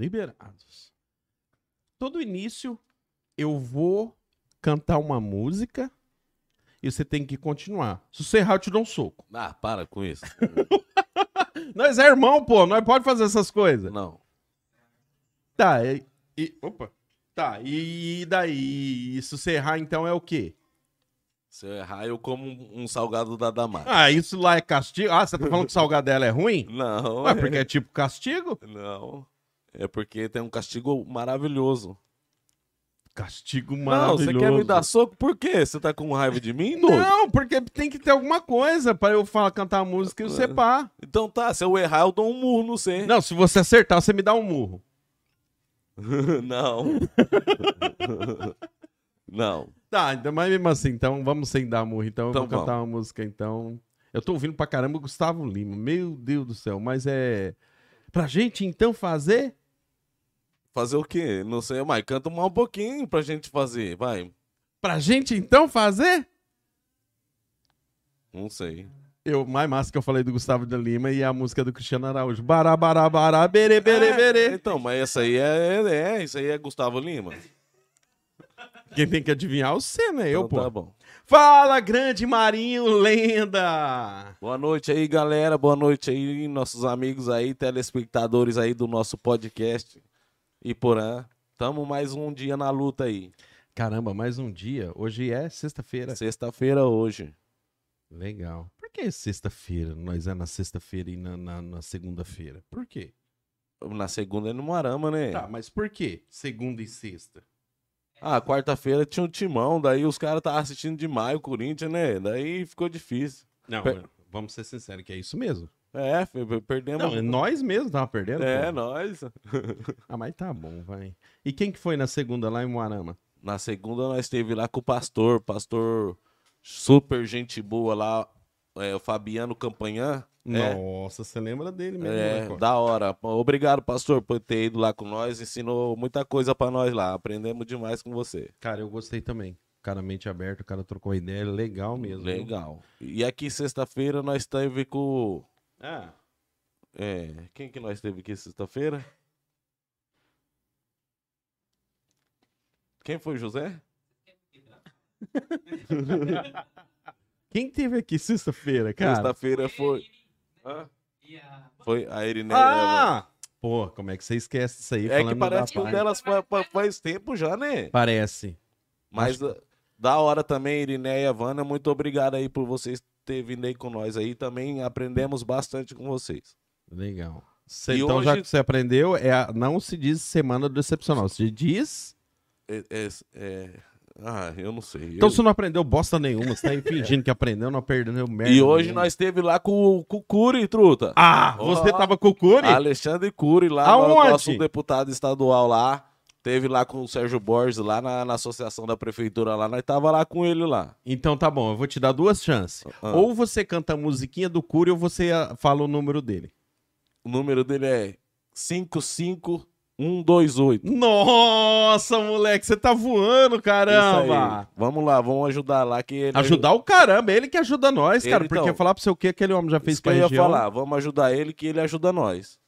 Liberados. Todo início eu vou cantar uma música e você tem que continuar. Se você errar, eu te dou um soco. Ah, para com isso. Nós é irmão, pô. Nós pode fazer essas coisas. Não. Tá, e, e- Opa. Tá, e daí? E se você errar, então é o quê? Se eu errar, eu como um, um salgado da Damar. Ah, isso lá é castigo? Ah, você tá falando que o salgado dela é ruim? Não. Ué, porque é tipo castigo? Não. É porque tem um castigo maravilhoso. Castigo Não, maravilhoso. você quer me dar soco? Por quê? Você tá com raiva de mim? Não, porque tem que ter alguma coisa pra eu falar, cantar a música e você pá. Então tá, se eu errar, eu dou um murro no você. Não, se você acertar, você me dá um murro. Não. Não. Tá, então, mas mesmo assim, então vamos sem dar murro. Então eu Então vou cantar uma música, então. Eu tô ouvindo pra caramba o Gustavo Lima. Meu Deus do céu, mas é. Pra gente então fazer? Fazer o quê? Não sei, mas canta mais um pouquinho pra gente fazer, vai. Pra gente então fazer? Não sei. Eu, mais massa que eu falei do Gustavo de Lima e a música do Cristiano Araújo. Bará, bará, bará, berê, berê, É, berê. Então, mas essa aí é, é, é, isso aí é Gustavo Lima. Quem tem que adivinhar é você, né? Eu, Então pô. tá bom. Fala, grande Marinho Lenda! Boa noite aí, galera. Boa noite aí, nossos amigos aí, telespectadores aí do nosso podcast. E porã. Tamo mais um dia na luta aí. Caramba, mais um dia. Hoje é sexta-feira. Sexta-feira hoje. Legal. Por que sexta-feira? Nós é na sexta-feira e na, na, na segunda-feira. Por quê? Na segunda é no Marama, né? Tá, mas por quê? Segunda e sexta. Ah, quarta-feira tinha um timão, daí os caras estavam assistindo demais o Corinthians, né? Daí ficou difícil. Não, Per- vamos ser sinceros que é isso mesmo. É, perdemos. Não, é nós mesmos tava perdendo. é, pô. nós. Ah, mas tá bom, vai. E quem que foi na segunda lá em Moarama? Na segunda nós esteve lá com o pastor, pastor super gente boa lá, é, o Fabiano Campanhã. É, Nossa, você lembra dele mesmo, é, né, da hora. Obrigado, pastor, por ter ido lá com nós. Ensinou muita coisa pra nós lá. Aprendemos demais com você. Cara, eu gostei também. O cara mente aberto, o cara trocou ideia, legal mesmo. viu? Legal. E aqui, sexta-feira, nós esteve com. Ah, É, quem que nós esteve aqui sexta-feira? Quem foi, José? quem teve aqui sexta-feira, cara? Sexta-feira foi. Hã? Foi a Irineia. Ah! Pô, como é que você esquece isso aí? É que parece que o parte? delas fa- fa- faz tempo já, né? Parece. Mas uh, da hora também, Irineia e Vana, muito obrigado aí por vocês terem vindo aí com nós aí. Também aprendemos bastante com vocês. Legal. Cê- então, já hoje- que você aprendeu, é a- não se diz semana decepcional, se diz. É, é- é- Ah, eu não sei. Então Eu- você não aprendeu bosta nenhuma, você tá aí fingindo que aprendeu, não aprendeu merda. E hoje nenhuma. nós esteve lá com, com o Curi, truta. Ah, você Ó. tava com o Curi? Alexandre Cury lá, Aonde? no- nosso deputado estadual lá. Teve lá com o Sérgio Borges lá na, na associação da prefeitura lá. Nós tava lá com ele lá. Então tá bom, eu vou te dar duas chances. Ah. Ou você canta a musiquinha do Curi ou você ah, fala o número dele. O número dele é 55128. Nossa, moleque, você tá voando, caramba! Vamos lá, vamos ajudar lá que ele Ajudar o caramba, ele que ajuda nós, cara. Ele, porque então. falar pra você o que aquele homem já fez Isso que pra eu ia região. falar, vamos ajudar ele que ele ajuda nós.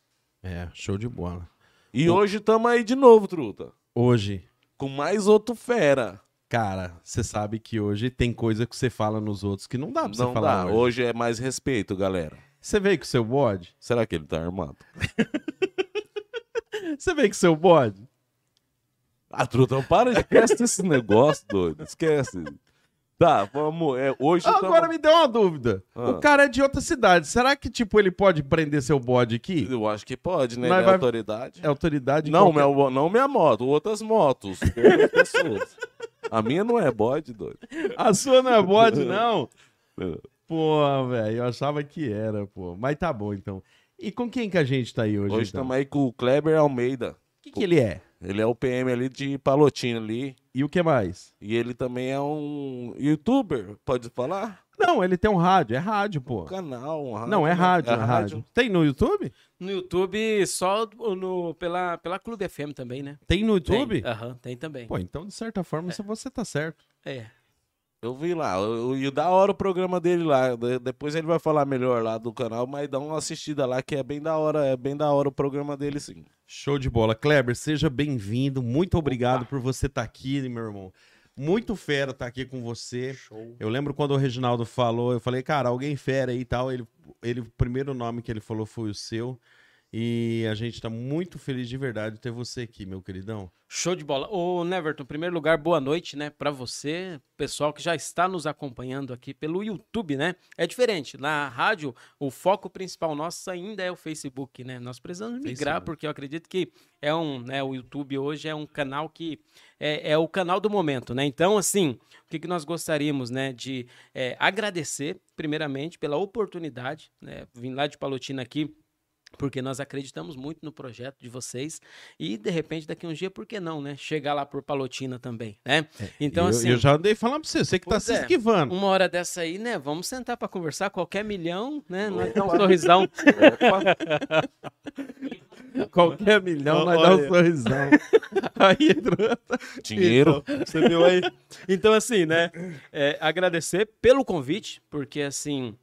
É, show de bola. E O- hoje tamo aí de novo, truta. Hoje, Com mais outro fera. cara, você sabe que hoje tem coisa que você fala nos outros que não dá pra você Não falar dá. hoje. Hoje é mais respeito, galera. Você veio com o seu bode? Será que ele tá armado? Você veio com o seu bode? Ah, Trutão, para, esquece esse negócio, doido. Esquece. Tá, vamos. É, hoje Agora tamo- me deu uma dúvida. Ah. O cara é de outra cidade. Será que, tipo, ele pode prender seu bode aqui? Eu acho que pode, né? Ele é vai- autoridade. É autoridade? Não, qualquer- meu, não minha moto, outras motos. outras pessoas. A minha não é bode, doido. A sua não é bode, não? Pô, velho, eu achava que era, pô. Mas tá bom, então. E com quem que a gente tá aí hoje, Hoje então? estamos aí com o Kleber Almeida. O que, que ele é? Ele é o PM ali de Palotina ali. E o que mais? E ele também é um youtuber, pode falar? Não, ele tem um rádio. É rádio, pô. Um canal, um rádio. Não, é né? rádio, é rádio. Tem no YouTube? No YouTube, só no, pela, pela Clube FM também, né? Tem no Tem. YouTube? Aham, tem também. Pô, então, de certa forma, se você tá certo. É. Eu vi lá, eu- e da hora o programa dele lá. de- Depois ele vai falar melhor lá do canal, mas dá uma assistida lá que é bem da hora, é bem da hora o programa dele sim. Show de bola. Kleber, seja bem-vindo. Muito obrigado por você estar aqui, meu irmão. Muito fera estar aqui com você. Show. Eu lembro quando o Reginaldo falou, eu falei, cara, alguém fera aí e tal. Ele, ele, o primeiro nome que ele falou foi o seu. E a gente tá muito feliz de verdade de ter você aqui, meu queridão. Show de bola. Ô, Neverton, em primeiro lugar, boa noite, né, Pra você, pessoal que já está nos acompanhando aqui pelo YouTube, né? É diferente. Na rádio, o foco principal nosso ainda é o Facebook, né? Nós precisamos migrar, Facebook. porque eu acredito que é um, né, o YouTube hoje é um canal que é, é o canal do momento, né? Então, assim, o que, que nós gostaríamos, né, de é, agradecer, primeiramente, pela oportunidade, né? Vim lá de Palotina aqui porque nós acreditamos muito no projeto de vocês e de repente daqui a um dia por que não, né? Chegar lá por Palotina também, né? Então eu, assim, eu já andei falando pra você, você que tá se é. esquivando. uma hora dessa aí, né? Vamos sentar para conversar qualquer milhão, né? Nós dá um sorrisão. Qualquer milhão, nós dá um sorrisão. aí entrou. Dinheiro. Então, você viu aí? Então, assim, né? é, agradecer pelo convite, porque, assim,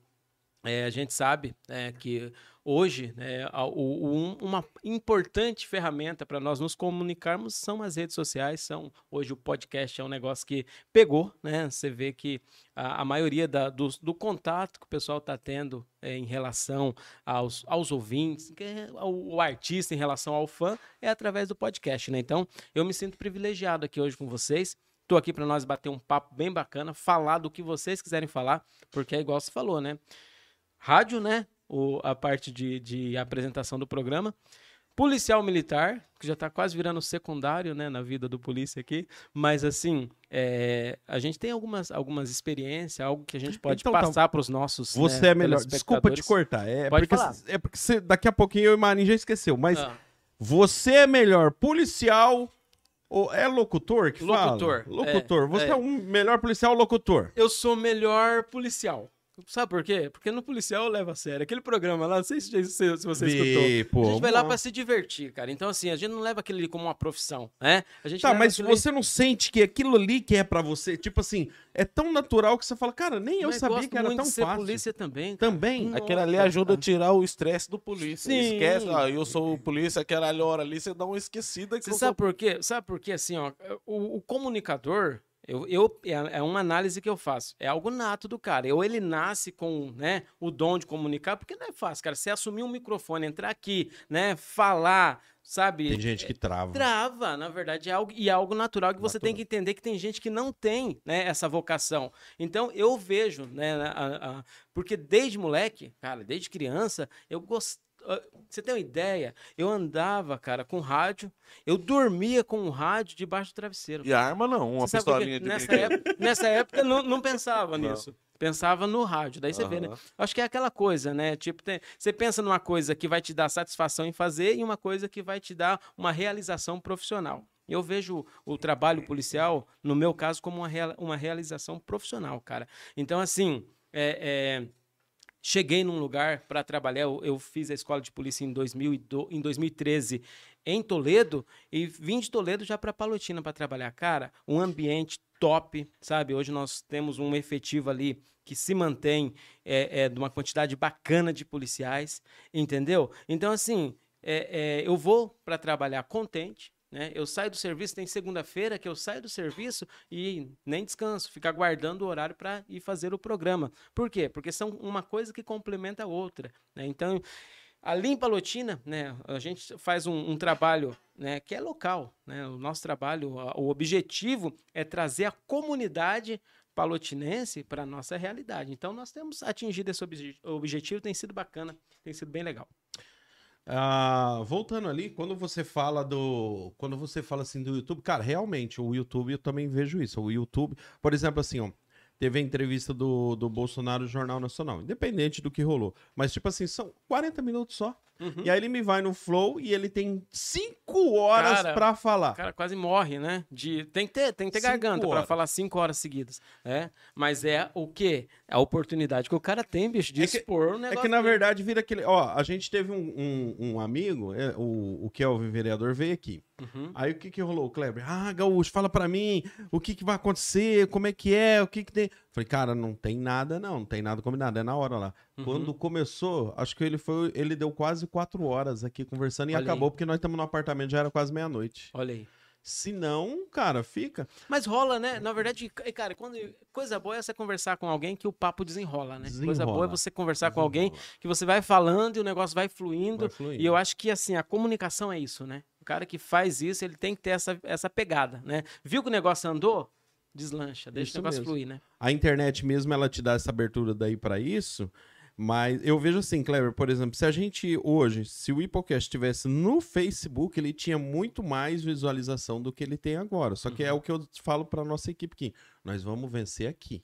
é, a gente sabe é, que hoje né, o- o- um- uma importante ferramenta para nós nos comunicarmos são as redes sociais. São hoje o podcast é um negócio que pegou, né? Você vê que a, a maioria da- do, do contato que o pessoal está tendo é, em relação aos, aos ouvintes, é ao, o artista em relação ao fã, é através do podcast, né? Então, eu me sinto privilegiado aqui hoje com vocês. Tô aqui para nós bater um papo bem bacana, falar do que vocês quiserem falar, porque é igual você falou, né? Rádio, né? O, a parte de, de apresentação do programa. Policial militar, que já tá quase virando secundário, né, na vida do polícia aqui. Mas, assim, é, a gente tem algumas, algumas experiências, algo que a gente pode Então tá. passar para os nossos. Você né, é melhor. Desculpa te cortar. É Pode porque, falar. é porque você, daqui a pouquinho eu e Marinho já esqueceu. Mas Ah, você é melhor policial ou é locutor que Locutor, fala? Locutor. é, você é. é. um melhor policial ou locutor? eu sou melhor policial. Sabe por quê? Porque no policial eu levo a sério. Aquele programa lá, não sei se, se se você escutou. Pô, a gente vai lá pra se divertir, cara. Então, assim, a gente não leva aquilo ali como uma profissão, né? A gente Tá, leva mas aquilo ali- você não sente que aquilo ali que é pra você, tipo assim, é tão natural que você fala, cara, nem eu Mas sabia gosto que era muito tão de ser fácil. polícia também. cara. Também. Nossa, Aquele ali cara. ajuda a tirar o estresse do polícia. Sim. Esquece, ó, eu sou o polícia, aquela hora ali, você dá uma esquecida que Você sabe sou... por quê? Sabe por quê? Assim, ó, o, o comunicador, eu, eu, é, é uma análise que eu faço. É algo nato do cara. Ou ele nasce com né, o dom de comunicar, porque não é fácil, cara. Você assumir um microfone, entrar aqui, né, falar, sabe? Tem gente que trava. Trava, na verdade, é algo, e é algo natural que você Natural. tem que entender que tem gente que não tem né, essa vocação. Então, eu vejo, né, a- a- porque desde moleque, cara, desde criança, eu gostava. Você tem uma ideia? Eu andava, cara, com rádio, eu dormia com o rádio debaixo do travesseiro. E arma não, uma Você pistolinha de nessa época, nessa época não, não pensava Não. nisso. Pensava no rádio. Daí você vê, né? Acho que é aquela coisa, né? Tipo, tem- você pensa numa coisa que vai te dar satisfação em fazer e uma coisa que vai te dar uma realização profissional. Eu vejo o trabalho policial, no meu caso, como uma, rea- uma realização profissional, cara. Então, assim, é- é, cheguei num lugar para trabalhar. Eu, eu fiz a escola de polícia em, 2002 em 2013 em Toledo e vim de Toledo já para Palotina para trabalhar. Cara, um ambiente top, sabe? Hoje nós temos um efetivo ali que se mantém é, é, de uma quantidade bacana de policiais, entendeu? Então, assim, é, é, eu vou para trabalhar contente. Né? Eu saio do serviço, tem segunda-feira que eu saio do serviço e nem descanso, ficar aguardando o horário para ir fazer o programa. Por quê? Porque são uma coisa que complementa a outra. Né? Então, ali em Palotina, né, a gente faz um, um trabalho né, que é local. Né? O nosso trabalho, a- o objetivo é trazer a comunidade palotinense para a nossa realidade. Então, nós temos atingido esse obje- objetivo, tem sido bacana, tem sido bem legal. Ah, voltando ali, quando você fala do. Quando você fala assim do YouTube, cara, realmente, o YouTube eu também vejo isso. O YouTube, por exemplo, assim, ó. Teve a entrevista do, do Bolsonaro no Jornal Nacional, independente do que rolou. Mas, tipo assim, são 40 minutos só. Uhum. E aí ele me vai no Flow e ele tem cinco horas Cara, pra falar. O cara quase morre, né? De, tem que ter, tem que ter Cinco garganta pra horas. falar cinco horas seguidas. É, mas é o quê? É a oportunidade que o cara tem, bicho, de É que- expor o É negócio. que na verdade vira aquele. Ó, a gente teve um, um, um amigo, é, o, o Kelvin vereador, veio aqui. Uhum. Aí o que que rolou, Kleber? Ah, Gaúcho, fala pra mim o que que vai acontecer, como é que é, o que que tem. Falei, cara, não tem nada não, não tem nada combinado, é na hora lá. Uhum. Quando começou, acho que ele foi, ele deu quase quatro horas aqui conversando e Olha aí. acabou porque nós estamos no apartamento, já era quase meia-noite. Olha aí. Se não, cara, fica. Mas rola, né? Na verdade, cara, quando coisa boa é você conversar com alguém que o papo desenrola, né? Coisa Desenrola. boa é você conversar com alguém que você vai falando e o negócio vai fluindo. Vai fluindo. E eu acho que, assim, a comunicação é isso, né? O cara que faz isso, ele tem que ter essa, essa pegada, né? Viu que o negócio andou? Deslancha, deixa Isso o negócio mesmo. fluir, né? A internet mesmo, ela te dá essa abertura daí pra isso. Mas eu vejo assim, Kleber, por exemplo, se a gente hoje, se o Hipocast estivesse no Facebook, ele tinha muito mais visualização do que ele tem agora. Só que é Uhum. o que eu falo pra nossa equipe aqui. Nós vamos vencer aqui.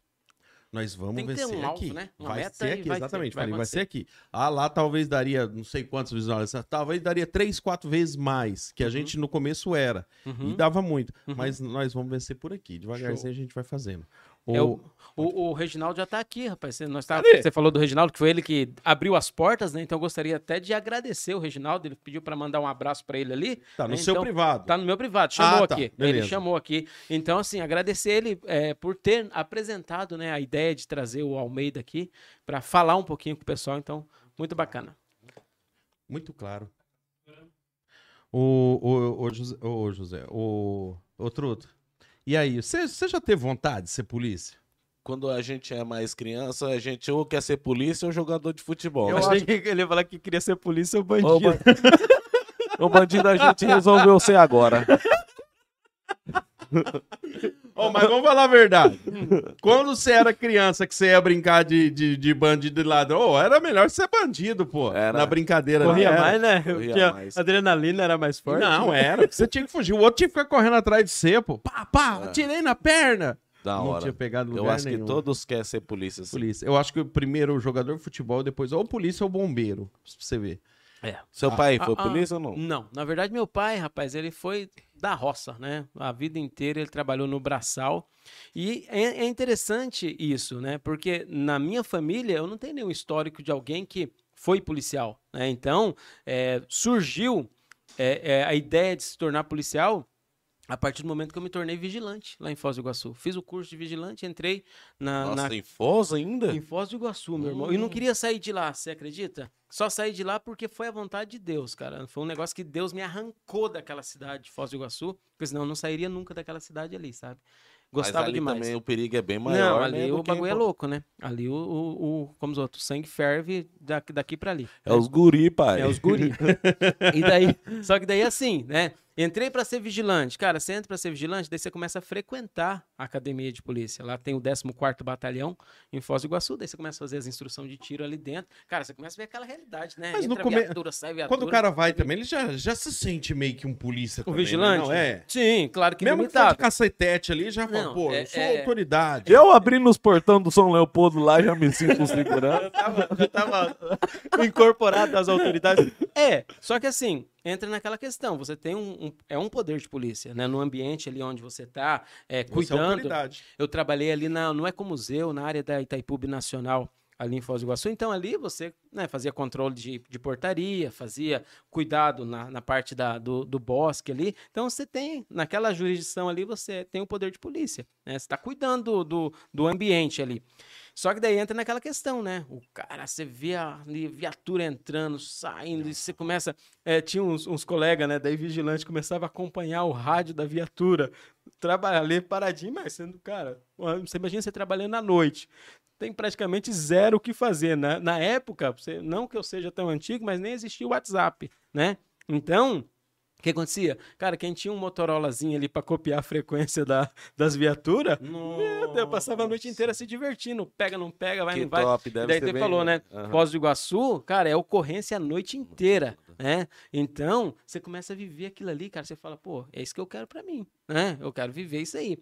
Nós vamos Tem que ter vencer um alvo, aqui. né? Uma vai meta ser e aqui, vai ter, exatamente. vai Falei, vai ser aqui. Ah, lá talvez daria não sei quantas visualizações. Talvez daria três, quatro vezes mais, que a Uhum. gente no começo era. Uhum. E dava muito. Uhum. Mas nós vamos vencer por aqui. Devagarzinho a gente vai fazendo. É O- o, o, Reginaldo já tá aqui, rapaz. Você, nós tá, você falou do Reginaldo, que foi ele que abriu as portas, né? Então eu gostaria até de agradecer o Reginaldo. Ele pediu para mandar um abraço para ele ali. Tá no né? seu Então, privado. Tá no meu privado, chamou Ah, tá, aqui. Ele beleza. chamou aqui. Então, assim, agradecer ele é, por ter apresentado né, a ideia de trazer o Almeida aqui para falar um pouquinho com o pessoal. Então, muito bacana. Muito claro. O, o, o José, o José, o, o Truto. E aí, você já teve vontade de ser polícia? Quando a gente é mais criança, a gente ou quer ser polícia ou jogador de futebol. Eu achei que ele ia falar que queria ser polícia ou bandido. ban- O bandido a gente resolveu ser agora. Ó, mas vamos falar a verdade. Quando você era criança que você ia brincar de, de, de bandido e ladrão, ô, era melhor ser bandido, pô. Era. Na brincadeira. Corria Era. mais, né? Corria Tinha- mais. A adrenalina era mais forte. Não, era. Você tinha que fugir. O outro tinha que ficar correndo atrás de você, pô. Pá, pá, É. atirei na perna. Da Não hora. tinha pegado lugar Eu acho nenhum. que todos querem ser polícia. assim. Polícia. Eu acho que o primeiro o jogador de futebol, depois ou polícia ou bombeiro, pra você ver. É. Seu pai foi Ah, ah, polícia ou não? Não, na verdade, meu pai, rapaz, ele foi da roça, né? A vida inteira ele trabalhou no braçal. E é, é interessante isso, né? Porque na minha família eu não tenho nenhum histórico de alguém que foi policial, né? Então, é, surgiu é, é, a ideia de se tornar policial a partir do momento que eu me tornei vigilante lá em Foz do Iguaçu. Fiz o curso de vigilante, entrei na, Nossa, na tem Foz ainda? em Foz do Iguaçu, meu irmão. E não queria sair de lá, você acredita? Só saí de lá porque foi a vontade de Deus, cara. Foi um negócio que Deus me arrancou daquela cidade de Foz do Iguaçu, porque senão eu não sairia nunca daquela cidade ali, sabe? Gostava Mas ali demais. também o perigo é bem maior, não, né, ali do o em bagulho é louco, né? Ali o, o, o como os outros, o sangue ferve daqui, daqui pra ali. É os guri, pai. É os guri. e daí, só que daí assim, né? Entrei pra ser vigilante. Cara, você entra pra ser vigilante, daí você começa a frequentar a academia de polícia. Lá tem o 14º Batalhão em Foz do Iguaçu, daí você começa a fazer as instruções de tiro ali dentro. Cara, você começa a ver aquela realidade, né? Mas no Entra come- viatura, sai viatura. Quando o cara vai também, ele já, já se sente meio que um polícia O também, né? vigilante? Não, é. Sim, claro que Mesmo que for de limitado. cacetete ali, já fala, Não, pô, é- eu sou é- autoridade. Eu abrindo os portão do São Leopoldo lá já me sinto segurando. já tava incorporado às autoridades. É, só que assim, entra naquela questão, você tem um, um- é um poder de polícia, né? No ambiente ali onde você tá, é, é cuidando. autoridade. Eu trabalhei ali na, no Ecomuseu, na área da Itaipu Nacional, ali em Foz do Iguaçu. Então, ali você né, fazia controle de, de portaria, fazia cuidado na, na parte da, do, do bosque ali. Então, você tem, naquela jurisdição ali, você tem o poder de polícia. Né? Você está cuidando do, do ambiente ali. Só que daí entra naquela questão, né? O cara, você vê a viatura entrando, saindo, e você começa. é, tinha uns, uns colegas, né? Daí vigilante começava a acompanhar o rádio da viatura, trabalhar ali paradinho, mas sendo, cara, você imagina você trabalhando à noite. Tem praticamente zero o que fazer. né? Na época, você- não que eu seja tão antigo, mas nem existia o WhatsApp, né? Então, o que acontecia? Cara, quem tinha um Motorolazinho ali para copiar a frequência da, das viaturas, meu Deus, eu passava a noite inteira se divertindo. Pega, não pega, vai, Que não vai. top, E deve daí ser você bem- falou, né? Aham. Foz do Iguaçu, cara, é ocorrência a noite inteira, né? Então, você começa a viver aquilo ali, cara, você fala, pô, é isso que eu quero pra mim, né? Eu quero viver isso aí.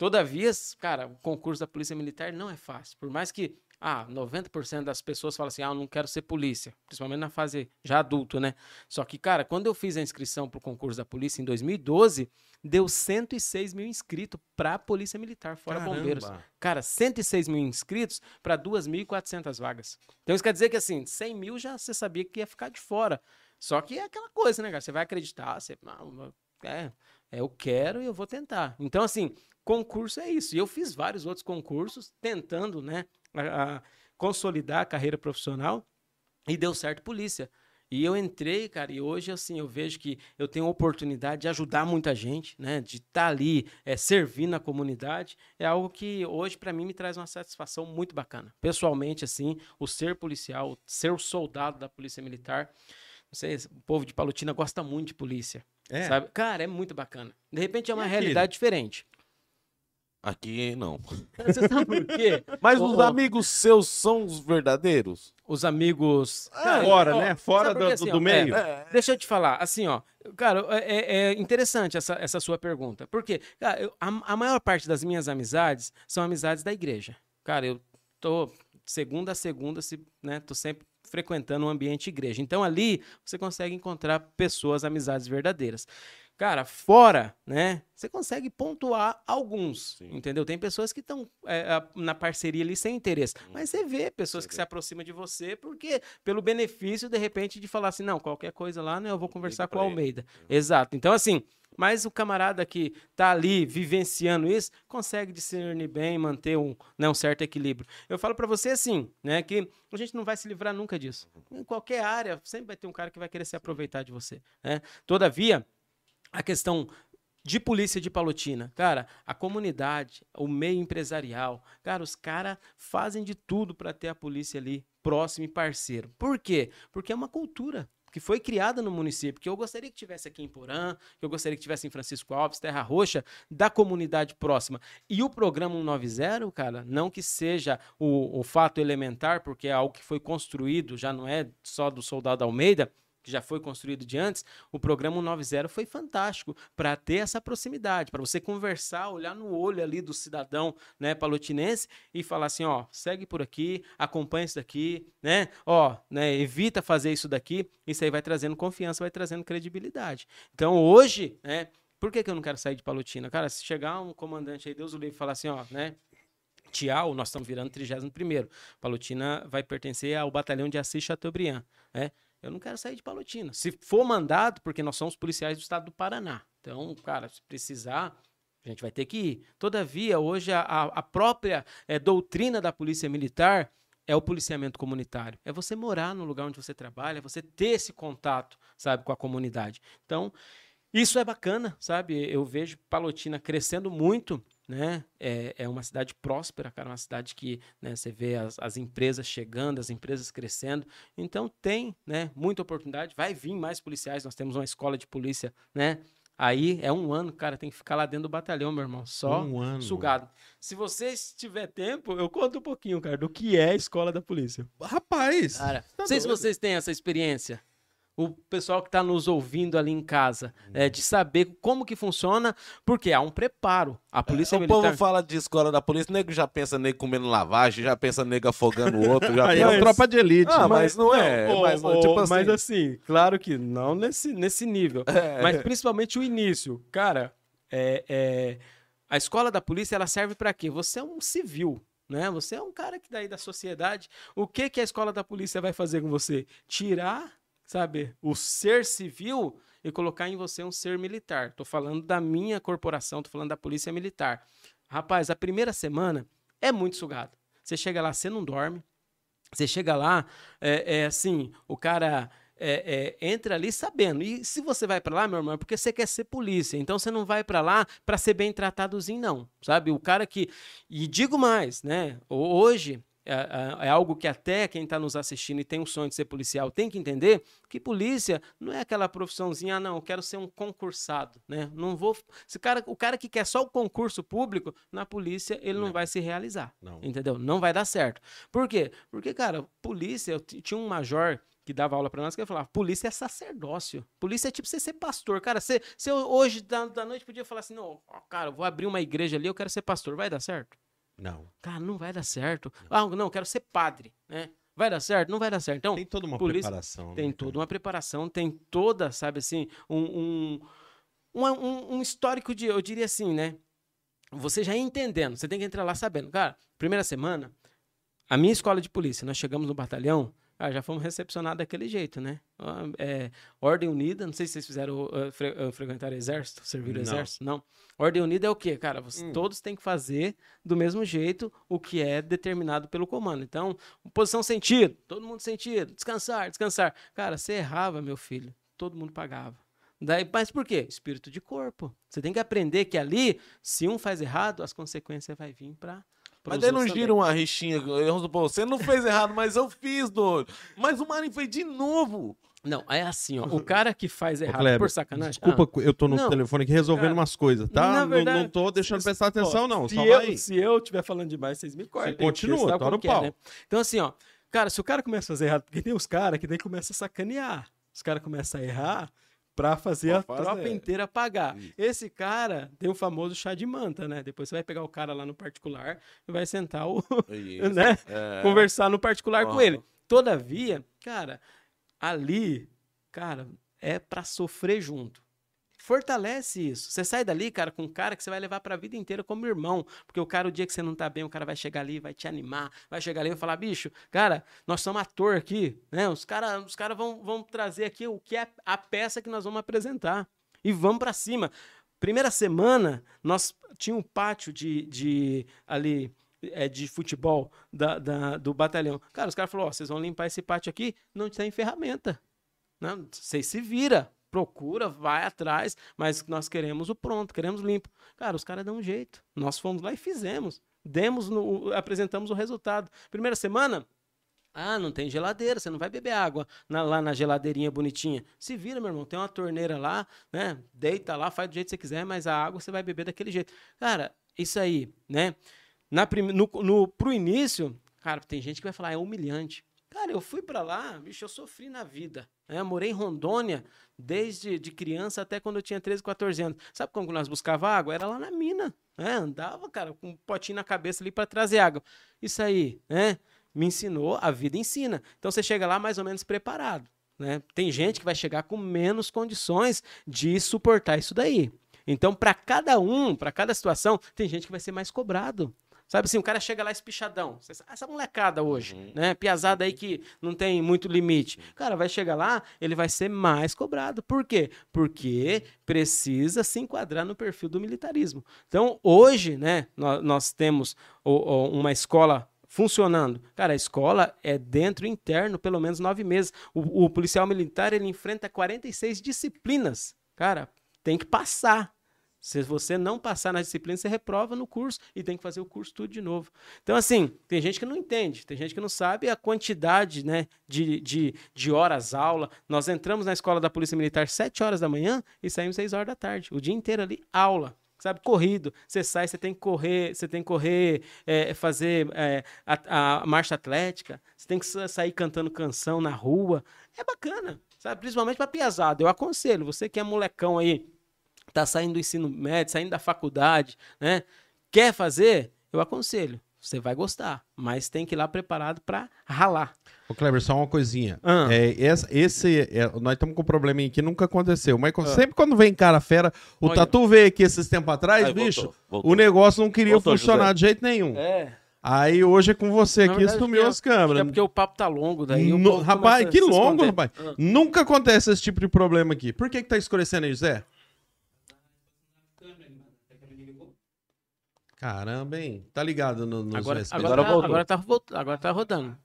Todavia, cara, o concurso da Polícia Militar não é fácil. Por mais que ah, 90% das pessoas falam assim, ah, eu não quero ser polícia, principalmente na fase já adulto, né? Só que, cara, quando eu fiz a inscrição para o concurso da polícia em 2012, deu 106 mil inscritos para a Polícia Militar, fora Caramba. bombeiros. Cara, 106 mil inscritos para 2.400 vagas. Então isso quer dizer que, assim, 100 mil já você sabia que ia ficar de fora. Só que é aquela coisa, né, cara? Você vai acreditar, você... É, é, eu quero e eu vou tentar. Então, assim, concurso é isso. E eu fiz vários outros concursos tentando, né, a- a consolidar a carreira profissional e deu certo polícia. E eu entrei, cara, e hoje, assim, eu vejo que eu tenho a oportunidade de ajudar muita gente, né? De estar ali, é, servir na comunidade. É algo que hoje, para mim, me traz uma satisfação muito bacana. Pessoalmente, assim, o ser policial, ser o soldado da Polícia Militar. Não sei, o povo de Palotina gosta muito de polícia. É. Sabe? Cara, é muito bacana. De repente é uma realidade diferente. Aqui não. Você sabe por quê? Mas os ô. amigos seus são os verdadeiros? Os amigos. Cara, Fora, ó, né? Fora do, assim, do ó, meio. é, Deixa eu te falar, assim, ó. Cara, é, é interessante essa, essa sua pergunta. Porque, cara, eu- a, a maior parte das minhas amizades são amizades da igreja. Cara, eu tô segunda a segunda, se, né? Tô sempre frequentando o ambiente igreja. Então ali você consegue encontrar pessoas, amizades verdadeiras. Cara, fora, né? Você consegue pontuar alguns, Sim. entendeu? Tem pessoas que estão na parceria ali sem interesse. Mas você vê pessoas Você que vê. se aproximam de você porque pelo benefício, de repente, de falar assim, não, qualquer coisa lá, né, eu vou conversar com o ele. Almeida. Exato. Então, assim, mas o camarada que tá ali vivenciando isso, consegue discernir bem, manter um, né, um certo equilíbrio. Eu falo pra você assim, né, que a gente não vai se livrar nunca disso. Em qualquer área, sempre vai ter um cara que vai querer se aproveitar de você, né? Todavia, a questão de polícia de Palotina, cara, a comunidade, o meio empresarial, cara, os caras fazem de tudo para ter a polícia ali próximo e parceiro. Por quê? Porque é uma cultura que foi criada no município, que eu gostaria que tivesse aqui em Porã, que eu gostaria que tivesse em Francisco Alves, Terra Roxa, da comunidade próxima. E o programa 190, cara, não que seja o, o fato elementar, porque é algo que foi construído, já não é só do soldado Almeida, que já foi construído de antes, o programa 190 foi fantástico para ter essa proximidade, para você conversar, olhar no olho ali do cidadão, né, palotinense e falar assim, ó, segue por aqui, acompanha isso daqui, né? Ó, né, evita fazer isso daqui. Isso aí vai trazendo confiança, vai trazendo credibilidade. Então, hoje, né, por que, que eu não quero sair de Palotina? Cara, se chegar um comandante aí, Deus o livre, falar assim, ó, né, Tial, nós estamos virando 31º. Palotina vai pertencer ao batalhão de Assis Chateaubriand, né? Eu não quero sair de Palotina. Se for mandado, porque nós somos policiais do estado do Paraná. Então, cara, se precisar, a gente vai ter que ir. Todavia, hoje, a, a própria eh, doutrina da Polícia Militar é o policiamento comunitário. É você morar no lugar onde você trabalha, é você ter esse contato, sabe, com a comunidade. Então, isso é bacana, sabe? Eu vejo Palotina crescendo muito, né? É, é uma cidade próspera, cara, uma cidade que né, você vê as, as empresas chegando, as empresas crescendo. Então tem, né, muita oportunidade. Vai vir mais policiais. Nós temos uma escola de polícia, né? Aí é um ano, cara, tem que ficar lá dentro do batalhão, meu irmão, só Um ano. sugado. Se vocês tiver tempo, eu conto um pouquinho, cara, do que é a escola da polícia. Rapaz. Cara, tá não sei se doido. vocês têm essa experiência. O pessoal que está nos ouvindo ali em casa, é, de saber como que funciona, porque há um preparo. A polícia o militar. povo fala de escola da polícia, nego já pensa nego comendo lavagem, já pensa nego afogando o outro. Já Aí é pensa... a tropa de elite. Ah, né? mas não é. Ô, mas, ô, tipo assim, mas assim, claro que não nesse, nesse nível. É. Mas principalmente o início. Cara, é, é, a escola da polícia ela serve para quê? Você é um civil. Né? Você é um cara que daí da sociedade. O que, que a escola da polícia vai fazer com você? Tirar, sabe, o ser civil e colocar em você um ser militar. Tô falando da minha corporação, tô falando da polícia militar. Rapaz, a primeira semana é muito sugado. Você chega lá, você não dorme. Você chega lá, é, é assim, o cara é, é, entra ali sabendo. E se você vai pra lá, meu irmão, é porque você quer ser polícia. Então você não vai pra lá pra ser bem tratadozinho, não. Sabe? O cara que. E digo mais, né? Ho- Hoje. É, é- é algo que até quem está nos assistindo e tem um sonho de ser policial tem que entender que polícia não é aquela profissãozinha, ah, não, eu quero ser um concursado, né? Não vou. Se o, cara, o cara que quer só o concurso público, na polícia, ele não, Não. vai se realizar. Não. Entendeu? Não vai dar certo. Por quê? Porque, cara, polícia, eu tinha um major que dava aula pra nós que ele falava: polícia é sacerdócio. Polícia é tipo você ser pastor. Cara, você, você hoje, da, da noite, podia falar assim: não, cara, eu vou abrir uma igreja ali, eu quero ser pastor. Vai dar certo? Não. Cara, não vai dar certo. Ah, não, eu quero ser padre, né? Vai dar certo? Não vai dar certo. Então, Tem toda uma polícia preparação. tem né, toda cara? uma preparação, tem toda, sabe assim, um, um, um, um histórico de, eu diria assim, né? Você já entendendo, você tem que entrar lá sabendo. Cara, primeira semana, a minha escola de polícia, nós chegamos no batalhão, ah, já fomos recepcionados daquele jeito, né? Ah, é, Ordem Unida, não sei se vocês fizeram uh, fre uh, frequentar exército, servir o exército, não. Ordem Unida é o quê, cara? Você- Hum. Todos têm que fazer do mesmo jeito o que é determinado pelo comando. Então, posição sentido, todo mundo sentido, descansar, descansar. Cara, você errava, meu filho, todo mundo pagava. Daí, mas por quê? Espírito de corpo. Você tem que aprender que ali, se um faz errado, as consequências vai vir para Mas daí não gira uma rixinha. Você não fez errado, mas eu fiz, doido. Mas o Marinho fez de novo. Não, é assim, ó. O cara que faz errado Kleber, por sacanagem. Desculpa, eu tô no Não, telefone aqui resolvendo cara, umas coisas, tá? na Não- verdade, não, tô deixando se- prestar atenção, ó, não. Se Só eu, vai. se eu estiver falando demais, vocês me cortam. Você continua, tá no pau. Então, assim, ó. Cara, se o cara começa a fazer errado, porque tem os caras que daí começa a sacanear. Os caras começam a errar pra fazer a fazer. tropa inteira pagar. Isso. Esse cara tem o famoso chá de manta, né? Depois você vai pegar o cara lá no particular e vai sentar o, Isso. né? É. conversar no particular com Aham. ele. Todavia, cara, ali, cara, é pra sofrer junto. Fortalece isso. Você sai dali, cara, com um cara que você vai levar pra vida inteira como irmão. Porque o cara, o dia que você não tá bem, o cara vai chegar ali, vai te animar, vai chegar ali e falar: bicho, cara, nós somos ator aqui, né? Os caras os cara vão, vão trazer aqui o que é a peça que nós vamos apresentar. E vamos pra cima. Primeira semana, nós tinha um pátio de, de ali é, de futebol da, da- do batalhão. Cara, os caras falaram, ó, vocês vão limpar esse pátio aqui, não tem ferramenta. Não, vocês se vira, procura, vai atrás, mas nós queremos o pronto, queremos limpo. Cara, os caras dão um jeito. Nós fomos lá e fizemos. Demos, no, apresentamos o resultado. Primeira semana, ah, não tem geladeira, você não vai beber água na- lá na geladeirinha bonitinha. Se vira, meu irmão, tem uma torneira lá, né? Deita lá, faz do jeito que você quiser, mas a água você vai beber daquele jeito. Cara, isso aí, né? Na prim... no, no, pro início, cara, tem gente que vai falar, é humilhante. Cara, eu fui pra lá, bicho, eu sofri na vida. Né? Morei em Rondônia desde de criança até quando eu tinha 13, 14 anos. Sabe como nós buscava água? Era lá na mina. Né? Andava, cara, com um potinho na cabeça ali para trazer água. Isso aí, né? Me ensinou, a vida ensina. Então você chega lá mais ou menos preparado. Né? Tem gente que vai chegar com menos condições de suportar isso daí. Então, para cada um, para cada situação, tem gente que vai ser mais cobrado. Sabe assim, o cara chega lá espichadão. Sabe, Essa molecada hoje, Uhum. né? Piazada aí que não tem muito limite. Cara, vai chegar lá, ele vai ser mais cobrado. Por quê? Porque precisa se enquadrar no perfil do militarismo. Então, hoje, né, nós, nós temos o- o- uma escola funcionando. Cara, a escola é dentro interno, pelo menos nove meses. O, o policial militar, ele enfrenta 46 disciplinas. Cara, tem que passar. Se você não passar na disciplina, você reprova no curso e tem que fazer o curso tudo de novo. Então, assim, tem gente que não entende, tem gente que não sabe a quantidade né, de, de, de horas aula. Nós entramos na escola da Polícia Militar 7 horas da manhã e saímos 6 horas da tarde. O dia inteiro ali, aula. Sabe, corrido. Você sai, você tem que correr, você tem que correr, é, fazer é, a, a marcha atlética, você tem que sa- sair cantando canção na rua. É bacana, sabe? Principalmente para piazada. Eu aconselho, você que é molecão aí, tá saindo do ensino médio, saindo da faculdade, né? Quer fazer? Eu aconselho. Você vai gostar, mas tem que ir lá preparado para ralar. Ô, Kleber, só uma coisinha. Ah. É, esse, esse- é, nós estamos com um probleminha aqui, nunca aconteceu. Mas sempre quando vem cara fera, o Olha. Tatu veio aqui esses tempos atrás, Aí, bicho, voltou, voltou. o negócio não queria Voltou, funcionar José. de jeito nenhum. É. Aí hoje é com você aqui, sumiu acho as que é- câmeras. É porque o papo tá longo, daí No- rapaz, que longo, esconder. rapaz. Ah. Nunca acontece esse tipo de problema aqui. Por que, que tá escurecendo aí, Zé? Caramba, hein? Tá ligado no, nos Agora, USB. agora, Agora tá, voltou. agora, tá, volt- agora tá rodando.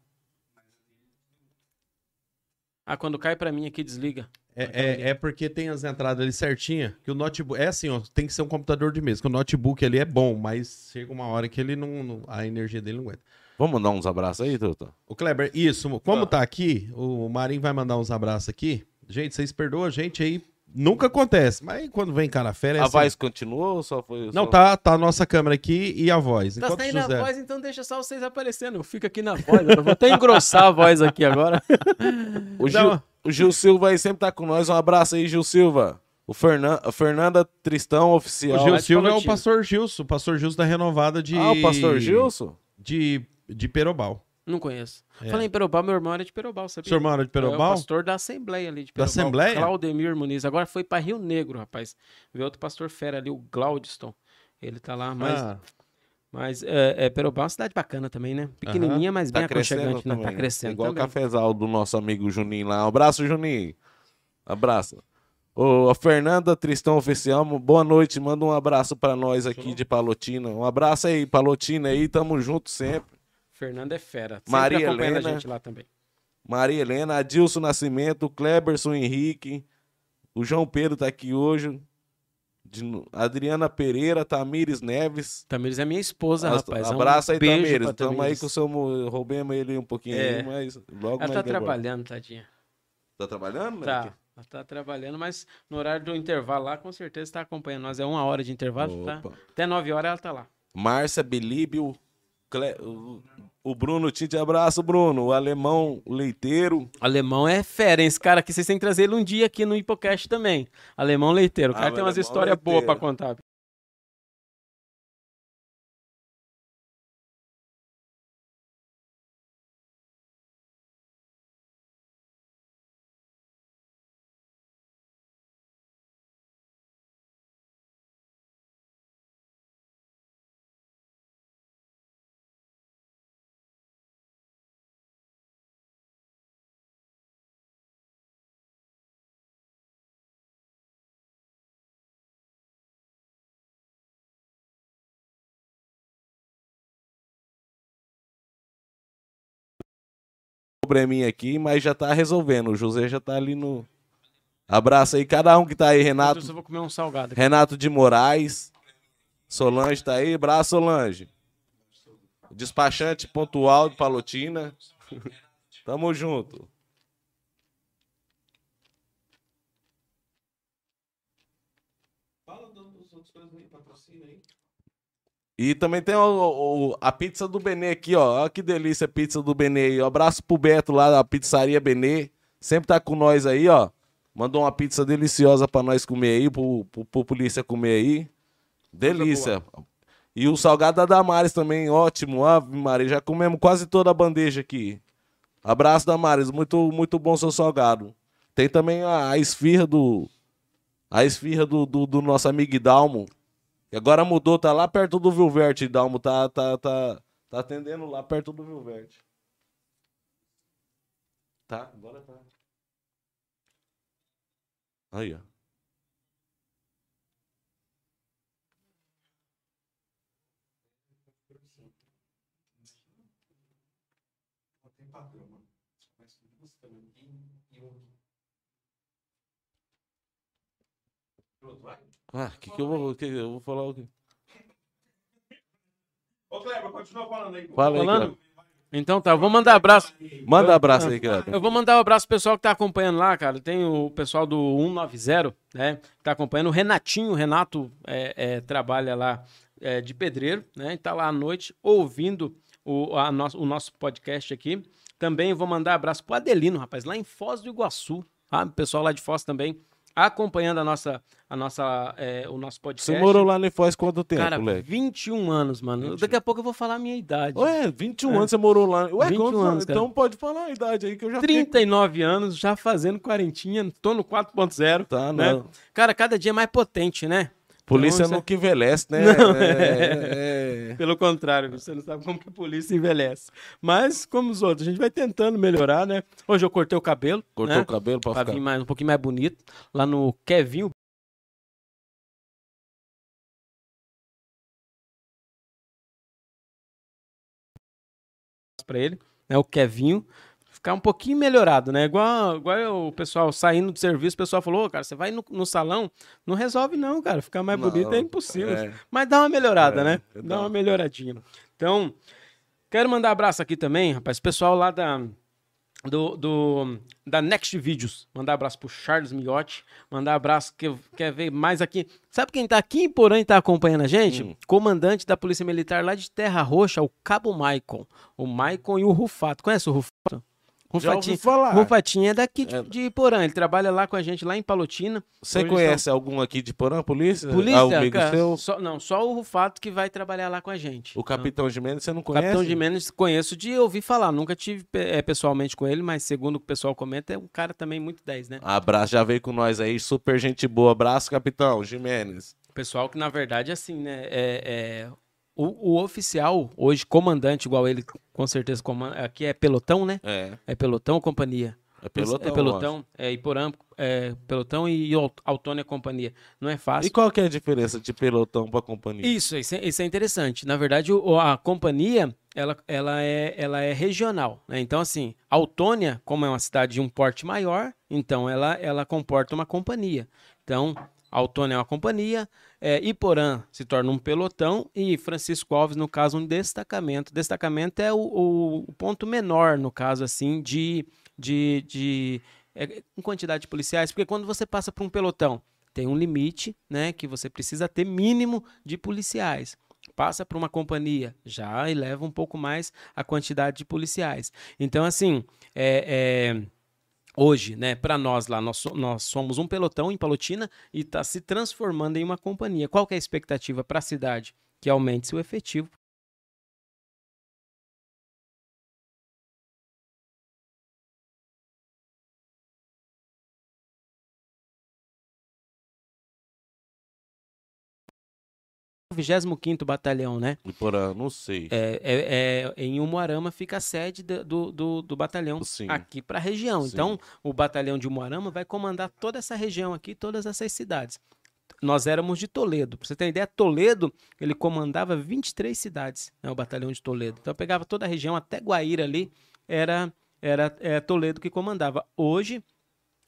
Ah, quando cai pra mim aqui, desliga. É, é, é porque tem as entradas ali certinha, que o notebook... É assim, ó, tem que ser um computador de mesa, que o notebook ali é bom, mas chega uma hora que ele não... não- a energia dele não aguenta. Vamos mandar uns abraços aí, Tuta? O Kleber, isso, como Ah. tá aqui, o Marinho vai mandar uns abraços aqui. Gente, vocês perdoam a gente aí, nunca acontece, mas quando vem cara fera é a assim. voz continuou ou só foi... Não, só- tá, tá a nossa câmera aqui e a voz. Tá Enquanto saindo José... a voz, então deixa só vocês aparecendo. Eu fico aqui na voz. Eu vou até engrossar a voz aqui agora. O Gil, Não. o Gil Silva aí sempre tá com nós. Um abraço aí, Gil Silva. O Fernan... Fernanda Tristão, O oficial. Gil Lá de Silva é o pastor Gilson, o pastor Gilson da renovada de. Ah, o pastor Gilson? De, de Perobal. Não conheço. É. Falei em Perobal, meu irmão era de Perobal, sabia? O senhor mora de É o Perobal? pastor da Assembleia ali de Da Perobal. Assembleia? Claudemir Muniz. Agora foi para Rio Negro, rapaz. Vê outro pastor fera ali, o Glaudston. Ele tá lá, mas, Ah, mas é, é, Perobal é uma cidade bacana também, né? Pequenininha, mas bem Tá crescendo aconchegante, né? também. Tá crescendo Igual também. o cafezal do nosso amigo Juninho lá. Um abraço, Juninho. Abraço. Ô, a Fernanda Tristão Oficial, boa noite. Manda um abraço pra nós aqui de Palotina. Um abraço aí, Palotina aí. Tamo junto sempre. Fernando é fera. Sempre Maria acompanhando Helena. a gente lá também. Maria Helena, Adilson Nascimento, Kleberson Henrique, o João Pedro tá aqui hoje, Adriana Pereira, Tamires Neves. Tamires é minha esposa, As- rapaz. Um Abraço aí, beijo Tamires. Tamo aí com o seu. mo- Roubemos ele um pouquinho É. aí, mas logo Ela tá trabalhando, tadinha. Tá trabalhando? Tá. Mike? Ela tá trabalhando, mas no horário do intervalo lá, com certeza tá acompanhando nós. É uma hora de intervalo, tá? Opa. Até nove horas ela tá lá. Márcia Belíbio, Cle- o- Bruno Tite, abraço, Bruno. O alemão leiteiro. Alemão é fera, hein? Esse cara aqui, vocês têm que trazer ele um dia aqui no Hipocast também. Alemão leiteiro. O Ah, cara o tem umas histórias boas pra contar. Probleminha aqui, mas já tá resolvendo. O José já tá ali no. Abraço aí, cada um que tá aí, Renato. Eu vou comer um salgado aqui. Renato de Moraes. Solange tá aí. Abraço, Solange. Despachante pontual de Palotina. Tamo junto. E também tem o- o- a pizza do Benê aqui, ó. Olha que delícia a pizza do Benê aí. Um abraço pro Beto lá da pizzaria Benê. Sempre tá com nós aí, ó. Mandou uma pizza deliciosa pra nós comer aí, pro, pro, pro polícia comer aí. Delícia. E o salgado da Damares também, ótimo. Ave Maria, já comemos quase toda a bandeja aqui. Abraço, Damares. Muito, muito bom seu salgado. Tem também a, a esfirra do. A esfirra do, do, do nosso amigo Dalmo. Agora mudou, tá lá perto do Vilverte, Dalmo. Tá, tá, tá, tá atendendo lá perto do Vilverte. Tá, agora tá. Aí, ó. Ah, que que eu vou, que eu vou falar o quê? Ô, Kleber, continua falando aí. Fala aí, Falando? Kleber. Então tá, vou mandar abraço. Manda abraço aí, Kleber. Eu vou mandar um abraço pro pessoal que tá acompanhando lá, cara. Tem o pessoal do 190, né? Que tá acompanhando. O Renatinho, o Renato é, é, trabalha lá é, de pedreiro, né? E tá lá à noite ouvindo o, a nosso, o nosso podcast aqui. Também vou mandar abraço pro Adelino, rapaz, lá em Foz do Iguaçu. Tá? O pessoal lá de Foz também acompanhando a nossa, a nossa, é, o nosso podcast. Você morou lá em Foz quanto tempo, Cara, moleque? 21 anos, mano. Daqui a pouco eu vou falar a minha idade. Ué, 21 É. anos você morou lá. Ué, 21 quantos anos, cara. Então pode falar a idade aí que eu já fiquei- 39 anos, já fazendo quarentinha, tô no 4.0. Tá, né? não. Cara, cada dia é mais potente, né? Polícia Então, não que envelhece, né? Não, é, é. Pelo contrário, você não sabe como que a polícia envelhece. Mas, como os outros, a gente vai tentando melhorar, né? Hoje eu cortei o cabelo. Cortou né? o cabelo pra, Pra ficar. vir mais, um pouquinho mais bonito. Lá no Kevinho. Pra ele, né? O Kevinho. Ficar um pouquinho melhorado, né? Igual, igual o pessoal saindo do serviço, o pessoal falou, "Ô, cara, você vai no, no salão, não resolve não, cara. Ficar mais Não, bonito é impossível. é. Mas dá uma melhorada, É, né? dá. Dá uma melhoradinha. Então, quero mandar abraço aqui também, rapaz, pessoal lá da do, do- da Next Videos. Mandar abraço pro Charles Miotti. Mandar abraço que quer ver mais aqui. Sabe quem tá aqui em Porã e tá acompanhando a gente? Hum. Comandante da Polícia Militar lá de Terra Roxa, o Cabo Maicon. O Maicon e o Rufato. Conhece o Rufato? Rufatinha, falar. Rufatinha é daqui de, É. de Porã. Ele trabalha lá com a gente, lá em Palotina. Você Hoje conhece algum aqui de Porã, polícia? Polícia, Amigo cara, seu? só- não, só o Rufato que vai trabalhar lá com a gente. O Capitão Gimenez, você não O conhece? Capitão de Menos conheço de ouvir falar. Nunca tive eh, pessoalmente com ele, mas segundo o que o pessoal comenta, é um cara também muito 10, né? Abraço, já veio com nós aí, super gente boa. Abraço, Capitão Gimenez. Pessoal que, na verdade, assim, né? É, é, o, o oficial, hoje, comandante, igual ele, com certeza, comanda, aqui é pelotão, né? É, É pelotão ou companhia? é pelotão. É pelotão, é Iporã, é pelotão e Aut- Autônia Companhia. Não é E fácil. qual que é a diferença de pelotão pra companhia? Isso, isso é, isso é interessante. Na verdade, o- a companhia, ela, ela, é, ela é regional. né? Então, assim, Autônia, como é uma cidade de um porte maior, então ela, ela comporta uma companhia. Então, Autônia é uma companhia, é, Iporã se torna um pelotão e Francisco Alves, no caso, um destacamento. Destacamento é o, o- ponto menor, no caso, assim, de, de, de é, quantidade de policiais, porque quando você passa por um pelotão, tem um limite, né, que você precisa ter mínimo de policiais. Passa para uma companhia, já eleva um pouco mais a quantidade de policiais. Então, assim, é, é, hoje, né, para nós lá, nós, nós somos um pelotão em Palotina e está se transformando em uma companhia. Qual é a expectativa para a cidade? Que aumente seu efetivo. O 25º Batalhão, né? De Porã, não sei. É, é- é- em Umuarama fica a sede do, do, do batalhão Sim. aqui para a região. Sim. Então, o batalhão de Umuarama vai comandar toda essa região aqui, todas essas cidades. Nós éramos de Toledo. Para você ter ideia, Toledo, ele comandava 23 cidades, né, o batalhão de Toledo. Então, pegava toda a região, até Guaíra ali, era, era é, Toledo que comandava. Hoje,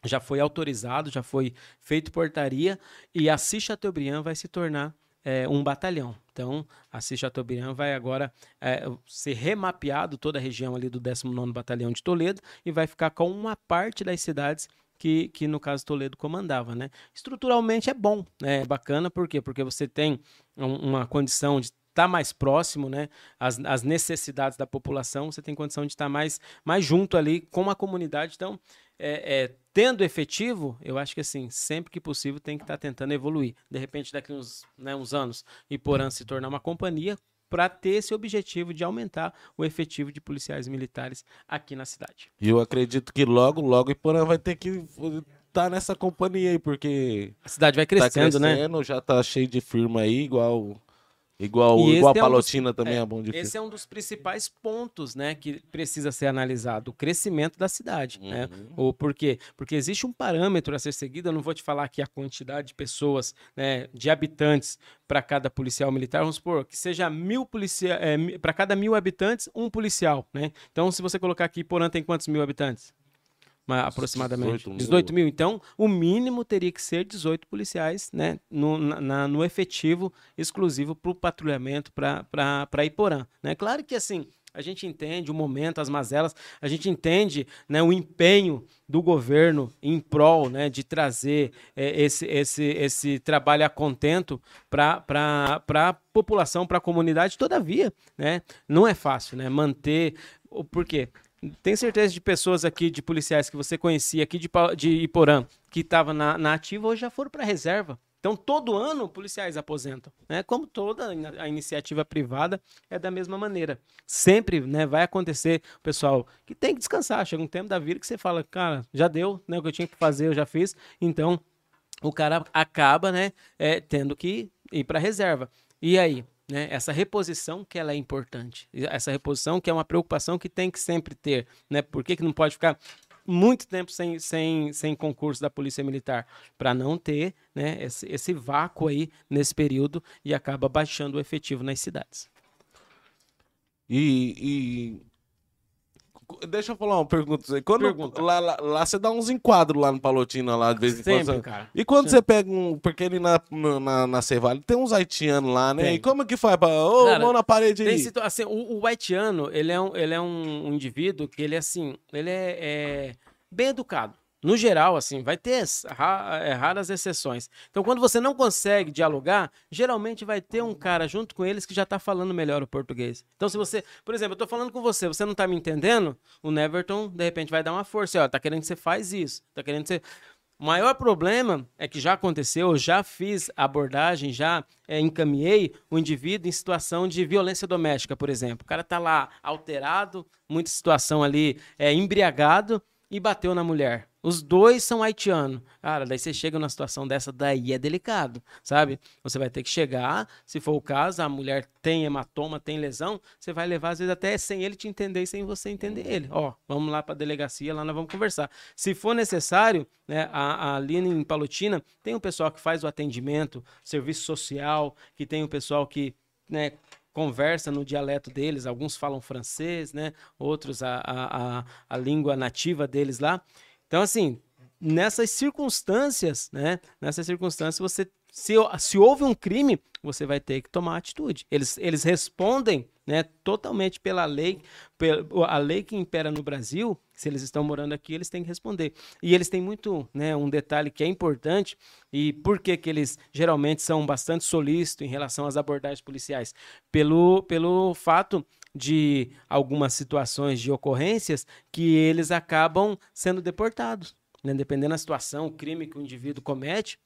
já foi autorizado, já foi feito portaria e a Cis Chateaubriand vai se tornar é, um batalhão. Então, a Cis Chateaubriand vai agora é, ser remapeado toda a região ali do 19º Batalhão de Toledo e vai ficar com uma parte das cidades que, que no caso Toledo comandava, né? Estruturalmente é bom, né? É bacana, por quê? Porque você tem um- uma condição de estar mais próximo, né? As, as necessidades da população, você tem condição de estar mais, mais junto ali com a comunidade. Então, é, é, tendo efetivo, eu acho que assim, sempre que possível tem que estar tentando evoluir. De repente, daqui uns, né, uns anos, Iporã se tornar uma companhia para ter esse objetivo de aumentar o efetivo de policiais militares aqui na cidade. E eu acredito que logo, logo Iporã vai ter que estar nessa companhia aí, porque A cidade vai tá crescendo, né? crescendo, já tá cheio de firma aí, igual igual, E igual esse é um dos- Palotina também é, é, bom de. Esse é um dos principais pontos, né, que precisa ser analisado, o crescimento da cidade, né? Uhum. O por quê? Porque existe um parâmetro a ser seguido, eu não vou te falar aqui a quantidade de pessoas, né, de habitantes para cada policial militar, vamos supor que seja mil policiais, para cada mil habitantes, um policial, né? Então, se você colocar aqui, Porã tem quantos mil habitantes? Aproximadamente. 18 mil. 18 mil. Então, o mínimo teria que ser 18 policiais, né? No, na- no efetivo exclusivo para o patrulhamento para Iporã. Né? Claro que assim. A gente entende o momento, as mazelas, a gente entende né, o empenho do governo em prol né, de trazer eh, esse, esse, esse trabalho a contento para a população, para a comunidade. Todavia, né, não é fácil né, manter. Por quê? Tem certeza de pessoas aqui, de policiais que você conhecia aqui de, de Iporã, que estavam na, na ativa, hoje já foram para reserva. Então, todo ano, policiais aposentam. Né? Como toda a iniciativa privada, é da mesma maneira. Sempre né, vai acontecer, pessoal, que tem que descansar. Chega um tempo da vida que você fala, cara, já deu né, o que eu tinha que fazer, eu já fiz. Então, o cara acaba né, é, tendo que ir para reserva. E aí? Né, essa reposição que ela é importante. Essa reposição que é uma preocupação que tem que sempre ter. Né? Por que, que não pode ficar muito tempo sem, sem, sem concurso da Polícia Militar? Para não ter né, esse, esse vácuo aí nesse período e acaba baixando o efetivo nas cidades. E- Deixa eu falar uma pergunta. Quando, Pergunta. Lá, lá, lá você dá uns enquadros lá no Palotina, lá de vez em quando. Sempre, você- cara. E quando você pega um. Porque ali na, na, na, Cevale tem uns haitianos lá, né? Tem. E como que faz? Pra, ô, Cara, mão na parede aí. situa- assim, o, o haitiano, ele é, um, ele é um indivíduo que ele, assim, ele é, é bem educado. No geral, assim, vai ter é, raras exceções. Então, quando você não consegue dialogar, geralmente vai ter um cara junto com eles que já tá falando melhor o português. Então, se você, por exemplo, eu tô falando com você, você não tá me entendendo, o Neverton, de repente, vai dar uma força. Ó, tá querendo que você faz isso, tá querendo que você. O maior problema é que já aconteceu, eu já fiz abordagem, já é, encaminhei o indivíduo em situação de violência doméstica, por exemplo. O cara tá lá alterado, muita situação ali, é, embriagado e bateu na mulher. Os dois são haitianos. Cara, daí você chega numa situação dessa, daí é delicado, sabe? Você vai ter que chegar, se for o caso, a mulher tem hematoma, tem lesão, você vai levar, às vezes, até sem ele te entender e sem você entender ele. Ó, vamos lá pra delegacia, lá nós vamos conversar. Se for necessário, né, a, a Aline em Palotina tem um pessoal que faz o atendimento, serviço social, que tem o pessoal que, né, conversa no dialeto deles, alguns falam francês, né? Outros a, a, a, língua nativa deles lá. Então, assim, nessas circunstâncias, né? Nessas circunstâncias, você se, se houve um crime, você vai ter que tomar atitude. Eles, eles respondem né, totalmente pela lei, pela, a lei que impera no Brasil, se eles estão morando aqui, eles têm que responder. E eles têm muito, né, um detalhe que é importante, e por que, que eles geralmente são bastante solícitos em relação às abordagens policiais? Pelo, pelo fato de algumas situações de ocorrências que eles acabam sendo deportados. Né? Dependendo da situação, o crime que o indivíduo comete,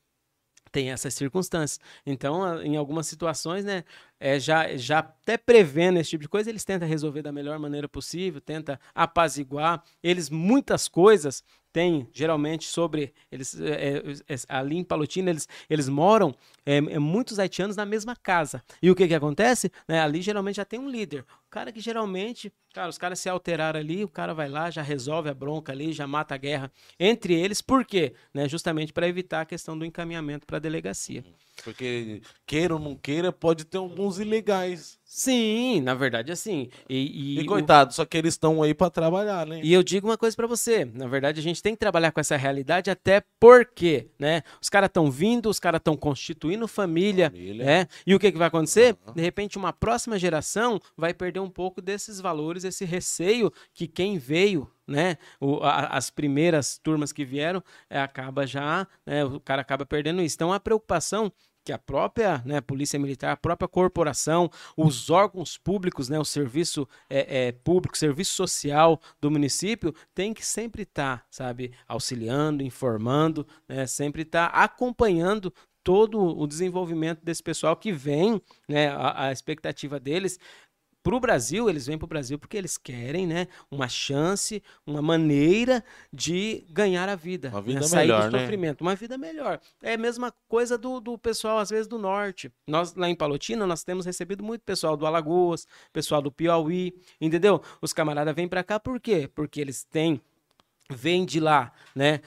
tem essas circunstâncias. Então, em algumas situações, né, é, já, já até prevendo esse tipo de coisa, eles tentam resolver da melhor maneira possível, tenta apaziguar. Eles, muitas coisas, têm, geralmente, sobre. Eles, é, é, ali em Palotina, eles, eles moram, é, muitos haitianos, na mesma casa. E o que, que acontece? Né, ali, geralmente, já tem um líder. O cara que geralmente, cara, os caras se alteraram ali, o cara vai lá, já resolve a bronca ali, já mata a guerra entre eles. Por quê? Né, justamente para evitar a questão do encaminhamento para a delegacia. Porque, queira ou não queira, pode ter alguns ilegais. Sim, na verdade, assim. E, e, e coitado, o... só que eles estão aí para trabalhar, né? E eu digo uma coisa para você. Na verdade, a gente tem que trabalhar com essa realidade até porque, né? Os caras estão vindo, os caras estão constituindo família, família, né? E o que, que vai acontecer? Uhum. De repente, uma próxima geração vai perder um pouco desses valores, esse receio que quem veio né? O, a, as primeiras turmas que vieram é, acaba já, né, o cara acaba perdendo isso. Então a preocupação que a própria né, polícia militar, a própria corporação, os órgãos públicos, né, o serviço é, é, público, serviço social do município, tem que sempre estar, tá, sabe, auxiliando, informando, né, sempre estar tá acompanhando todo o desenvolvimento desse pessoal que vem, né, a, a expectativa deles para o Brasil, eles vêm para o Brasil porque eles querem, né, uma chance, uma maneira de ganhar a vida, uma vida né, sair melhor, do sofrimento, né? uma vida melhor. É a mesma coisa do, do pessoal às vezes do norte. Nós lá em Palotina nós temos recebido muito pessoal do Alagoas, pessoal do Piauí, entendeu? Os camaradas vêm para cá por quê? Porque eles têm vêm de lá, né?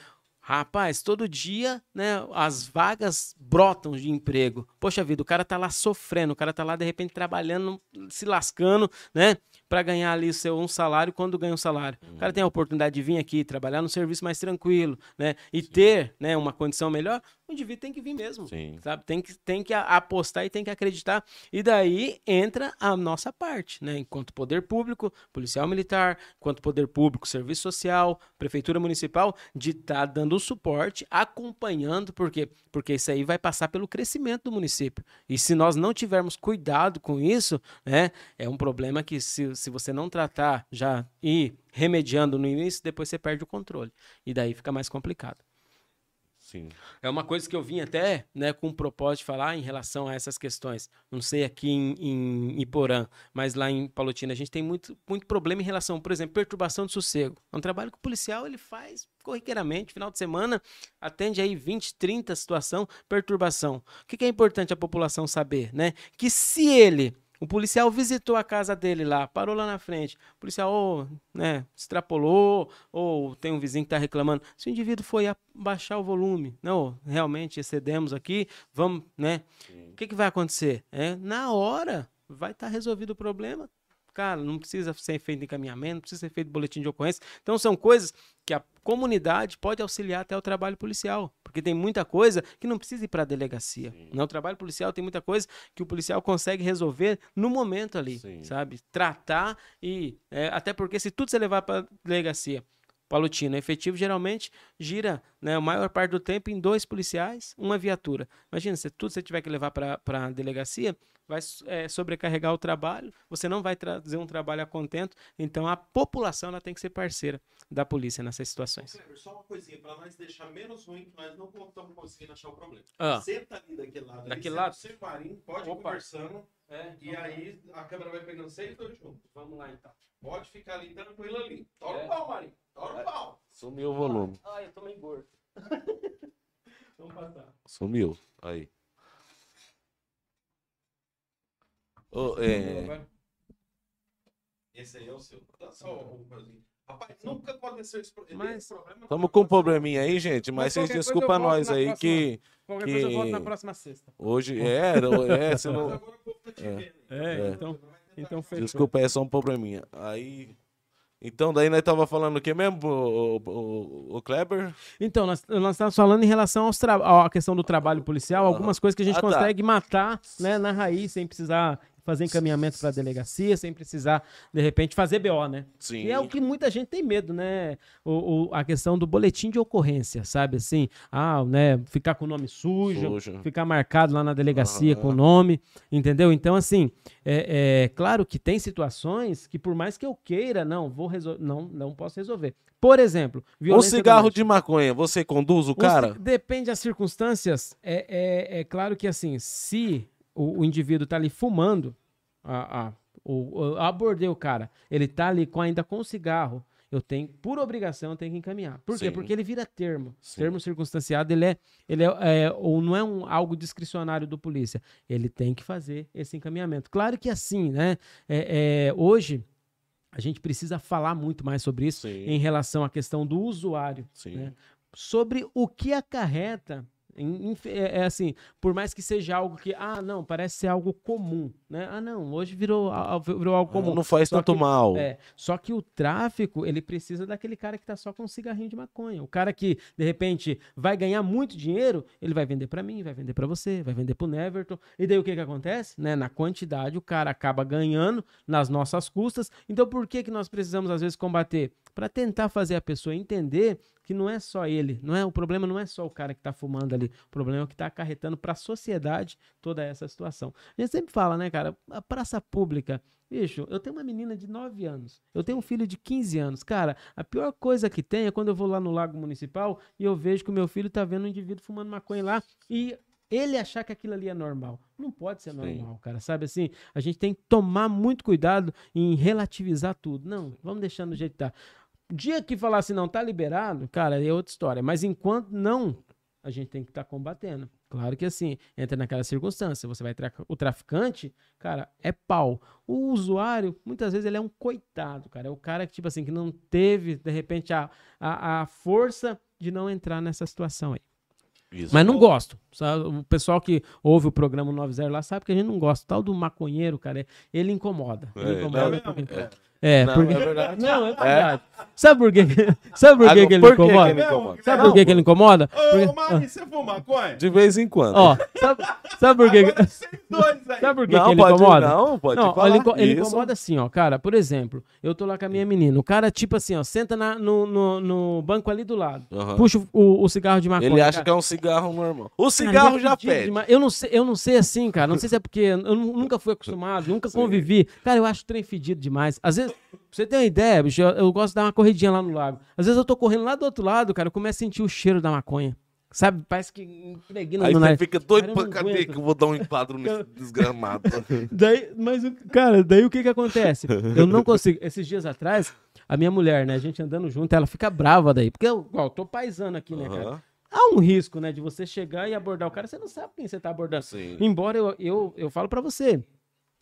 Rapaz, todo dia, né, as vagas brotam de emprego. Poxa vida, o cara tá lá sofrendo, o cara tá lá de repente trabalhando, se lascando, né, para ganhar ali seu um salário quando ganha um salário. Uhum. O cara tem a oportunidade de vir aqui trabalhar no serviço mais tranquilo, né, e ter, né, uma condição melhor o indivíduo tem que vir mesmo, Sim. sabe? Tem que, tem que apostar e tem que acreditar. E daí entra a nossa parte, né? Enquanto poder público, policial militar, enquanto poder público, serviço social, prefeitura municipal, de estar tá dando o suporte, acompanhando, por quê? Porque isso aí vai passar pelo crescimento do município. E se nós não tivermos cuidado com isso, né? É um problema que se, se você não tratar já e remediando no início, depois você perde o controle. E daí fica mais complicado. Sim. É uma coisa que eu vim até né, com o propósito de falar em relação a essas questões. Não sei aqui em, em Iporã, mas lá em Palotina a gente tem muito, muito problema em relação, por exemplo, perturbação de sossego. É um trabalho que o policial ele faz corriqueiramente, final de semana, atende aí 20, 30 situação, perturbação. O que, que é importante a população saber? Né? Que se ele o policial visitou a casa dele lá, parou lá na frente. O policial, ou, né, extrapolou, ou tem um vizinho que está reclamando. Se o indivíduo foi abaixar o volume, não, realmente excedemos aqui, vamos, né? O que, que vai acontecer? É, na hora vai estar tá resolvido o problema. Cara, não precisa ser feito encaminhamento, não precisa ser feito boletim de ocorrência. Então são coisas que a comunidade pode auxiliar até o trabalho policial, porque tem muita coisa que não precisa ir para a delegacia. Sim. O trabalho policial tem muita coisa que o policial consegue resolver no momento ali, Sim. sabe? Tratar e é, até porque se tudo você levar para a Palotina. Efetivo geralmente gira né, a maior parte do tempo em dois policiais, uma viatura. Imagina, se tudo você tiver que levar para a delegacia, vai é, sobrecarregar o trabalho, você não vai trazer um trabalho a contento, então a população ela tem que ser parceira da polícia nessas situações. Kleber, só uma coisinha, para nós deixar menos ruim, que nós não estamos conseguindo achar o problema. Ah. Senta ali daquele lado. Daquele lado? Marinho, pode ir Opa. conversando. É, E aí a câmera vai pegando vocês dois juntos. vamos lá então. Pode ficar ali tranquilo ali. Tora É. o pau, Marinho. Pau. Sumiu o volume. Ai, eu tô meio gordo. vamos passar. Sumiu. Aí. Ô, é, Esse aí é o seu. Dá só o. Rapaz, nunca aconteceu esse pro- Mas- esse problema. Tamo com um probleminha aí, gente, mas Mas vocês desculpa nós aí próxima. que Qualquer Que- coisa eu volto na próxima sexta. hoje é, é, você não, Agora o povo tá te vendo. É, É. então, então fechou. desculpa, é só um probleminha. Aí, então daí nós tava falando o que mesmo, o, o, o Kleber? Então, nós, nós estamos falando em relação aos à questão do trabalho policial, algumas coisas que a gente Ah, tá. consegue matar né, na raiz, sem precisar fazer encaminhamento para a delegacia, sem precisar, de repente, fazer BO, né? Sim. E é o que muita gente tem medo, né? O, o- a questão do boletim de ocorrência, sabe? Assim, ah, né? Ficar com o nome sujo, Sujo. ficar marcado lá na delegacia Aham. com o nome, entendeu? Então, assim, é, é claro que tem situações que, por mais que eu queira, não, vou resol- não, não posso resolver. Por exemplo, Um cigarro de maconha, você conduz o Um cara? Depende das circunstâncias. É, é, é claro que, assim, se o, o indivíduo tá ali fumando, a, a, o, eu abordei o cara, ele tá ali com, ainda com o cigarro, eu tenho, por obrigação, eu tenho que encaminhar. Por quê? Sim. Porque ele vira termo. Sim. Termo circunstanciado, ele é, ele é, é, ou não é um, algo discricionário do polícia. Ele tem que fazer esse encaminhamento. Claro que assim, né? É, é, hoje, a gente precisa falar muito mais sobre isso Sim. em relação à questão do usuário Sim. né? sobre o que acarreta. É, é assim, por mais que seja algo que, ah, não, parece ser algo comum, né? Ah, não, hoje virou, virou algo comum. Não faz Só tanto que- mal. É, só que o tráfico, ele precisa daquele cara que tá só com um cigarrinho de maconha. O cara que, de repente, vai ganhar muito dinheiro, ele vai vender pra mim, vai vender pra você, vai vender pro Neverton. E daí o que que acontece? Né? Na quantidade, o cara acaba ganhando nas nossas custas. Então, por que que nós precisamos, às vezes, combater? Pra tentar fazer a pessoa entender que não é só ele, não é o problema não é só o cara que tá fumando ali, o problema é o que tá acarretando pra sociedade toda essa situação. A gente sempre fala, né, cara, a praça pública, bicho, eu tenho uma menina de 9 anos, eu tenho um filho de 15 anos, cara, a pior coisa que tem é quando eu vou lá no Lago Municipal e eu vejo que o meu filho tá vendo um indivíduo fumando maconha lá e ele achar que aquilo ali é normal. Não pode ser Sim. normal, cara. Sabe assim? A gente tem que tomar muito cuidado em relativizar tudo. Não, vamos deixando do jeito que tá. Dia que falar assim, não, tá liberado, cara, é outra história. Mas enquanto não, a gente tem que estar combatendo. Claro que assim, entra naquela circunstância. Você vai tra o traficante, cara, é pau. O usuário, muitas vezes, ele é um coitado, cara. É o cara que, tipo assim, que não teve, de repente, a, a, a força de não entrar nessa situação aí. Isso. Mas não gosto. O pessoal que ouve o programa 90 lá sabe que a gente não gosta. O tal do maconheiro, cara, é- ele incomoda. Ele É, incomoda porque- é. É, Não, porque... é verdade. Não, é verdade. Sabe por quê? Sabe por quê Agora, que ele por que que incomoda? ele incomoda? Sabe por quê que ele incomoda? Ô, Porque- Marinho, você fuma maconha? De vez em quando. Ó, sabe, sabe por quê? que-. Sabe por quê não, que ele pode, incomoda? não, pode Não, falar. ele, inco- ele incomoda assim, ó, cara. Por exemplo, eu tô lá com a minha menina. O cara, tipo assim, ó, senta na- no, no, no banco ali do lado. Aham. Puxa o, o cigarro de maconha. Ele acha cara. que é um cigarro normal. O Cara, cigarro ele é já pede. demais. Eu não, sei, eu não sei assim, cara. Não sei se é porque eu nu- nunca fui acostumado, nunca convivi. Cara, eu acho o trem fedido demais. Às vezes, pra você ter uma ideia, bicho, eu, eu gosto de dar uma corridinha lá no lago. Às vezes eu tô correndo lá do outro lado, cara, eu começo a sentir o cheiro da maconha. Sabe? Parece que impregna Aí no você nariz. fica doido pra cadê que eu vou dar um enquadro nesse desgramado. Daí, mas, o- cara, daí o que que acontece? Eu não consigo. Esses dias atrás, a minha mulher, né, a gente andando junto, ela fica brava daí. Porque eu, ó, eu tô paisando aqui, né, cara? Há um risco, né, de você chegar e abordar o cara, você não sabe quem você tá abordando. sim. Embora eu, eu, eu falo pra você,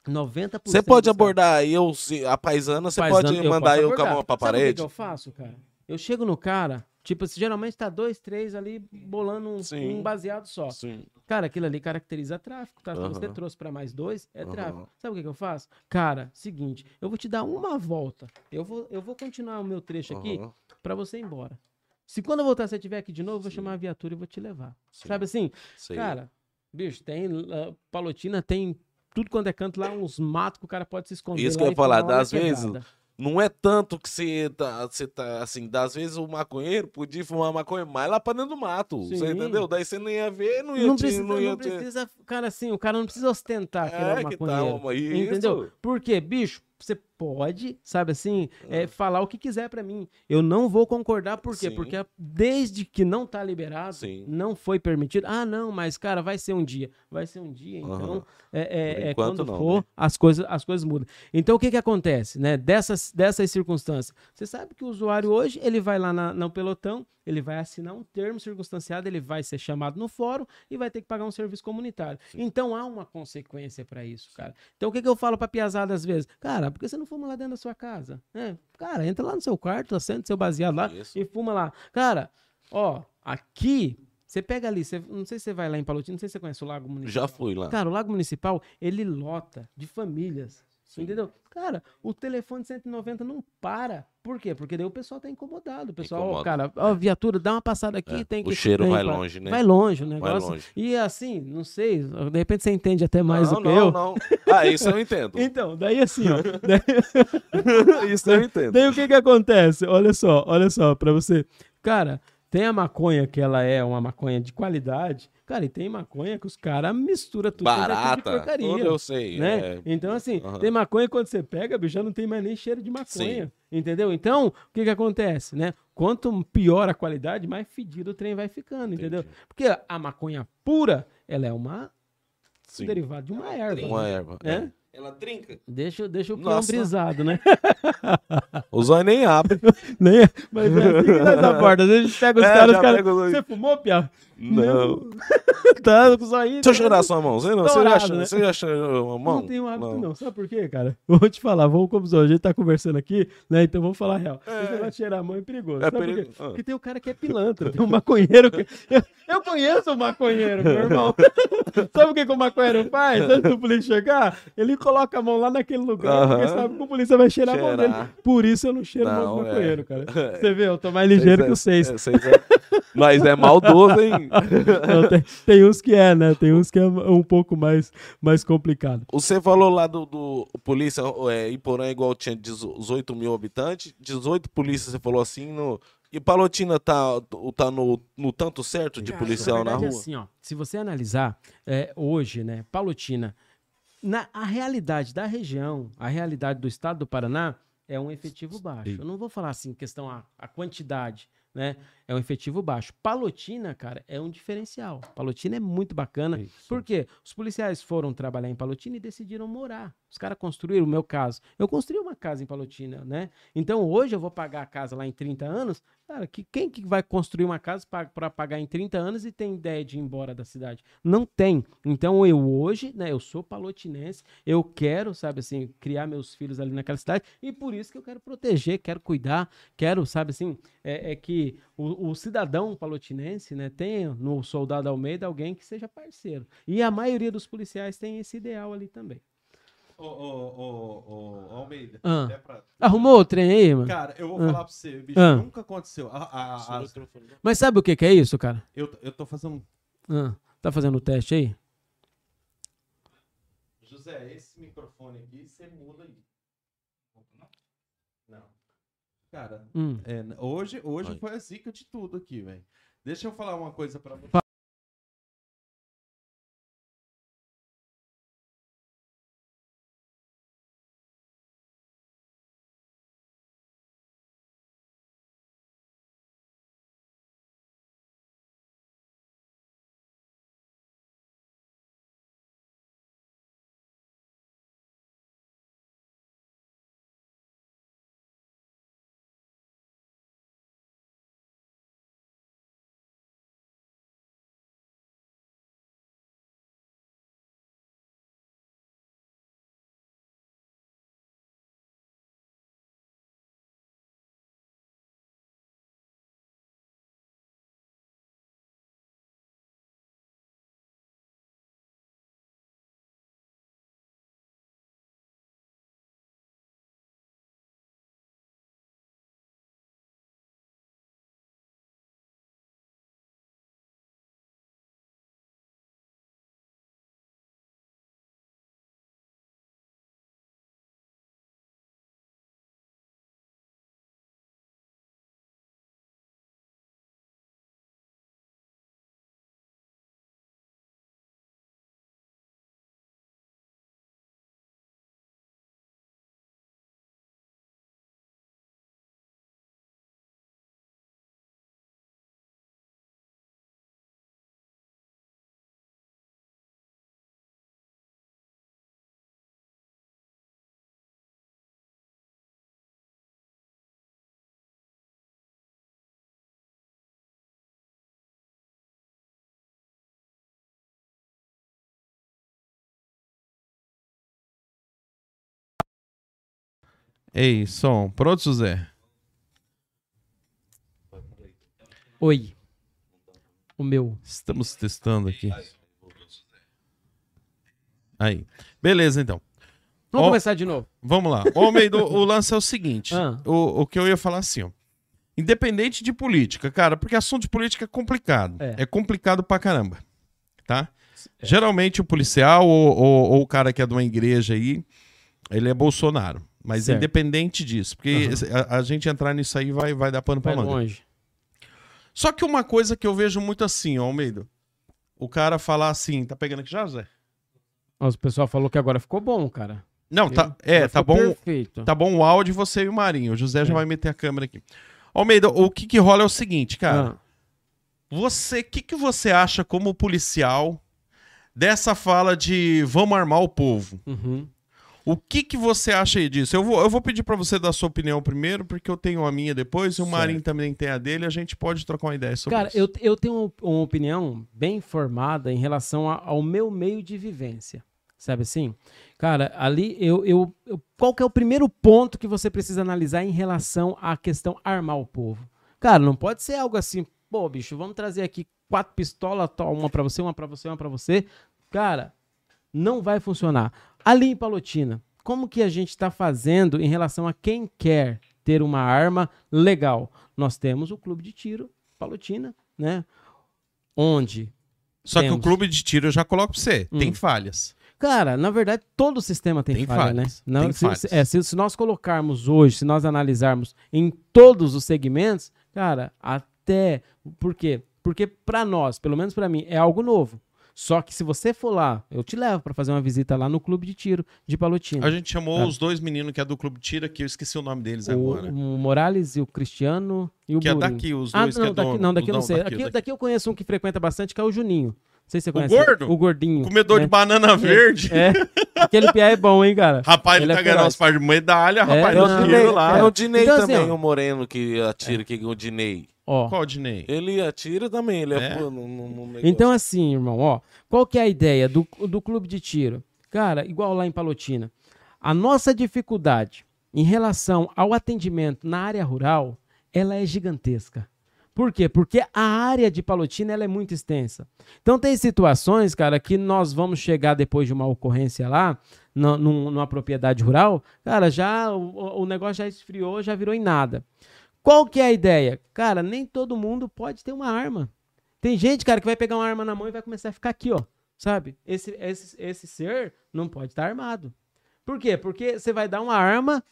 90%. Você pode abordar eu, se- a paisana, você pode mandar eu com a mão pra Sabe o que parede? eu faço, cara? Eu chego no cara, tipo, geralmente tá dois, três ali bolando um, Sim. um baseado só. Sim. Cara, aquilo ali caracteriza tráfico, tá? Se você trouxe pra mais dois, é Aham. tráfico. Sabe o que, que eu faço? Cara, seguinte, eu vou te dar uma volta. Eu vou, eu vou continuar o meu trecho aqui Aham, pra você ir embora. Se quando eu voltar, você estiver aqui de novo, eu vou chamar a viatura e vou te levar. sim, Sabe assim? sei. Cara, bicho, tem. uh, Palotina tem tudo quando é canto lá, uns matos que o cara pode se esconder. Isso que eu ia falar, das vezes, não é tanto que você tá, você tá, assim, das vezes o maconheiro podia fumar maconha mais lá pra dentro do mato, você Sim. entendeu? Daí você não ia ver, não ia Não te- precisa, não não ia te- precisa, cara, assim, o cara não precisa ostentar que ele é É, que maconheiro. tal, isso. Entendeu? Porque, bicho, você pode, sabe assim, é, falar o que quiser pra mim. Eu não vou concordar, por quê? Sim. Porque desde que não tá liberado, Sim. não foi permitido. Ah, não, mas, cara, vai ser um dia. Vai ser um dia, então. É, é- é quando não, for, né? as, coisas, as coisas mudam. Então, o que que acontece, né? Dessas, dessas circunstâncias. Você sabe que o usuário hoje, ele vai lá na, no pelotão, ele vai assinar um termo circunstanciado, ele vai ser chamado no fórum e vai ter que pagar um serviço comunitário. Então, há uma consequência para isso, cara. Então, o que que eu falo pra piazada às vezes? Cara, por que você não fuma lá dentro da sua casa? É, cara, entra lá no seu quarto, acende seu baseado lá Isso. e fuma lá. Cara, ó, aqui... Você pega ali, você, não sei se você vai lá em Palotina, não sei se você conhece o Lago Municipal. Já fui lá. Cara, o Lago Municipal, ele lota de famílias. Entendeu? Cara, o telefone 190 não para. Por quê? Porque daí o pessoal tá incomodado. O pessoal, Incomoda. cara, ó, viatura, dá uma passada aqui, É, tem o que. cheiro tem vai que- longe, né? Vai longe o Vai negócio. longe. E assim, não sei, de repente você entende até mais não, do que não, eu. não. Ah, isso eu entendo. Então, daí assim, ó. daí, isso eu entendo. daí o que que acontece? Olha só, olha só, pra você. Cara, tem a maconha que ela é uma maconha de qualidade. Cara, e tem maconha que os caras misturam tudo. Barata. de porcaria Tudo eu sei. né? é. Então, assim, Aham. tem maconha quando você pega, bicho, já não tem mais nem cheiro de maconha. Sim. Entendeu? Então, o que que acontece, né? Quanto pior a qualidade, mais fedido o trem vai ficando, entendeu? Entendi. Porque a maconha pura, ela é uma Sim. derivada de uma erva. Uma né? erva. É? Ela trinca. Deixa, deixa o Nossa. brisado, né? O zóio nem abre. Nem- Mas é assim que nós aborda. Às vezes a gente pega os É, caras, os caras. Você fumou, Piau? Não. tá com os olhinhos. Deixa eu cheirar sua mão. Você, não, você, já, né? você já cheirou a mão? Não tenho hábito, não. Sabe por quê, cara? Vou te falar, vamos como a gente tá conversando aqui, né? Então vamos falar a real. Esse negócio de cheirar a mão é perigoso. É Sabe por quê? perigo- ah. Porque tem o cara que é pilantra, tem um maconheiro. Que... Eu, eu conheço o maconheiro, meu irmão. sabe o que, que o maconheiro faz? Antes do polícia chegar, ele coloca a mão lá naquele lugar, porque Aham. sabe que o polícia vai cheirar a mão dele. Cheirar. Por isso eu não cheiro a mão Não, do é. maconheiro, cara. Você vê, eu tô mais ligeiro que os seis. É, seis é- Mas é maldoso, hein? Não, tem, tem uns que é, né? Tem uns que é um pouco mais, mais complicado. Você falou lá do, do polícia, é, Iporã igual tinha 18 mil habitantes, 18 polícias, você falou assim, no, e Palotina tá, tá no, no tanto certo de policial na verdade é rua? assim, ó, se você analisar é, hoje, né, Palotina, na, a realidade da região, a realidade do estado do Paraná é um efetivo baixo. Eu não vou falar assim, questão a, a quantidade, né? É um efetivo baixo. Palotina, cara, é um diferencial. Palotina é muito bacana. Isso. Por quê? Os policiais foram trabalhar em Palotina e decidiram morar. Os caras construíram, o meu caso. Eu construí uma casa em Palotina, né? Então hoje eu vou pagar a casa lá em 30 anos. Cara, que, quem que vai construir uma casa para pagar em 30 anos e tem ideia de ir embora da cidade? Não tem. Então eu hoje, né, eu sou palotinense, eu quero, sabe assim, criar meus filhos ali naquela cidade e por isso que eu quero proteger, quero cuidar, quero, sabe assim, é, é que o, o cidadão palotinense, né, tenha no soldado Almeida alguém que seja parceiro. E a maioria dos policiais tem esse ideal ali também. Ô, ô, ô, ô, Almeida. Ah. até pra- Arrumou o trem aí, mano? Cara, eu vou Ah. falar pra você, bicho, Ah. nunca aconteceu. A- a- a- Mas sabe o que, que é isso, cara? eu, eu tô fazendo. Ah, tá fazendo o teste aí? José, esse microfone aqui, você muda aí. Não. Cara, Hum. é, hoje, hoje Vai. foi a zica de tudo aqui, velho. Deixa eu falar uma coisa pra você. Ei, som. Pronto, José? Oi. O meu. Estamos testando aqui. Aí. Beleza, então. Vamos Ó, começar de novo. Vamos lá. Ô, o lance é o seguinte. Ah. O, o que eu ia falar assim, ó. Independente de política, cara, porque assunto de política é complicado. É. É, complicado pra caramba. Tá? Geralmente o policial ou, ou- ou o cara que é de uma igreja aí, ele é Bolsonaro. Mas Certo. independente disso, porque a, a gente entrar nisso aí vai, vai dar pano pra Vai manga. longe. Só que uma coisa que eu vejo muito assim, ó, Almeida. O cara falar assim, tá pegando aqui já, Zé? Mas o pessoal falou que agora ficou bom, cara. Não, tá, é, tá bom. Perfeito. Tá bom o áudio, você e o Marinho. O José já É. vai meter a câmera aqui. Almeida, o que que rola é o seguinte, cara. Ah, Você, o que que você acha como policial dessa fala de vamos armar o povo? uhum. O que que você acha aí disso? Eu vou, eu vou pedir pra você dar sua opinião primeiro, porque eu tenho a minha depois e o. Marinho também tem a dele. A gente pode trocar uma ideia sobre Cara, isso. eu, eu tenho uma- opinião bem formada em relação a- ao meu meio de vivência. Sabe assim? Cara, ali eu, eu, eu- Qual que é o primeiro ponto que você precisa analisar em relação à questão armar o povo? Cara, não pode ser algo assim, pô, bicho, vamos trazer aqui quatro pistolas, to- uma pra você, uma pra você, uma pra você. Cara, não vai funcionar. Ali em Palotina, como que a gente está fazendo em relação a quem quer ter uma arma legal? Nós temos o clube de tiro Palotina, né? Onde, Só que o temos. clube de tiro eu já coloco pra você. Hum. Tem falhas. cara, na verdade todo o sistema tem, Tem falha, né? falhas, Não, tem se, falhas. é, se, se nós colocarmos hoje, se nós analisarmos em todos os segmentos, cara, até por quê? Porque para nós, pelo menos para mim, é algo novo. Só que se você for lá, eu te levo para fazer uma visita lá no clube de tiro de Palotina. A gente chamou Tá. os dois meninos que é do clube de tiro aqui, eu esqueci o nome deles O, agora. o Morales e o Cristiano e o Que é Burinho. daqui, os Ah, dois que não, é daqui, dono. não, daqui eu Não, não sei. daqui, Daqui, daqui. daqui eu conheço um que frequenta bastante, que é o Juninho. Não sei se você conhece. gordo? O gordinho. Comedor né? de banana verde. É. Aquele piá é bom, hein, cara? Rapaz, ele, Ele é tá ganhando feroz. umas partes de medalha, rapaz, É, o não, Dinei, tiro lá. tem o Dinei Então, assim, também, ó. o moreno que atira aqui, o Dinei. Ó. Ele atira também, ele é, É? pô, no, no- no. Então, assim, irmão, ó, qual que é a ideia do, do clube de tiro? Cara, igual lá em Palotina, a nossa dificuldade em relação ao atendimento na área rural, ela é gigantesca. Por quê? Porque a área de Palotina ela é muito extensa. Então tem situações, cara, que nós vamos chegar depois de uma ocorrência lá, num- numa propriedade rural, cara, já o, o negócio já esfriou, já virou em nada. Qual que é a ideia? Cara, nem todo mundo pode ter uma arma. Tem gente, cara, que vai pegar uma arma na mão e vai começar a ficar aqui, ó. Sabe? Esse, esse, esse ser não pode estar armado. Por quê? Porque você vai dar uma arma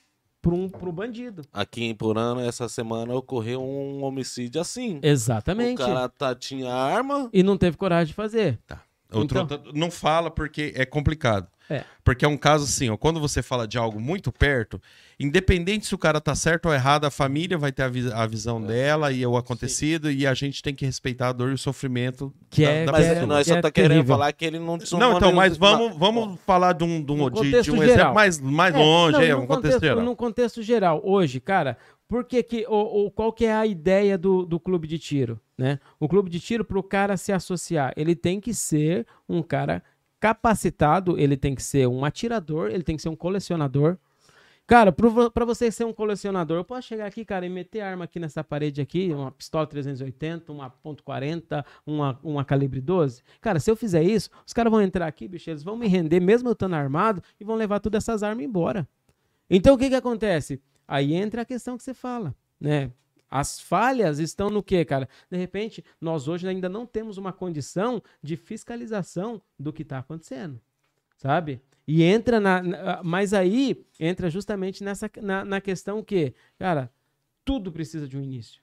para um, pro bandido. Aqui em Purana, essa semana, ocorreu um homicídio assim. Exatamente. O cara tá, tinha arma, E não teve coragem de fazer. Outro- Então- outro- não fala porque é complicado. É. Porque é um caso assim, ó, quando você fala de algo muito perto, independente se o cara tá certo ou errado, a família vai ter a, vi- a visão dela e o acontecido, e a gente tem que respeitar a dor e o sofrimento Que da, é- da mas que pessoa. nós que só é tá querendo terrível. falar que ele não Não, então, mas vamos, vamos falar de um, de um, de- de contexto um geral. exemplo mais, mais É, longe, não, aí, num um contexto geral. Num contexto geral, hoje, cara, por que que, o, o- qual que é a ideia do, do clube de tiro, né? O clube de tiro, para o cara se associar, ele tem que ser um cara capacitado, ele tem que ser um atirador, ele tem que ser um colecionador. Cara, para você ser um colecionador, eu posso chegar aqui, cara, e meter arma aqui nessa parede aqui, uma pistola 380, uma .40, uma, uma calibre 12. Cara, se eu fizer isso, os caras vão entrar aqui, bicho, eles vão me render, mesmo eu estando armado, e vão levar todas essas armas embora. Então, o que que acontece? Aí entra a questão que você fala, né? As falhas estão no quê, cara? De repente, nós hoje ainda não temos uma condição de fiscalização do que está acontecendo, sabe? E entra na, Mas aí entra justamente nessa na, na questão que, cara, tudo precisa de um início.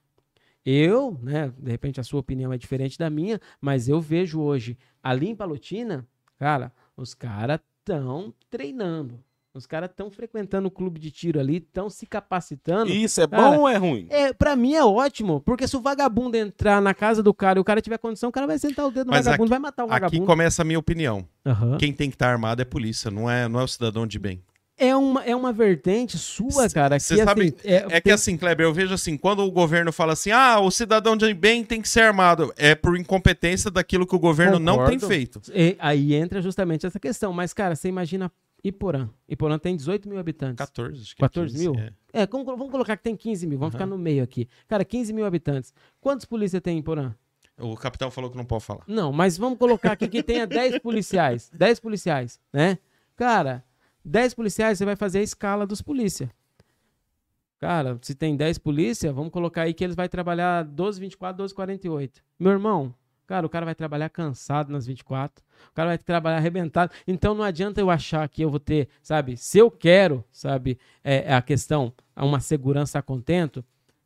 Eu, né, de repente a sua opinião é diferente da minha, mas eu vejo hoje ali em Palotina, cara, os caras estão treinando. Os caras estão frequentando o clube de tiro ali, estão se capacitando. Isso é Cara, bom ou é ruim? É, pra mim é ótimo, porque se o vagabundo entrar na casa do cara e o cara tiver condição, o cara vai sentar o dedo no Mas vagabundo, aqui- vai matar o Aqui vagabundo. começa a minha opinião. Aham. Quem tem que estar armado é a polícia, não é, não é o cidadão de bem. É, uma, é uma vertente sua, cara, que Você sabe, assim, é, É que assim, Kleber, eu vejo assim, quando o governo fala assim, ah, o cidadão de bem tem que ser armado, é por incompetência daquilo que o governo não tem Concordo. feito. E aí entra justamente essa questão. Mas, cara, você imagina Iporã. Iporã tem 18 mil habitantes. 14, acho que 14 15, mil? é. É, como- vamos colocar que tem 15 mil, vamos Aham. ficar no meio aqui. Cara, 15 mil habitantes. Quantos polícia tem em Porã? O capitão falou que não pode falar. Não, mas vamos colocar aqui que tenha 10 policiais. 10 policiais, né? Cara, 10 policiais, você vai fazer a escala dos polícia. Cara, se tem 10 polícia, vamos colocar aí que eles vão trabalhar 12, 24, 12, 48. Meu irmão, cara, o cara vai trabalhar cansado nas 24. O cara vai trabalhar arrebentado. Então não adianta eu achar que eu vou ter, sabe? Se eu quero, sabe, é, é a questão, uma segurança a contento,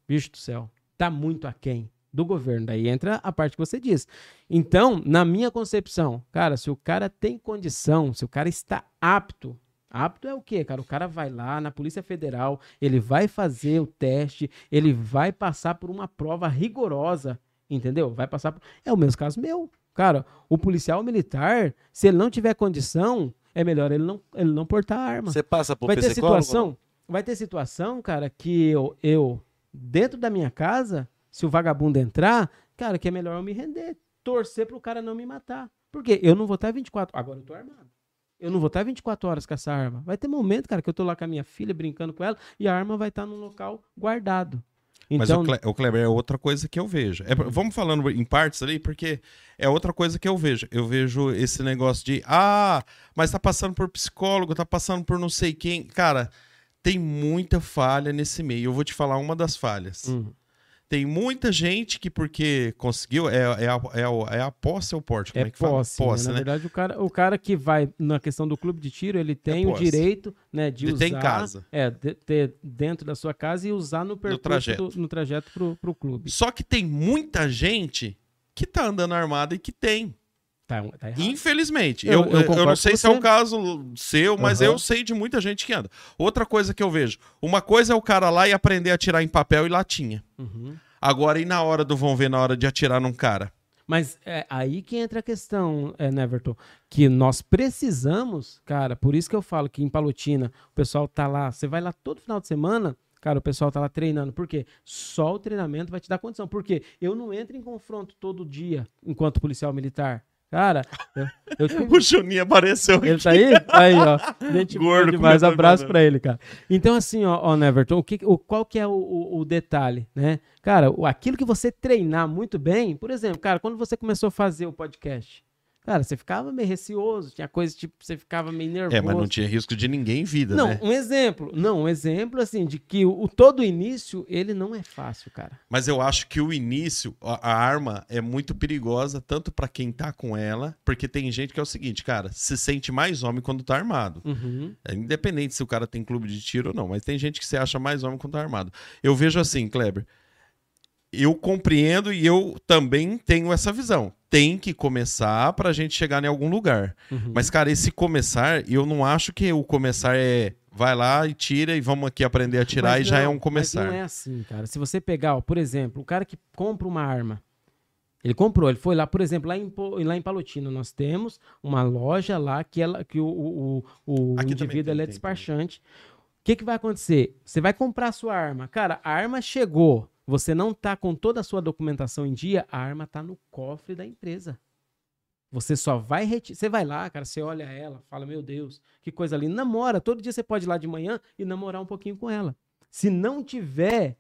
bicho do céu, tá muito aquém do governo. Daí entra a parte que você diz. Então, na minha concepção, cara, se o cara tem condição, se o cara está apto, apto é o quê, cara? O cara vai lá na Polícia Federal, ele vai fazer o teste, ele vai passar por uma prova rigorosa, entendeu? Vai passar por... É o mesmo caso meu. Cara, o policial militar, se ele não tiver condição, é melhor ele não, ele não portar arma Você passa por vai ter psicólogo? situação, vai ter situação, cara, que eu, eu dentro da minha casa, se o vagabundo entrar, cara, que é melhor eu me render, torcer pro cara não me matar. Porque eu não vou estar 24, agora eu tô armado. Eu não vou estar 24 horas com essa arma. Vai ter momento, cara, que eu tô lá com a minha filha brincando com ela e a arma vai estar num local guardado. Mas Então, o, Cle- o Kleber é outra coisa que eu vejo. É, vamos falando em partes ali, porque é outra coisa que eu vejo. Eu vejo esse negócio de, ah, mas tá passando por psicólogo, tá passando por não sei quem. Cara, tem muita falha nesse meio. Eu vou te falar uma das falhas. hum, Tem muita gente que, porque conseguiu, é, é, a, é, a, é a posse ou porte? Como é, é que fala? posse, né? Na verdade, o cara, o cara que vai na questão do clube de tiro, ele tem o posse. direito, né, de De usar, ter em casa. é, de- ter dentro da sua casa e usar no percurso trajeto. do- no trajeto pro, pro clube. Só que tem muita gente que tá andando armada e que tem. Tá, tá errado. Infelizmente. Eu- Eu, eu eu, não sei se é o caso seu, mas Aham. eu sei de muita gente que anda. Outra coisa que eu vejo: uma coisa é o cara lá e aprender a atirar em papel e latinha. Uhum. Agora, e na hora do vão ver, na hora de atirar num cara? Mas é aí que entra a questão, é, Neverton, que nós precisamos, cara, por isso que eu falo que em Palotina o pessoal tá lá, você vai lá todo final de semana, cara, o pessoal tá lá treinando. Por quê? Só o treinamento vai te dar condição. Porque eu não entro em confronto todo dia enquanto policial militar. Cara, eu, eu O Juninho apareceu aqui. Ele tá aí? Aí, ó. Gente Gordo, comendo Abraço pra ele, cara. Então, assim, ó, ó Neverton, o que, o, qual que é o, o, o detalhe, né? Cara, o- aquilo que você treinar muito bem, por exemplo, cara, quando você começou a fazer o podcast, cara, você ficava meio receoso, tinha coisa tipo, você ficava meio nervoso. É, mas não tinha risco de ninguém em vida, Não, né? um exemplo. Não, um exemplo, assim, de que o, o todo início, ele não é fácil, cara. Mas eu acho que o início, a, a arma é muito perigosa, tanto pra quem tá com ela, porque tem gente que é o seguinte, cara, se sente mais homem quando tá armado. Uhum. É independente se o cara tem clube de tiro ou não, mas tem gente que se acha mais homem quando tá armado. Eu vejo assim, Kleber. Eu compreendo e eu também tenho essa visão. Tem que começar pra gente chegar em algum lugar. Uhum. Mas, cara, esse começar, eu não acho que o começar é vai lá e tira e vamos aqui aprender a tirar Mas e já é não, um começar. Não é assim, cara. Se você pegar, ó, por exemplo, o cara que compra uma arma, ele comprou, ele foi lá, por exemplo, lá em, lá em Palotina, nós temos uma loja lá que, ela, que o, o, o, o indivíduo tem, é tem, despachante. O que, que vai acontecer? Você vai comprar a sua arma. Cara, a arma chegou, você não tá com toda a sua documentação em dia, a arma tá no cofre da empresa. Você só vai retirar. Você vai lá, cara, você olha ela, fala, meu Deus, que coisa linda. Namora. Todo dia você pode ir lá de manhã e namorar um pouquinho com ela. Se não tiver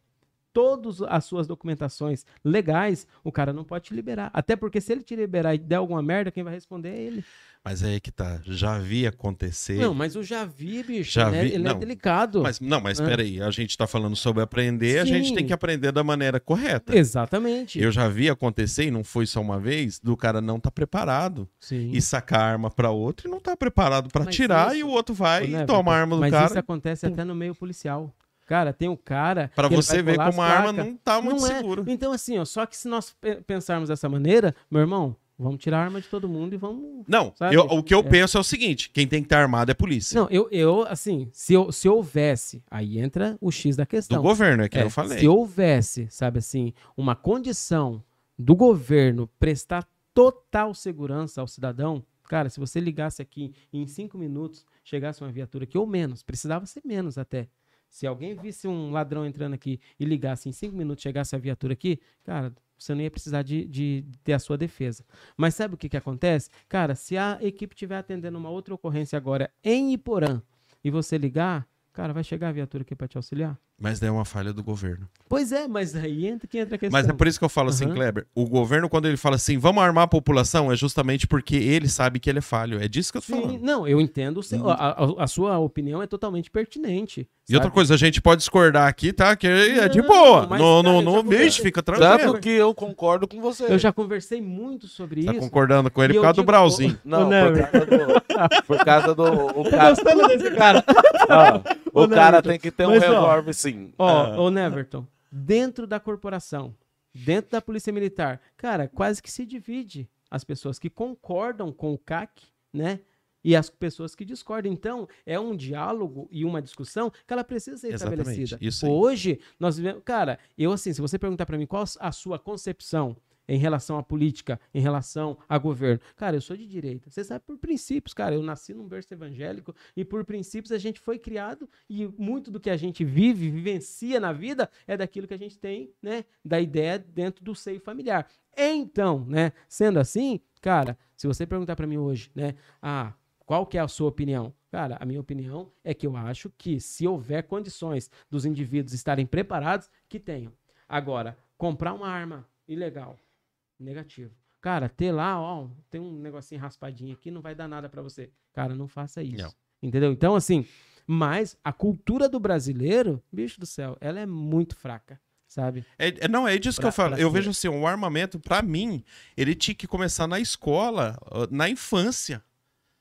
todas as suas documentações legais, o cara não pode te liberar. Até porque se ele te liberar e der alguma merda, quem vai responder é ele. Mas aí é que tá. Já vi acontecer. Não, mas eu já vi, bicho. Já ele é- vi- ele é não. delicado. Mas, não, mas Ah. peraí, a gente tá falando sobre aprender, a gente Sim. tem que aprender da maneira correta. Exatamente. Eu já vi acontecer, e não foi só uma vez, do cara não tá preparado Sim. e sacar a arma pra outro e não tá preparado pra Mas tirar isso- e o outro vai e toma a arma do mas cara. isso acontece até no meio policial. Cara, tem o cara. Ele você ver como a arma não tá muito Não é. segura. Então, assim, ó, só que se nós pe- pensarmos dessa maneira, meu irmão, vamos tirar a arma de todo mundo e vamos. Não, eu- o que eu É. penso é o seguinte: quem tem que estar armado é a polícia. Não, eu, eu assim, se, eu, se houvesse, aí entra o X da do questão. governo, é que É, eu falei. Se houvesse, sabe assim, uma condição do governo prestar total segurança ao cidadão, cara, se você ligasse aqui em cinco minutos chegasse uma viatura aqui, ou menos, precisava ser menos até. Se alguém visse um ladrão entrando aqui e ligasse em cinco minutos, chegasse a viatura aqui, cara, você não ia precisar de, de ter a sua defesa. Mas sabe o que, que acontece? Cara, se a equipe estiver atendendo uma outra ocorrência agora em Iporã e você ligar, cara, vai chegar a viatura aqui para te auxiliar? Mas daí é uma falha do governo. Pois é, mas aí entra que entra a questão. Mas é por isso que eu falo assim, Uhum. Kleber. O governo, quando ele fala assim, vamos armar a população, é justamente porque ele sabe que ele é falho. É disso que eu tô Sim, falando. não, eu entendo. o seu- a, a- a sua opinião é totalmente pertinente. E outra coisa, a gente pode discordar aqui, tá? Que é de Não, boa. mas, no, cara, no, eu no já vou- bicho, fica tranquilo. Tanto que eu concordo com você. Eu já conversei muito sobre Tá isso. concordando com ele por eu causa do digo- Brauzinho. Não, Ô, por causa do. Por causa do. O cara, Gostando desse cara. ó, Ô, o cara Neverton, tem que ter um revólver, sim. Ó, Ah. ô Neverton, dentro da corporação, dentro da Polícia Militar, cara, quase que se divide as pessoas que concordam com o CAC, né? E as pessoas que discordam. Então, é um diálogo e uma discussão que ela precisa ser Exatamente, estabelecida. Hoje, nós vivemos. Cara, eu assim, se você perguntar pra mim qual a sua concepção em relação à política, em relação a governo. Cara, eu sou de direita. Você sabe por princípios, cara. Eu nasci num berço evangélico e por princípios a gente foi criado e muito do que a gente vive, vivencia na vida é daquilo que a gente tem, né, da ideia dentro do seio familiar. Então, né, sendo assim, cara, se você perguntar pra mim hoje, né, ah, qual que é a sua opinião? Cara, a minha opinião é que eu acho que se houver condições dos indivíduos estarem preparados, que tenham. Agora, comprar uma arma ilegal, negativo. Cara, ter lá, ó, tem um negocinho raspadinho aqui, não vai dar nada pra você. Cara, não faça isso. Não. Entendeu? Então, assim, mas a cultura do brasileiro, bicho do céu, ela é muito fraca, sabe? É, é- não, é disso que Pra- eu falo. Eu vejo assim, o armamento, pra mim, ele tinha que começar na escola, na infância.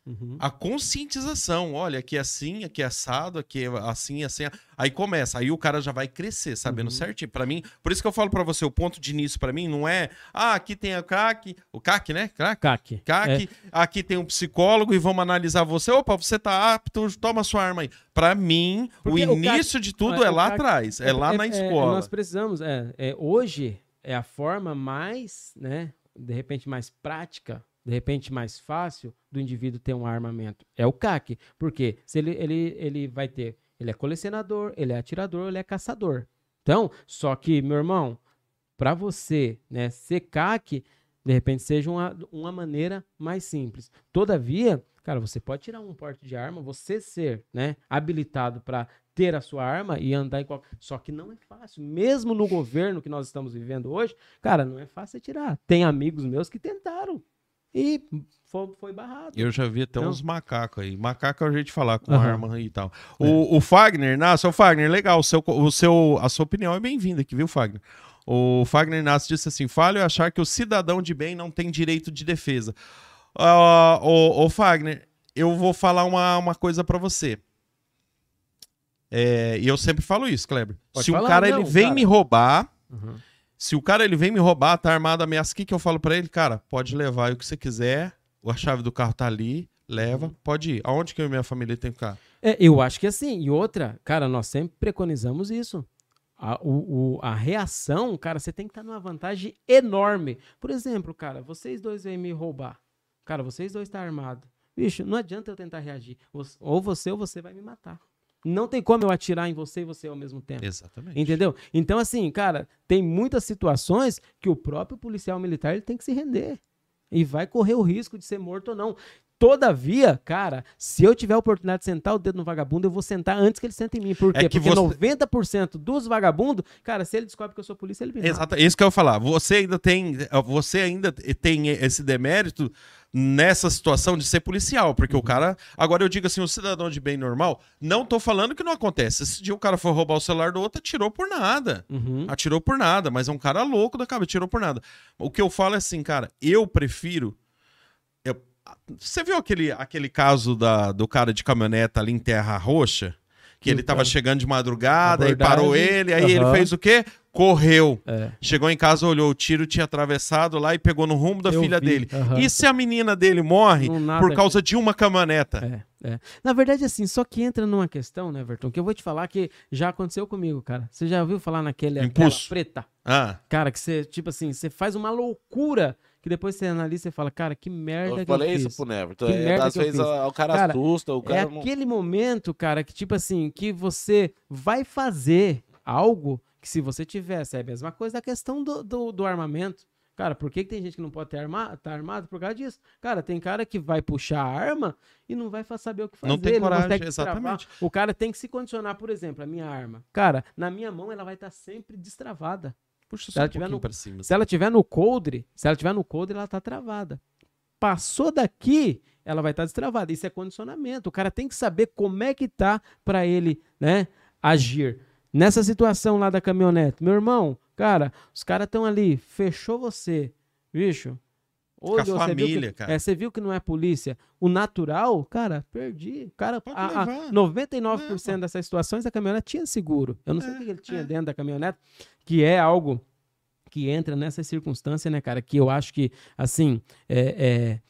Uhum. A conscientização. Olha, aqui é assim, aqui é assado, aqui é assim, assim. Aí começa, aí o cara já vai crescer, sabendo Uhum. certinho. Pra mim, por isso que eu falo pra você, o ponto de início pra mim não é, ah, aqui tem a CAC, o CAC, né? CAC, CAC. CAC, aqui tem um psicólogo e vamos analisar você. Opa, você tá apto, toma sua arma aí. Pra mim, Porque o o CAC início de tudo é, é, lá CAC atrás, é, lá na escola. nós precisamos, é, é, hoje é a forma mais, né, de repente mais prática, de repente mais fácil do indivíduo ter um armamento. É o CAC. Porque se ele, ele, ele vai ter, ele é colecionador, ele é atirador, ele é caçador. Então, só que, meu irmão, para você, né, ser CAC, de repente seja uma, uma maneira mais simples. Todavia, cara, você pode tirar um porte de arma, você ser, né, habilitado para ter a sua arma e andar em qualquer. Só que não é fácil. Mesmo no governo que nós estamos vivendo hoje, cara, não é fácil tirar. Tem amigos meus que tentaram e foi, foi barrado. Eu já vi até Não. uns macacos aí. Macaco é o jeito de falar com Aham. arma e tal. O, o Fagner, Inácio, o Fagner, legal. O seu, o seu, a sua opinião é bem-vinda aqui, viu, Fagner? O Fagner Inácio disse assim: falho é achar que o cidadão de bem não tem direito de defesa. Ah, ô, ô, Fagner, eu vou falar uma, uma coisa pra você. É, e eu sempre falo isso, Kleber. Pode Se o cara não, ele vem cara. me roubar, Uhum. Se o cara ele vem me roubar, tá armado, ameaça, o que, que eu falo pra ele? Cara, pode levar o que você quiser, a chave do carro tá ali, leva, Uhum. pode ir. Aonde que eu e minha família tem que ficar? É, eu acho que assim. E outra, cara, nós sempre preconizamos isso. A, o, o- a reação, cara, você tem que estar numa vantagem enorme. Por exemplo, cara, vocês dois vêm me roubar. Cara, vocês dois estão armados. Bicho, não adianta eu tentar reagir. Ou você ou você vai me matar. Não tem como eu atirar em você e você ao mesmo tempo. Exatamente. Entendeu? Então, assim, cara, tem muitas situações que o próprio policial militar ele tem que se render. E vai correr o risco de ser morto ou não. Todavia, cara, se eu tiver a oportunidade de sentar o dedo no vagabundo, eu vou sentar antes que ele sente em mim. Por quê? É que Porque você- 90% dos vagabundos, cara, se ele descobre que eu sou polícia, ele me mata. Exato, isso que eu ia falar. Você ainda tem, você ainda tem esse demérito nessa situação de ser policial, porque Uhum. o cara, agora eu digo assim, o cidadão de bem normal, não tô falando que não acontece. Esse dia o cara foi roubar o celular do outro, atirou por nada. Uhum. Atirou por nada, mas é um cara louco da cabeça, atirou por nada. O que eu falo é assim, cara, eu prefiro. eu- você viu aquele, aquele caso da, do cara de caminhoneta ali em Terra Roxa? Que ele tava Então. chegando de madrugada, aí Abordagem. parou ele, aí ele Aham. fez o quê? Correu. É. Chegou em casa, olhou o tiro, tinha atravessado lá e pegou no rumo da Eu filha vi, dele. aham. E se a menina dele morre por causa de uma caminhoneta? É, é. Na verdade, assim, só que entra numa questão, né, Everton, que eu vou te falar que já aconteceu comigo, cara. Você já ouviu falar naquele Impulso. preta? Ah, Cara, que você, tipo assim, você faz uma loucura que depois você analisa e fala, cara, que merda Eu que eu falei fiz. isso pro Neverton. Que É, merda às que eu vezes fiz. a- o cara, Cara, assusta, o É cara não... aquele momento, cara, que tipo assim, que você vai fazer algo que se você tivesse, é a mesma coisa da questão do, do, do armamento. Cara, por que, que tem gente que não pode ter arma, tá armado por causa disso? Cara, tem cara que vai puxar a arma e não vai saber o que fazer. Não tem coragem, destravar. exatamente. O cara tem que se condicionar, por exemplo, a minha arma. Cara, na minha mão ela vai estar sempre destravada. Puxa Se ela um tiver no- cima. Se ela tiver no coldre, se ela tiver no coldre, ela tá travada. Passou daqui, ela vai estar destravada. Isso é condicionamento. O cara tem que saber como é que tá para ele, né, agir. Nessa situação lá da caminhonete, meu irmão, cara, os caras estão ali, fechou você, bicho. Com a você família, viu que, cara. É, você viu que não é polícia. O natural, cara, perdi. O cara, a, a levar. 99% dessas situações a caminhonete tinha seguro. Eu não sei É, o que ele tinha é. dentro da caminhonete, que é algo que entra nessa circunstância, né, cara? Que eu acho que, assim, é, é,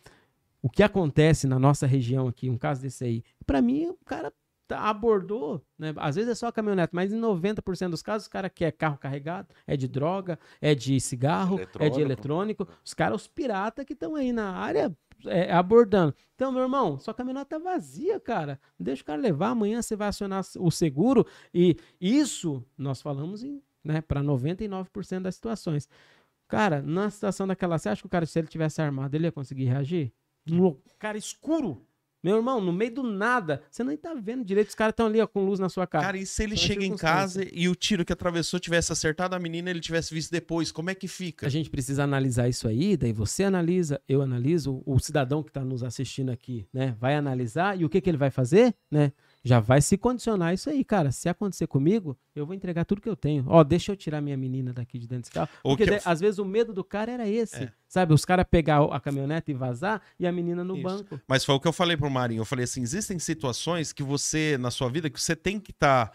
o que acontece na nossa região aqui, um caso desse aí, pra mim, o cara abordou, né? Às vezes é só a caminhonete, mas em 90% dos casos, o cara quer carro carregado, é de droga, é de cigarro, é Eletrônico. de eletrônico. Os caras, os piratas que estão aí na área é, abordando. Então, meu irmão, sua caminhonete tá vazia, cara. Deixa o cara levar, amanhã você vai acionar o seguro. E isso nós falamos em, né, para 99% das situações. Cara, na situação daquela, você acha que o cara, se ele tivesse armado, ele ia conseguir reagir? No cara escuro. Meu irmão, no meio do nada, você nem tá vendo direito, os caras estão ali ó, com luz na sua cara. Cara, e se ele chega em casa e o tiro que atravessou tivesse acertado a menina ele tivesse visto depois, como é que fica? A gente precisa analisar isso aí, daí você analisa, eu analiso, o cidadão que está nos assistindo aqui, né, vai analisar e o que, que ele vai fazer, né? Já vai se condicionar isso aí, cara. Se acontecer comigo, eu vou entregar tudo que eu tenho. Ó, deixa eu tirar minha menina daqui de dentro desse carro. Porque eu- às vezes o medo do cara era esse, É. sabe? Os caras pegar a caminhonete e vazar e a menina no Isso. banco. Mas foi o que eu falei pro Marinho. Eu falei assim: existem situações que você, na sua vida, que você tem que estar.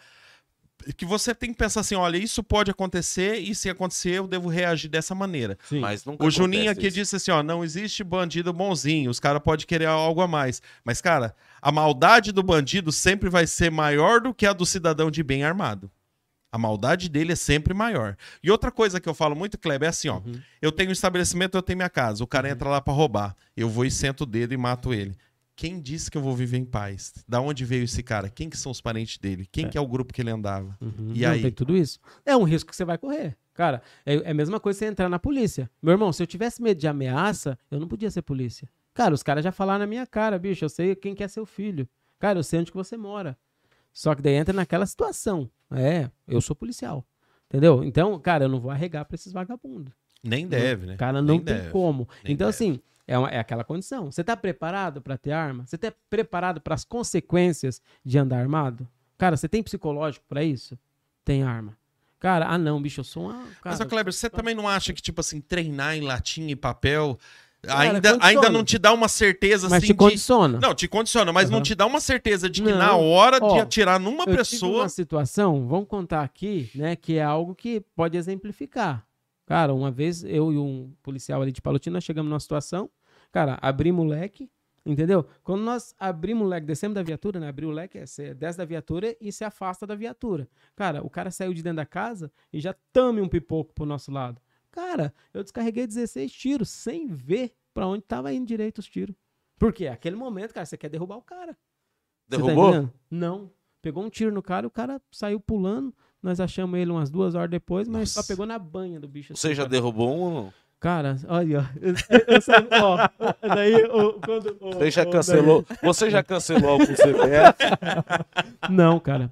Que você tem que pensar assim: olha, isso pode acontecer e se acontecer, eu devo reagir dessa maneira. Sim. Mas nunca O Juninho aqui isso. disse assim: ó, não existe bandido bonzinho, os caras podem querer algo a mais. Mas, cara, a maldade do bandido sempre vai ser maior do que a do cidadão de bem armado. A maldade dele é sempre maior. E outra coisa que eu falo muito, Kleber, é assim, ó. Uhum. Eu tenho um estabelecimento, eu tenho minha casa. O cara entra lá pra roubar. Eu vou e sento o dedo e mato ele. Quem disse que eu vou viver em paz? Da onde veio esse cara? Quem que são os parentes dele? Quem que é o grupo que ele andava? Uhum. E Não, aí? Tem tudo isso. É um risco que você vai correr. Cara, é, é a mesma coisa você entrar na polícia. Meu irmão, se eu tivesse medo de ameaça, eu não podia ser polícia. Cara, os caras já falaram na minha cara, bicho, eu sei quem que é seu filho. Cara, eu sei onde que você mora. Só que daí entra naquela situação. É, eu sou policial. Entendeu? Então, cara, eu não vou arregar pra esses vagabundos. Nem deve, né? Cara, não Nem tem deve. como. Nem então, deve. assim, é, uma- é aquela condição. Você tá preparado pra ter arma? Você tá preparado para as consequências de andar armado? Cara, você tem psicológico pra isso? Tem arma. Cara, ah não, bicho, eu sou uma. Mas, Cara, ô, Kleber, você também não acha que, tipo assim, treinar em latim e papel Cara, ainda, condiciona. ainda não te dá uma certeza mas assim te de... condiciona. Não, te condiciona, mas não Aham. te dá uma certeza de que Não. na hora de Ó, atirar numa eu tive pessoa. uma situação, vamos contar aqui, né, que é algo que pode exemplificar. Cara, uma vez eu e um policial ali de Palotina chegamos numa situação, cara, abrimos o leque, entendeu? Quando nós abrimos o leque, descemos da viatura, né, abrir o leque, é, você desce da viatura e se afasta da viatura. Cara, o cara saiu de dentro da casa e já tame um pipoco pro nosso lado. Cara, eu descarreguei 16 tiros sem ver pra onde tava indo direito os tiros. Por quê? Aquele momento, cara, você quer derrubar o cara. Tá Derrubou? entendendo? não. Pegou um tiro no cara, o cara saiu pulando. Nós achamos ele umas duas horas depois, mas só Nossa. pegou na banha do bicho. Você assim, já cara. derrubou um ou não? Cara, olha, ó, eu, eu saí- ó, daí o- quando... o- Você já cancelou. Você já cancelou algum CPF? daí- Não, cara.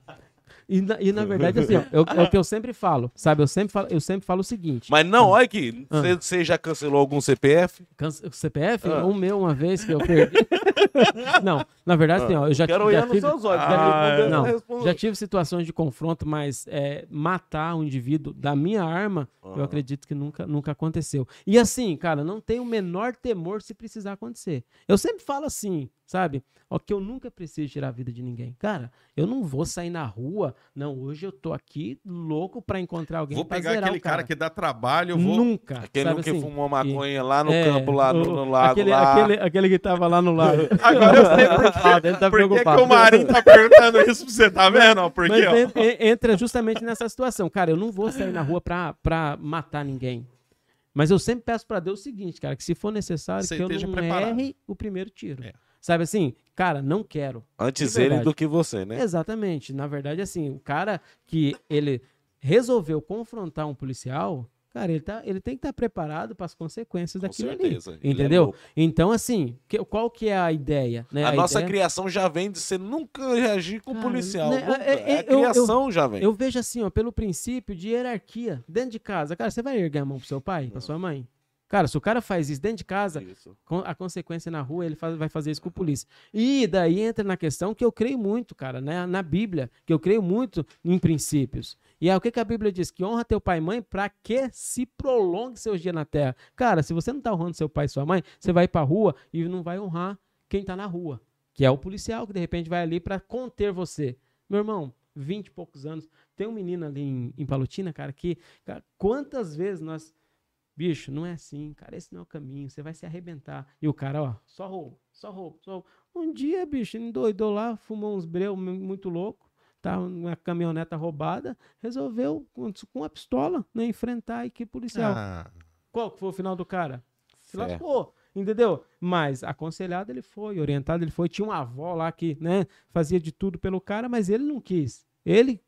E na, e na verdade, assim, ó, eu- é o que eu sempre falo, sabe? Eu sempre falo, eu sempre falo o seguinte. Mas não, olha aqui. Ah. Você, já cancelou algum CPF? Cance- CPF, Ah. o meu uma vez que eu perdi. não, na verdade, assim, ó, eu já, Quero já olhar nos tive... seus olhos. Ah, quero responder- Não, já tive situações de confronto, mas é, matar um indivíduo da minha arma, eu Ah. acredito que nunca, nunca aconteceu. E assim, cara, não tenho o menor temor se precisar acontecer. Eu sempre falo assim, sabe? Ó, que eu nunca preciso tirar a vida de ninguém. Cara, eu não vou sair na rua. Não, hoje eu tô aqui louco pra encontrar alguém Vou pra pegar zerar aquele o cara. que dá trabalho, eu vou. Nunca. Aquele sabe que assim? fumou maconha lá no É, campo, lá no, o- no lago. aquele, lá. Aquele, aquele que tava lá no lago. Agora eu sei por preocupado, ele tá Por que, que o Marinho tá perguntando isso pra você, tá vendo? ó? Porque, Mas entra justamente nessa situação. Cara, eu não vou sair na rua pra, pra matar ninguém. Mas eu sempre peço pra Deus o seguinte, cara, que se for necessário, Você que eu não preparado. erre o primeiro tiro. É. Sabe assim? Cara, não quero. Antes ele do que você, né? Exatamente. Na verdade, assim, o cara que ele resolveu confrontar um policial, cara, ele, tá, ele tem que estar preparado para as consequências Com daquilo certeza. ali. É Entendeu? louco. então, assim, que- qual que é a ideia? Né? A, nossa ideia- criação já vem de você nunca reagir com o policial. né, é- é- É a eu- eu- criação já vem. Eu vejo assim, ó, pelo princípio de hierarquia. Dentro de casa, cara, você vai erguer a mão pro seu pai, pra sua mãe? Cara, se o cara faz isso dentro de casa, Isso. a consequência na rua, ele faz- vai fazer isso com a polícia. E daí entra na questão que eu creio muito, cara, né, na Bíblia, que eu creio muito em princípios. E é o que, que a Bíblia diz? Que honra teu pai e mãe para que se prolongue seus dias na terra. Cara, se você não tá honrando seu pai e sua mãe, você vai pra rua e não vai honrar quem tá na rua, que é o policial que de repente vai ali para conter você. Meu irmão, 20 e poucos anos, tem um menino ali em, em Palotina, cara, que cara, quantas vezes nós Bicho, não é assim, cara. Esse não é o caminho. Você vai se arrebentar. E o cara, ó, só roubo, só roubo, só roubo. Um dia, bicho, endoidou lá, fumou uns breu mu- muito louco. Tá uma caminhoneta roubada. Resolveu, com, com a pistola, né, enfrentar a equipe policial. Ah, Qual que foi o final do cara? Se lascou, entendeu? Mas aconselhado ele foi, orientado ele foi. Tinha uma avó lá que, né, fazia de tudo pelo cara, mas ele não quis. Ele,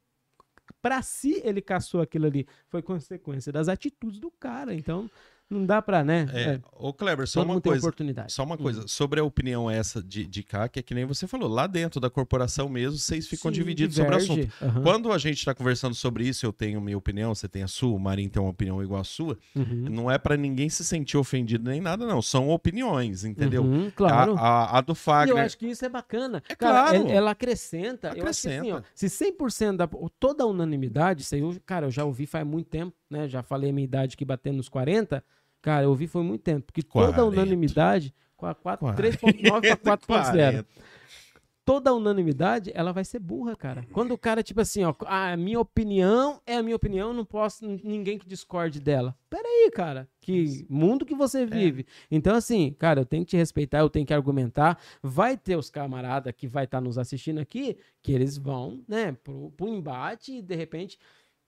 pra si, ele caçou aquilo ali. Foi consequência das atitudes do cara. Então, não dá pra, né? é, é, Ô, Kleber, só todo uma coisa. oportunidade. Só uma Hum. coisa, sobre a opinião essa de, de cá, que é que nem você falou, lá dentro da corporação mesmo, vocês ficam Sim, divididos sobre o assunto. diverge. Aham. Quando a gente está conversando sobre isso, eu tenho minha opinião, você tem a sua, o Marinho tem uma opinião igual a sua, Uhum. não é para ninguém se sentir ofendido nem nada, não. São opiniões, entendeu? Uhum, claro. A, a- a do E eu Fagner. acho que isso é bacana. É cara, claro. ela, ela acrescenta. Eu acho que assim, ó, Acrescenta. se 100% da toda a unanimidade, isso aí, eu, cara, eu já ouvi faz muito tempo, né? Já falei a minha idade aqui batendo nos 40. Cara, eu ouvi foi muito tempo, porque toda a 40. unanimidade, com a 4 40. 3.9 para 4.0. 40. Toda unanimidade, ela vai ser burra, cara. Quando o cara, tipo assim, ó, a minha opinião é a minha opinião, não posso ninguém que discorde dela. Peraí, cara, que mundo que você vive. Então, assim, cara, eu tenho que te respeitar, eu tenho que argumentar. Vai ter os camaradas que vai estar nos assistindo aqui, que eles vão, né, pro, pro embate e, de repente,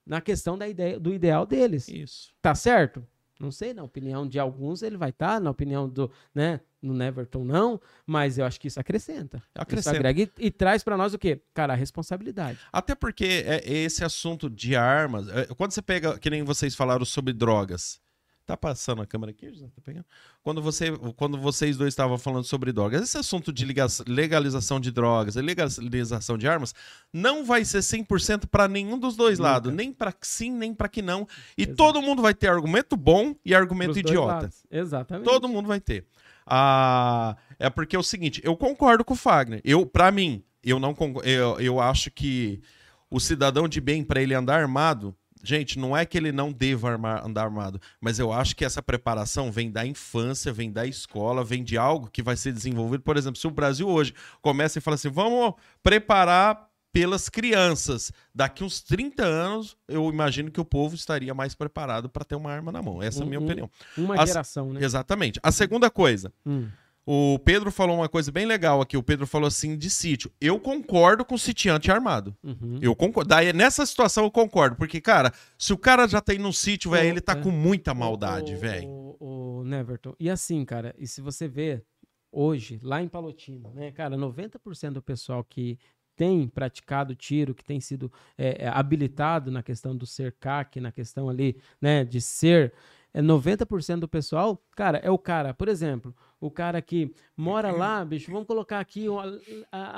na questão da ideia, do ideal deles. Isso. Tá certo? Não sei, na opinião de alguns ele vai estar, na opinião do, né, no Neverton não, mas eu acho que isso acrescenta. Acrescenta. Isso agrega e, e traz pra nós o quê? Cara, a responsabilidade. Até porque é esse assunto de armas. é, Quando você pega, que nem vocês falaram sobre drogas. Tá passando a câmera aqui, José? Tá pegando? Quando, você, quando vocês dois estavam falando sobre drogas, esse assunto de legalização de drogas e legalização de armas não vai ser 100% para nenhum dos dois Nunca. lados, nem para sim, nem para que não. E Exato. todo mundo vai ter argumento bom e argumento Pros idiota. Exatamente. Todo mundo vai ter. Ah, é porque é o seguinte, eu concordo com o Fagner. Eu, para mim, eu não eu, eu acho que o cidadão de bem para ele andar armado, gente, não é que ele não deva armar- andar armado, mas eu acho que essa preparação vem da infância, vem da escola, vem de algo que vai ser desenvolvido. Por exemplo, se o Brasil hoje começa e fala assim, vamos preparar pelas crianças. Daqui uns 30 anos, eu imagino que o povo estaria mais preparado para ter uma arma na mão. Essa é a minha Um- um- opinião. Uma geração, né? Exatamente. A segunda coisa, Hum. O Pedro falou uma coisa bem legal aqui. O Pedro falou assim de sítio. Eu concordo com o sitiante armado. Uhum. Eu concordo. Daí, nessa situação eu concordo. Porque, cara, se o cara já tá indo num sítio, velho, ele tá é. com muita maldade, O- velho. O, o Neverton. E assim, cara, e se você vê hoje, lá em Palotina, né, cara, 90% do pessoal que tem praticado tiro, que tem sido é, é, habilitado na questão do ser CAC, na questão ali, né, de ser, é 90% do pessoal, cara, é o cara, por exemplo, o cara que mora lá, bicho, vamos colocar aqui uma,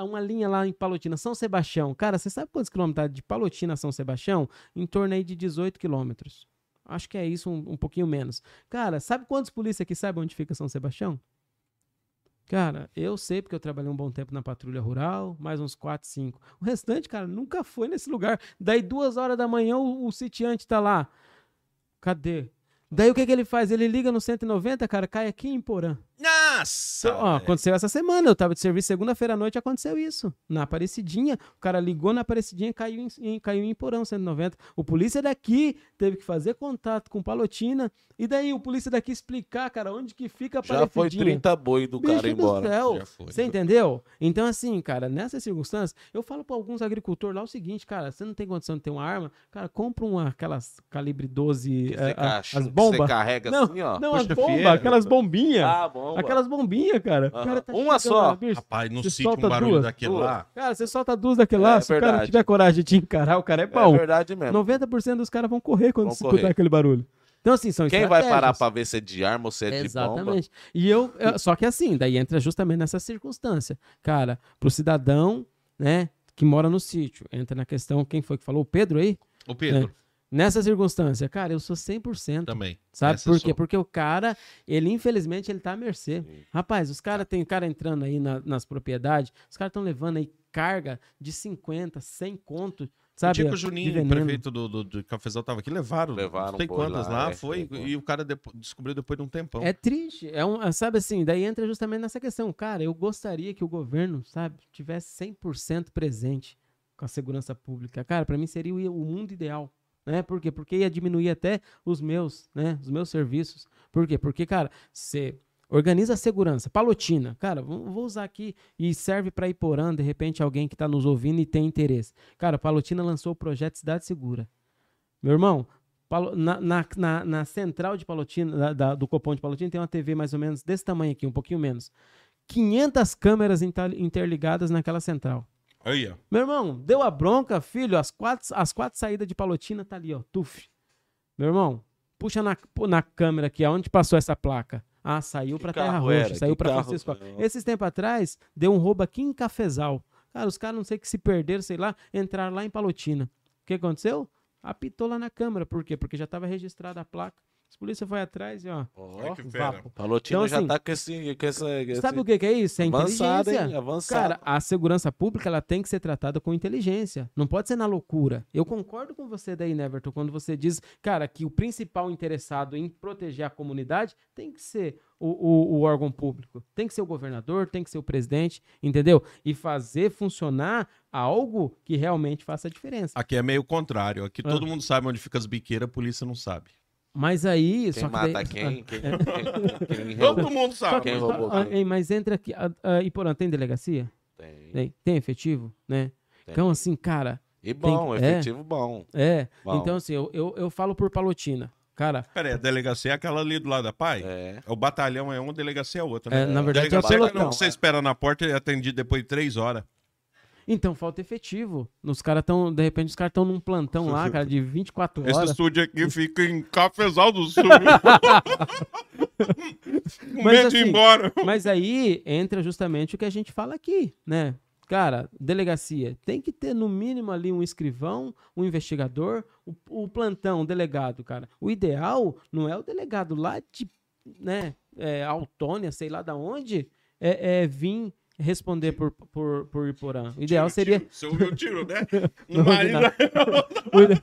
uma linha lá em Palotina, São Sebastião. Cara, você sabe quantos quilômetros tá de Palotina a São Sebastião? Em torno aí de 18 quilômetros. Acho que é isso, um, um pouquinho menos. Cara, sabe quantos polícia aqui sabem onde fica São Sebastião? Cara, eu sei porque eu trabalhei um bom tempo na patrulha rural, mais uns 4, 5. O restante, cara, nunca foi nesse lugar. Daí, duas horas da manhã, o, o sitiante tá lá. Cadê? Daí, o que, que ele faz? Ele liga no 190, cara, cai aqui em Porã. Nossa! Então, ó, aconteceu essa semana, eu tava de serviço segunda-feira à noite, aconteceu isso. Na Aparecidinha, o cara ligou na Aparecidinha e caiu em, em- caiu em Porão 190. O polícia daqui teve que fazer contato com Palotina, e daí o polícia daqui explicar, cara, onde que fica a Já foi Aparecidinha. 30 boi do Bicho cara do embora. céu. Já foi. Você entendeu? Então, assim, cara, nessas circunstâncias, eu falo pra alguns agricultores lá o seguinte, cara, você não tem condição de ter uma arma, cara, compra uma, aquelas calibre 12, Que eh, você a- as bombas. Você carrega Não, assim, ó. não, as bombas, aquelas bombinhas. Ah, bom. Aquelas bombinhas, cara. Aham. cara tá Uma só. lá, bicho. Rapaz, sítio solta um barulho duas? daquele Duas. lá. Cara, você solta duas daquele lá, É se o cara verdade. tiver coragem de encarar, o cara é É pau. verdade mesmo. 90% dos caras vão correr quando Vão escutar correr. aquele barulho. Então, assim, são Quem vai parar pra ver se é de arma ou se é de bomba? Exatamente. E eu, eu- só que assim, daí entra justamente nessa circunstância. Cara, pro cidadão, né, que mora no sítio, entra na questão, quem foi que falou? O Pedro aí? O Pedro Nessa circunstância, cara, eu sou 100%. também. Sabe Essa por quê? sou. Porque o cara, ele infelizmente, ele tá à mercê. Sim. Rapaz, os caras tem cara entrando aí na- nas propriedades, os caras estão levando aí carga de 50, 100 conto, sabe? que o de Juninho, prefeito do, do, do Cafezal, tava aqui, levaram. Levaram não sei boi quantas lá, lá, é, foi. levou. E o cara depo- descobriu depois de um tempão. É triste, é um, sabe assim, daí entra justamente nessa questão. Cara, eu gostaria que o governo, sabe, tivesse 100% presente com a segurança pública. Cara, pra mim seria o, o mundo ideal, né? Por quê? Porque ia diminuir até os meus, né, os meus serviços. Por quê? Porque, cara, você organiza a segurança, palotina. Cara, vou, usar aqui e serve pra Iporã, de repente alguém que tá nos ouvindo e tem interesse. Cara, Palotina lançou o projeto Cidade Segura. Meu irmão, na, na, na, central de Palotina, da- da- do Copom de Palotina, tem uma TV mais ou menos desse tamanho aqui, um pouquinho menos. 500 câmeras inter- interligadas naquela central. Aí, ó. Meu irmão, deu a bronca, filho, as quatro, as quatro saídas de Palotina tá ali, ó, tuf. Meu irmão, puxa na, na câmera aqui, aonde passou essa placa? Ah, saiu pra Terra Roxa, era? saiu carro? Francisco. Esses tempos atrás, deu um roubo aqui em Cafezal. Cara, os caras não sei que se perderam, sei lá, entraram lá em Palotina. O que aconteceu? Apitou lá na câmera. Por quê? Porque já estava registrada a placa. As polícia foi atrás e, ó, Ó, que fera. Palotina Então, já assim, tá com esse... Com essa, esse Sabe o que, que é isso? É avançado, inteligência. hein? Avançado. Cara, a segurança pública ela tem que ser tratada com inteligência. Não pode ser na loucura. Eu concordo com você daí, Neverton, quando você diz, cara, que o principal interessado em proteger a comunidade tem que ser o, o- o órgão público. Tem que ser o governador, tem que ser o presidente, entendeu? E fazer funcionar algo que realmente faça a diferença. Aqui é meio contrário. Aqui Ah. todo mundo sabe onde fica as biqueiras, a polícia não sabe. Mas aí. Quem só que mata daí- quem? Quem, quem, quem Todo mundo sabe. que- Quem roubou ah, quem? mas entra aqui. ah, ah, Iporã, tem delegacia? Tem. Tem, tem efetivo, né? Tem. Então, assim, cara, E bom, Tem- é. efetivo bom. é. Bom. Então, assim, eu, eu, eu falo por Palotina. Cara, Peraí, a delegacia é aquela ali do lado da pai? É. O batalhão é uma, a delegacia é outra, É, né? na verdade, é o delegacia que pelotão. não, você espera na porta e é atendido depois de três horas. Então falta efetivo. Os caras estão, de repente, os caras estão num plantão lá, cara, de 24 Esse horas. estúdio aqui fica em Cafezal do Sul. Com Mas, medo de ir assim, embora. Mas aí entra justamente o que a gente fala aqui, né? Cara, delegacia tem que ter no mínimo ali um escrivão, um investigador, o, o plantão, o delegado, cara. O ideal não é o delegado lá de, né, é, Autônia, sei lá da onde, é, é vir responder por, por, por Iporã. O ideal Tiro, seria tiro. Você ouviu o tiro, né? Ouvi marido. o, ide-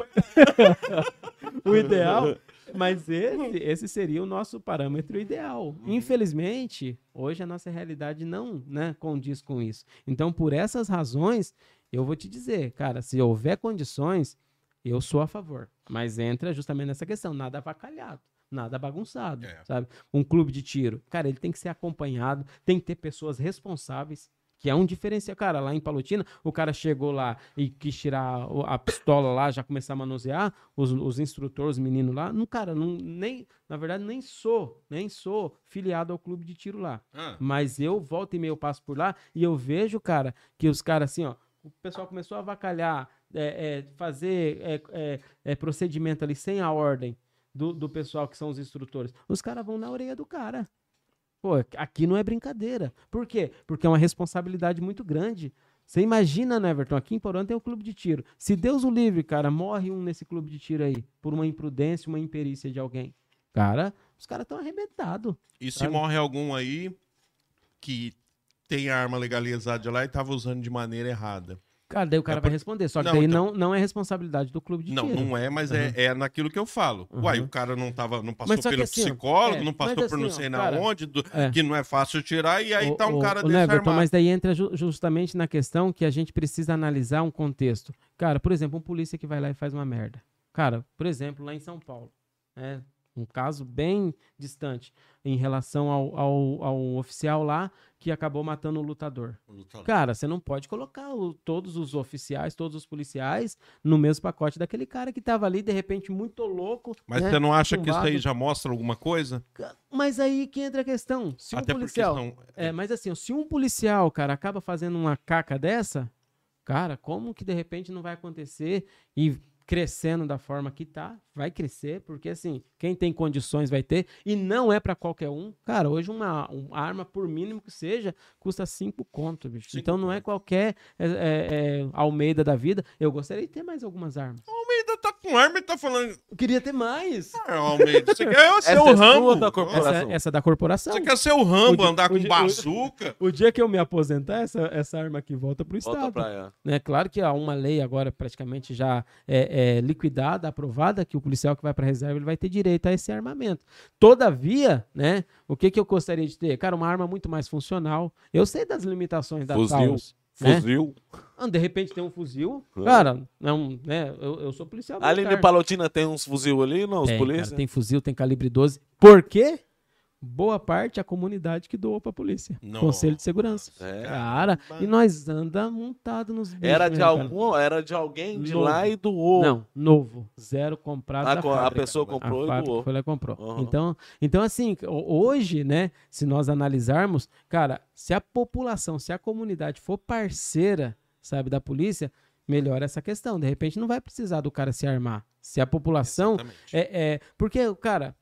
o ideal, mas esse, esse seria o nosso parâmetro ideal. Infelizmente, hoje a nossa realidade não né, condiz com isso. Então, por essas razões, eu vou te dizer, cara, se houver condições, eu sou a favor. Mas entra justamente nessa questão, nada avacalhado. Nada bagunçado, É. sabe? Um clube de tiro, cara, ele tem que ser acompanhado, tem que ter pessoas responsáveis, que é um diferencial. Cara, lá em Palotina, o cara chegou lá e quis tirar a pistola lá, já começar a manusear, os, os instrutores, os meninos lá. Não, cara, não, nem, na verdade, nem sou, nem sou filiado ao clube de tiro lá. Ah, Mas eu volto e meio passo por lá e eu vejo, cara, que os caras assim, ó, o pessoal começou a avacalhar, é, é, fazer é, é, é, procedimento ali sem a ordem do, do pessoal que são os instrutores. Os caras vão na orelha do cara. Pô, aqui não é brincadeira. Por quê? Porque é uma responsabilidade muito grande. Você imagina, né, Everton? Aqui em Porã tem um clube de tiro. Se Deus o livre, cara, morre um nesse clube de tiro aí, por uma imprudência, uma imperícia de alguém. Cara, os caras estão arrebentados. e se Sabe? morre algum aí que tem a arma legalizada lá e tava usando de maneira errada? Cara, daí o cara É vai responder. Só que Não, daí então- não, não é responsabilidade do clube de Não, tiro. não é, mas é, é naquilo que eu falo. Uhum. Uai, o cara não tava, não passou pelo assim, ó, psicólogo, é, não passou mas por não assim, ó, sei na cara, onde, do- é. que não é fácil tirar, e aí O- tá um o- cara o Neverton, armado. mas daí entra ju- justamente na questão que a gente precisa analisar um contexto. Cara, por exemplo, um polícia que vai lá e faz uma merda. Cara, por exemplo, lá em São Paulo, né? Um caso bem distante em relação ao, ao, ao oficial lá que acabou matando o lutador. Cara, você não pode colocar o- todos os oficiais, todos os policiais no mesmo pacote daquele cara que tava ali, de repente, muito louco. Mas né, você não acha que isso aí já mostra alguma coisa? Mas aí que entra a questão. Se um Até policial. porque são... É, mas assim, se um policial, cara, acaba fazendo uma caca dessa, cara, como que de repente não vai acontecer e crescendo da forma que tá, vai crescer, porque assim, quem tem condições vai ter, e não é pra qualquer um. Cara, hoje uma, uma arma, por mínimo que seja, custa cinco conto, bicho. Cinco então não é qualquer é, é, é, Almeida da vida. Eu gostaria de ter mais algumas armas. Almeida tá com arma e tá falando. Eu queria ter mais. Ah, Almeida, você quer ser o é Rambo? da corporação. Essa, essa é da corporação. Você quer ser o Rambo, O andar o com o- bazuca? O dia que eu me aposentar, essa, essa arma aqui volta pro Volta Estado. pra ela. né? Claro que há uma lei agora praticamente já é, é, liquidada, aprovada, que o policial que vai para reserva ele vai ter direito a esse armamento. Todavia, né? O que, que eu gostaria de ter? Cara, uma arma muito mais funcional. Eu sei das limitações da Fuzil. Taurus. Né? Fuzil. Ah, De repente tem um fuzil. Claro. Cara, não, né? Eu, eu sou policial. Ali militar. em Palotina tem uns fuzil ali, não? Os Tem, polícia? cara, tem fuzil, tem calibre 12. Por quê? Boa parte é a comunidade que doou pra polícia. Nossa. Conselho de Segurança. É. Cara, e nós anda montado nos bichos Era de mesmo, cara. algum, era de alguém de Novo. lá e doou. Não, novo. Zero comprado A, da co- a fábrica. pessoa comprou a e fábrica doou. foi lá e comprou. Uhum. Então, então, assim, ho- hoje, né, se nós analisarmos, cara, se a população, se a comunidade for parceira, sabe, da polícia, melhora essa questão. De repente não vai precisar do cara se armar. Se a população Exatamente. é, é, porque, cara,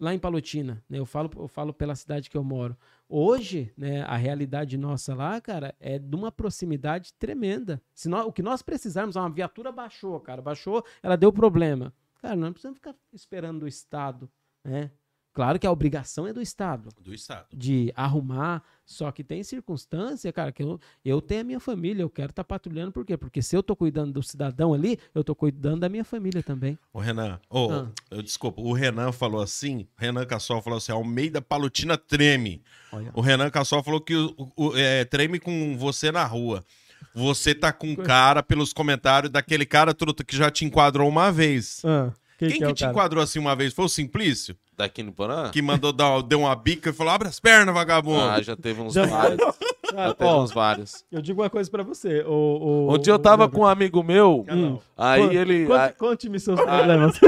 lá em Palotina, né, eu falo, eu falo pela cidade que eu moro. Hoje, né, a realidade nossa lá, cara, é de uma proximidade tremenda. Se nós, o que nós precisarmos, uma viatura baixou, cara, baixou, ela deu problema. Cara, nós não precisamos ficar esperando o Estado, né? Claro que a obrigação é do Estado Do Estado. de arrumar, só que tem circunstância, cara, que eu, eu tenho a minha família, eu quero estar patrulhando, por quê? Porque se eu tô cuidando do cidadão ali, eu tô cuidando da minha família também. O Renan, ô, Ah. eu- desculpa, o Renan falou assim, o Renan Cassol falou assim, Almeida Palutina treme. Olha. O Renan Cassol falou que o, o- é, treme com você na rua. Você tá com cara pelos comentários daquele cara truta que já te enquadrou uma vez. Ah, Quem que, é o te cara? enquadrou assim uma vez? Foi o Simplício? Daqui no Porã? Que mandou dar, deu uma bica e falou: abre as pernas, vagabundo. Ah, já teve uns Já- vários. Ah, Já teve ó, uns vários. eu digo uma coisa pra você. O, o, Um dia eu tava com um amigo meu, Hum. aí Conte- ele. Conte, aí- conte-me seus problemas.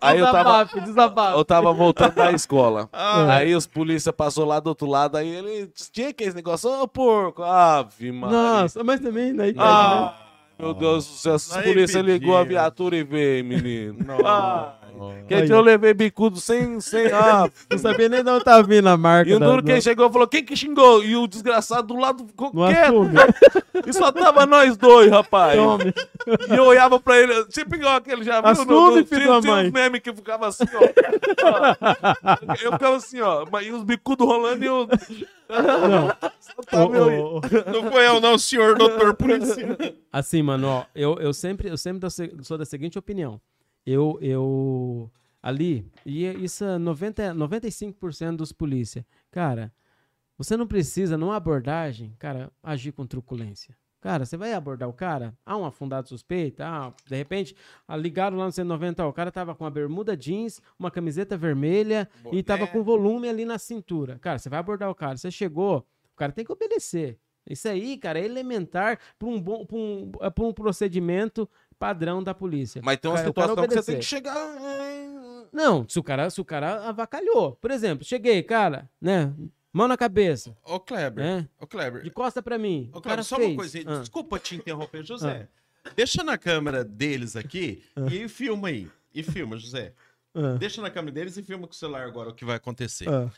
Aí eu tava, Desabafe, desabafe. eu tava voltando da escola. Ah. Aí os polícia passou lá do outro lado, aí ele tinha que esse negócio, ô porco, ave, mano. Nossa, mas também daí né? Ah, meu Deus do céu, a polícia ligou a viatura e veio, menino. Ah, que Aí. eu levei bicudo sem, sem ah, Não sabia nem de onde tá vindo a marca. E o duro quem chegou falou, quem que xingou? E o desgraçado do lado ficou no quieto. E só tava nós dois, rapaz. Tome. E eu olhava pra ele, tipo igual aquele já viu? Assume, filho tinha, da tinha mãe. uns memes que ficava assim, ó. eu ficava assim, ó. mas- E os bicudos rolando e eu... Não. Tava. Ô, ô, ô. Não foi eu, não, senhor doutor polícia. Assim, mano, ó, eu, eu sempre, eu sempre sou da seguinte opinião. Eu, eu ali, e isso é 90, 95% dos polícia. Cara, você não precisa, numa abordagem, cara, agir com truculência. Cara, você vai abordar o cara, há um afundado suspeito, ah, de repente, ah, ligaram lá no 190, ó, o cara tava com uma bermuda jeans, uma camiseta vermelha e tava com volume ali na cintura. Cara, você vai abordar o cara, você chegou, o cara tem que obedecer. Isso aí, cara, é elementar para um, bom, pra um, pra um procedimento padrão da polícia. Mas tem uma Cara, situação que você tem que chegar... Não, se o cara, se o cara avacalhou. Por exemplo, cheguei, cara, né? Mão na cabeça, Ô, Kleber, né? ô, Kleber, De costa pra mim. Ô, o cara Cláudio, só fez. uma coisinha. Ah. Desculpa te interromper, José. Deixa na câmera deles aqui e filma aí. E filma, José. Ah, Deixa na câmera deles e filma com o celular agora o que vai acontecer. ah.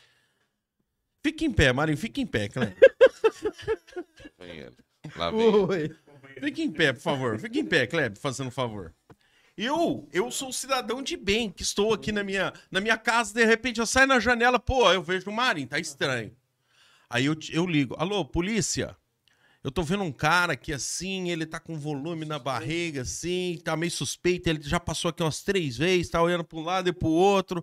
Fica em pé, Marinho, fica em pé, ele. Lá vem. Oi. Fica em pé, por favor. Fica em pé, Kleber, fazendo um favor. Eu, eu sou um cidadão de bem, que estou aqui na minha, na minha casa, de repente eu saio na janela, pô, eu vejo o Marinho, tá estranho. Aí eu, te- eu ligo, alô, polícia? Eu tô vendo um cara que assim, ele tá com volume na barriga, assim, tá meio suspeito, ele já passou aqui umas três vezes, tá olhando pra um lado e pro outro.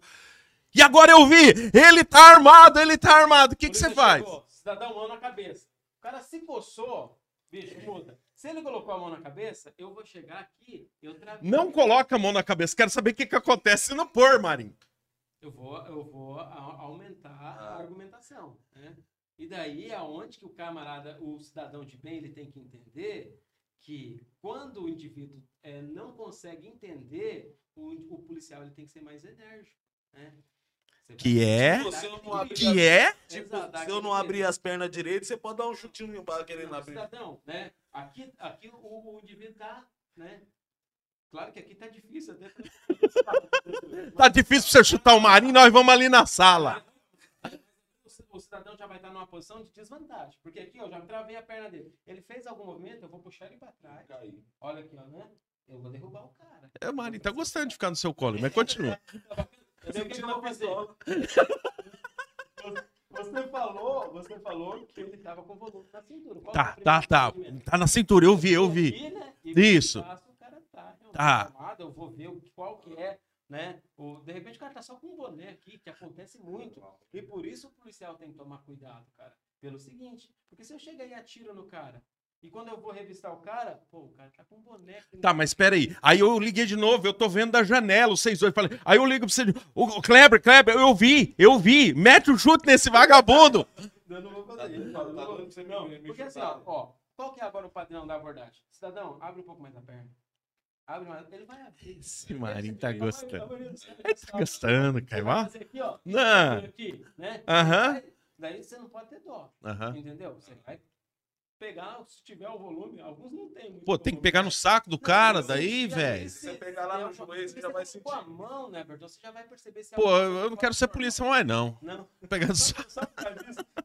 E agora eu vi, ele tá armado, ele tá armado, o que que você faz? Cidadão, mão na cabeça. O cara se coçou, bicho, muda. Se ele colocou a mão na cabeça, eu vou chegar aqui, eu travei. Não coloca a mão na cabeça, quero saber o que que acontece se não pôr, Marinho. Eu vou, eu vou aumentar Ah. a argumentação, né? E daí é onde que o camarada, o cidadão de bem, ele tem que entender que quando o indivíduo eh, não consegue entender, o, o policial ele tem que ser mais enérgico, né? Você vai- Que é? Dá Se eu não abrir Que é? Tipo, Exato, dá se eu não aquele- abrir as pernas direito, você pode dar um chutinho embaixo querendo Não, abrir. cidadão, né? Aqui, aqui o, o indivíduo tá, né? Claro que aqui tá difícil até. Tá difícil pra você chutar o Marinho, nós vamos ali na sala. O ci- O cidadão já vai estar numa posição de desvantagem. Porque aqui, ó, já travei a perna dele. Ele fez algum movimento, eu vou puxar ele pra trás. Olha aqui, ó, né? Eu vou derrubar o cara. É, Marinho, tá gostando de ficar no seu colo, mas continua. Entendeu? O que eu vou fazer? Você falou, você falou que ele tava com volume na cintura. Qual Tá, é tá, tá. Tá na cintura, eu vi, eu vi. Aqui, né? E Isso. o braço, o cara tá, realmente Tá. armado, eu vou ver qual que é, né? O, de repente o cara tá só com um boné aqui, que acontece muito. E por isso o policial tem que tomar cuidado, cara. Pelo seguinte, porque se eu chegar e atiro no cara, e quando eu vou revistar o cara, pô, o cara tá com um que Tá, mas espera aí. Aí eu liguei de novo, eu tô vendo da janela, os seis, oito. Falei, aí eu ligo pra você. O o Kleber, Kleber, eu vi, eu vi. Mete o chute nesse vagabundo. Eu não vou fazer Tá isso. tá eu não vou- dando pra você me- não, me Porque assim, ó, ó, qual que é agora o padrão da abordagem? Cidadão, abre um pouco mais a perna. Abre mais, ele vai abrir. Esse Marinho tá gostando. Ele tá gostando, cara. vai ó. fazer aqui, ó. Não. Aqui, né? Aham. Daí você não pode ter dó, Aham. entendeu? Você vai pegar, se tiver o volume, alguns não tem muito Pô, tem que pegar no saco do Não, cara daí, aí velho. Se você pegar lá no é, joelho, você já vai Com a sentir. mão, né, Bertão? Você já vai perceber se é Pô, eu coisa não quero ser polícia mais, não. Não. Pegando só.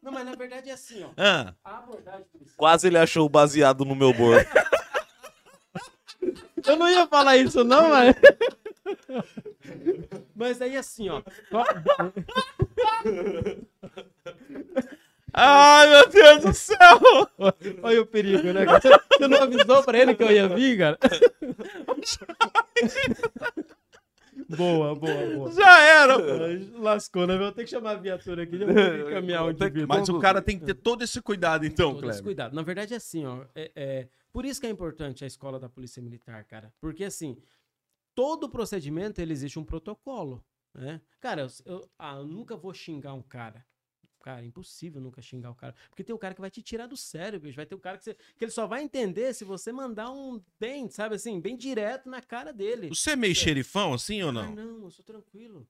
Não, mas na verdade é assim, ó. Ah, A abordagem policial. Quase ele achou o baseado no meu bordo. Eu não ia falar isso, não, mas. Mas aí assim, ó. Ai, meu Deus do céu! Olha o perigo, né? Você, você não avisou pra ele que eu ia vir, cara? boa, boa, boa. Já era, pô. Lascou, né? Vou ter que chamar a viatura aqui. Já vou ter que encaminhar o que- indivíduo. Mas o cara tem que ter todo esse cuidado, então, Todo esse cuidado. Na verdade, é assim, ó. É, é- por isso que é importante a escola da Polícia Militar, cara. Porque, assim, todo procedimento, ele existe um protocolo, né? Cara, eu, eu- ah, eu nunca vou xingar um cara. Cara, é impossível nunca xingar o cara. Porque tem o cara que vai te tirar do sério, bicho. Vai ter o cara que, você- que ele só vai entender se você mandar um bem, sabe assim, bem direto na cara dele. Você é meio xerifão, assim ou Ah, não? O não, eu sou tranquilo.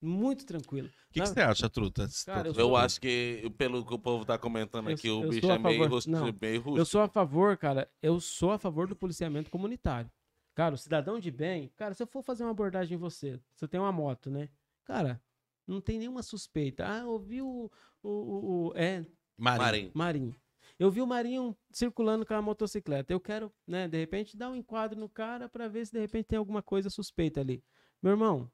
Muito tranquilo. que, que você acha, Truta? Cara, eu Eu sou- acho que, pelo que o povo tá comentando Eu- aqui, eu o bicho é meio, não, meio Eu rústico. sou a favor, cara. Eu sou a favor do policiamento comunitário. Cara, o cidadão de bem. Cara, se eu for fazer uma abordagem em você, você tem uma moto, né? Cara, não tem nenhuma suspeita. Ah, eu vi o. o, o- o- é, Marinho. Marinho. Eu vi o Marinho circulando com a motocicleta. Eu quero, né, de repente, dar um enquadro no cara pra ver se de repente tem alguma coisa suspeita ali. Meu irmão,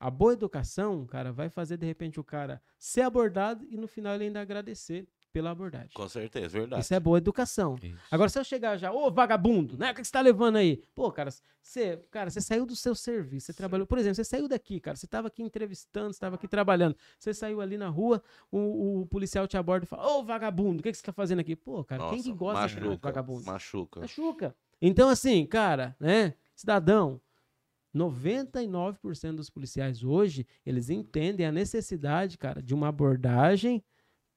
a boa educação, cara, vai fazer de repente o cara ser abordado e no final ele ainda agradecer pela abordagem. Com certeza, verdade. Isso é boa educação. Isso. Agora, se eu chegar já, ô vagabundo, né? O que você tá levando aí? Pô, cara, você, cara, você saiu do seu serviço, você trabalhou. Por exemplo, você saiu daqui, cara, você tava aqui entrevistando, você tava aqui trabalhando. Você saiu ali na rua, o, o policial te aborda e fala, ô vagabundo, o que, que você tá fazendo aqui? Pô, cara, quem que Nossa, gosta de chamar de machuca, vagabundo? Machuca. Machuca. Então, assim, cara, né? Cidadão, 99% dos policiais hoje, eles entendem a necessidade, cara, de uma abordagem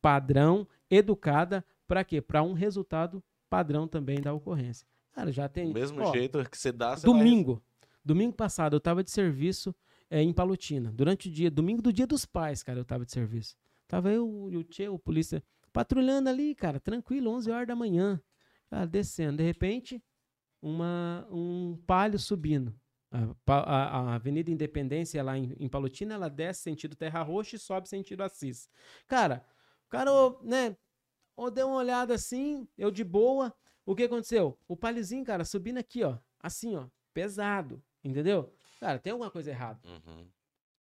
padrão, educada, para quê? Para um resultado padrão também da ocorrência. Cara, já tem. Do mesmo ó, jeito que você dá, você vai- Domingo. Domingo passado, eu tava de serviço eh, em Palutina. Durante o dia, domingo do dia dos pais, cara, eu tava de serviço. Tava eu e o Tchê, o polícia, patrulhando ali, cara, tranquilo, 11 horas da manhã. Cara, descendo. De repente, uma, um palio subindo. A, a- a Avenida Independência lá em, em Palutina, ela desce sentido Terra Roxa e sobe sentido Assis. Cara, o cara, ô, né, ô, deu uma olhada assim, eu de boa. O que aconteceu? O palhozinho, cara, subindo aqui, ó, assim, ó, pesado, entendeu? Cara, tem alguma coisa errada. Uhum.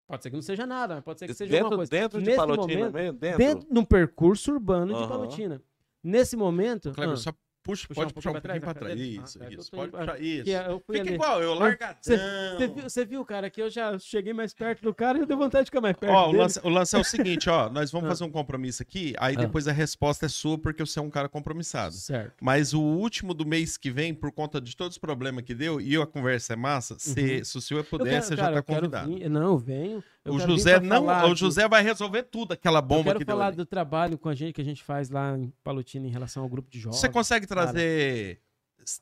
Pode ser que não seja nada, mas pode ser que seja Dentro, alguma coisa. dentro de Nesse Palotina momento, mesmo? Dentro? Dentro, num percurso urbano de Aham. Palutina. Nesse momento. Kleber, ah, só puxa, Puxar pode um puxar um pouquinho pra pra trás? Isso, Ah, isso. Pode puxar isso. eu Fica ali. igual, eu Ah, largadão. Você viu, cara, que eu já cheguei mais perto do cara e eu dei vontade de ficar mais perto. Ó, o lance, o lance é o seguinte, ó. Nós vamos Ah. fazer um compromisso aqui, aí Ah. depois a resposta é sua, porque você é um cara compromissado. Certo. Mas o último do mês que vem, por conta de todos os problemas que deu, e a conversa é massa, se, se o senhor Uhum. Puder, quero- você já tá convidado. vir- Não, eu venho. Eu o quero José não, falar o José vai resolver tudo, aquela Eu bomba quero que deu. falar ali. do trabalho com a gente que a gente faz lá em Palotina em relação ao grupo de jovens. Você consegue cara. trazer.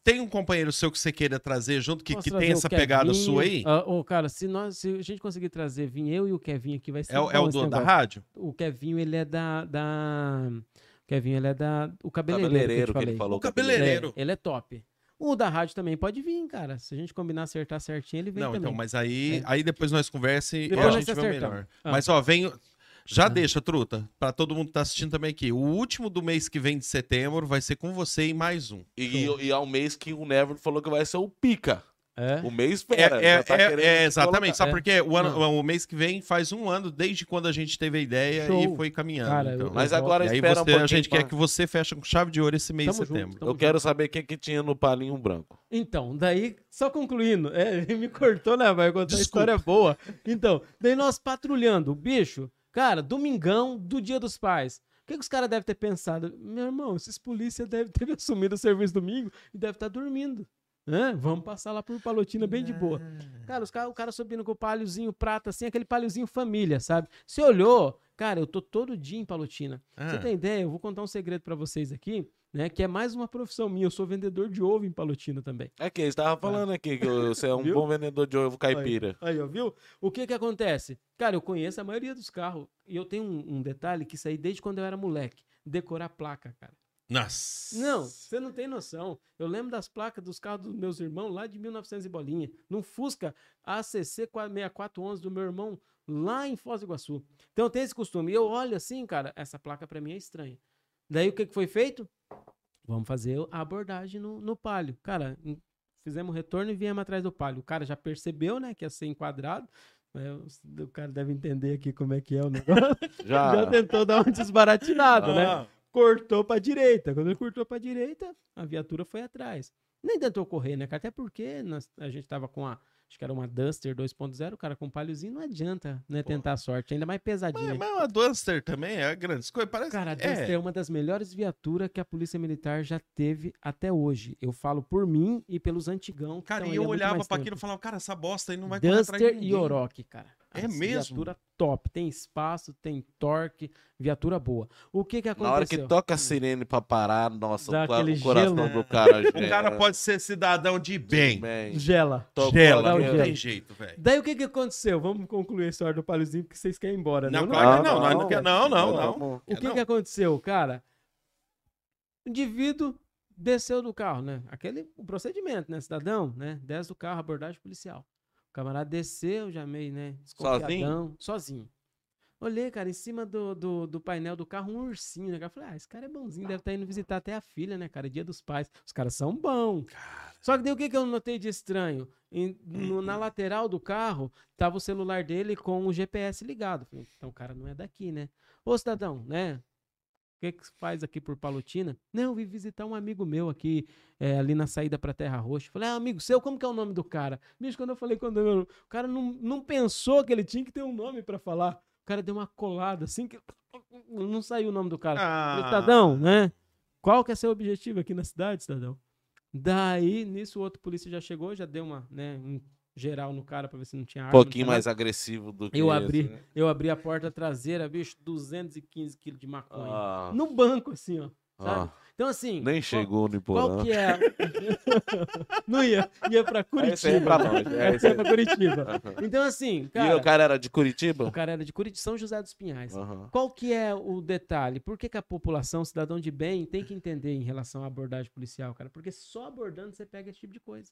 Tem um companheiro seu que você queira trazer junto que, que tem essa pegada sua aí? Ah, ô, cara, se, nós, se a gente conseguir trazer, vir eu e o Kevin aqui, vai ser É, o- é o dono da rádio? O Kevinho, ele é da... da... O Kevinho, ele é da... O cabeleireiro, Cabeleireiro que, eu que ele falou. O cabeleireiro. É, ele é top. O da rádio também pode vir, cara. Se a gente combinar acertar certinho, ele vem Não, também. então, mas aí, É. aí depois nós conversa e Depois a gente vê melhor. Ah. Mas ó, vem. Já Ah. deixa, truta, pra todo mundo que tá assistindo também aqui. O último do mês que vem de setembro vai ser com você e mais um. E, e é um mês que o Never falou que vai ser o pica. É? O mês É, espera. é- já tá é- é, exatamente. colocar. Sabe É. por quê? O, ano- o mês que vem faz um ano desde quando a gente teve a ideia Show. e foi caminhando. Cara, então. eu- Mas eu agora E espera você- um pouquinho. a gente pra- quer que você feche com chave de ouro esse mês Tamo de setembro. junto, Eu quero saber quem que tinha no palinho branco. Então, daí, só concluindo, é, ele me cortou, né? Vai contar a história boa. Então, daí nós patrulhando, o bicho, cara, domingão do dia dos pais. O que, que os caras devem ter pensado? Meu irmão, esses polícia devem ter assumido o serviço domingo e deve estar dormindo. Hã? Vamos passar lá por Palotina bem de boa. Cara, os cara, o cara subindo com o palhozinho prata, assim, aquele palhozinho família, sabe? Você olhou, cara, eu tô todo dia em Palotina. Ah. Você tem ideia? Eu vou contar um segredo pra vocês aqui, né? Que é mais uma profissão minha. Eu sou vendedor de ovo em Palotina também. É que eles estavam falando aqui que você é um bom vendedor de ovo caipira. Aí, ó, viu? O que que acontece? Cara, eu conheço a maioria dos carros. E eu tenho um, um detalhe que isso aí desde quando eu era moleque. Decorar placa, cara. Nossa. Não, você não tem noção. Eu lembro das placas dos carros dos meus irmãos lá de 1900 e bolinha. Num Fusca ACC 6411 do meu irmão lá em Foz do Iguaçu. Então tenho esse costume. E eu olho assim, cara, essa placa pra mim é estranha. Daí o que, que foi feito? Vamos fazer a abordagem no, no palio. Cara, em- fizemos o retorno e viemos atrás do palio. O cara já percebeu, né, que ia ser enquadrado. É, o- cara deve entender aqui como é que é o negócio. Já. já tentou dar uma desbaratinada, né? Cortou pra direita. Quando ele cortou pra direita, a viatura foi atrás. Nem tentou correr, né, cara? Até porque nós- a gente tava com a. Acho que era uma Duster 2.0, o cara com um palhozinho não adianta, né? Tentar a sorte, ainda mais pesadinha. Mas, mas a Duster também é grande coisa. Parece Cara, a é. Duster é uma das melhores viaturas que a Polícia Militar já teve até hoje. Eu falo por mim e pelos antigão. que Cara, e há eu olhava tempo. aquilo e falava, cara, essa bosta aí não vai Duster e Orochi, cara. É As mesmo? Viatura top, tem espaço, tem torque, viatura boa. O que que aconteceu? Na hora que toca a sirene pra parar, nossa, Dá o, coração gelo. do cara. O cara pode ser cidadão de bem. Bem, Gela. tocou Gela, não tem jeito, velho. Daí o que que aconteceu? Vamos concluir a história do palhozinho, porque vocês querem ir embora, né? Não, claro que Ah, não. nós não, não. quer- não, não, não. Vamos. O que Não. que aconteceu, cara? O indivíduo desceu do carro, né? Aquele o procedimento, né? Cidadão, né? Desce do carro, abordagem policial. Camarada desceu, já meio, né? Desconfiadão, sozinho. Olhei, cara, em cima do, do, do painel do carro, um ursinho, né? cara? Eu falei, ah, esse cara é bonzinho, deve estar indo visitar até a filha, né, cara? Dia dos pais. Os caras são bons. Só que daí o que, que eu notei de estranho? Em- no- na lateral do carro, tava o celular dele com o GPS ligado. Falei, então o cara não é daqui, né? Ô, cidadão, né? O que, que faz aqui por Palotina? Não, eu vim visitar um amigo meu aqui, é, ali na saída pra Terra Roxa. Falei, ah, amigo seu, como que é o nome do cara? Bicho, quando eu falei quando eu, o cara não, não pensou que ele tinha que ter um nome pra falar. O cara deu uma colada assim que não saiu o nome do cara. Ah, cidadão, né? Qual que é seu objetivo aqui na cidade, cidadão? Daí, nisso, o outro polícia já chegou, já deu uma, né, um geral no cara pra ver se não tinha Um arma. não pouquinho mais agressivo do que Eu esse, abri, né? eu abri a porta traseira, bicho, 215 quilos de maconha. Ah, No banco, assim, ó. Sabe? ah, Então, assim. nem qual- chegou no Qual Iporã. que é? não ia. Ia pra Curitiba. Esse aí é pra longe, é, ia pra Curitiba. Então, assim, E cara, o cara era de Curitiba? o cara era de Curitiba, São José dos Pinhais. Aham. Qual que é o detalhe? Por que, que a população, cidadão de bem, tem que entender em relação à abordagem policial, cara? Porque só abordando você pega esse tipo de coisa.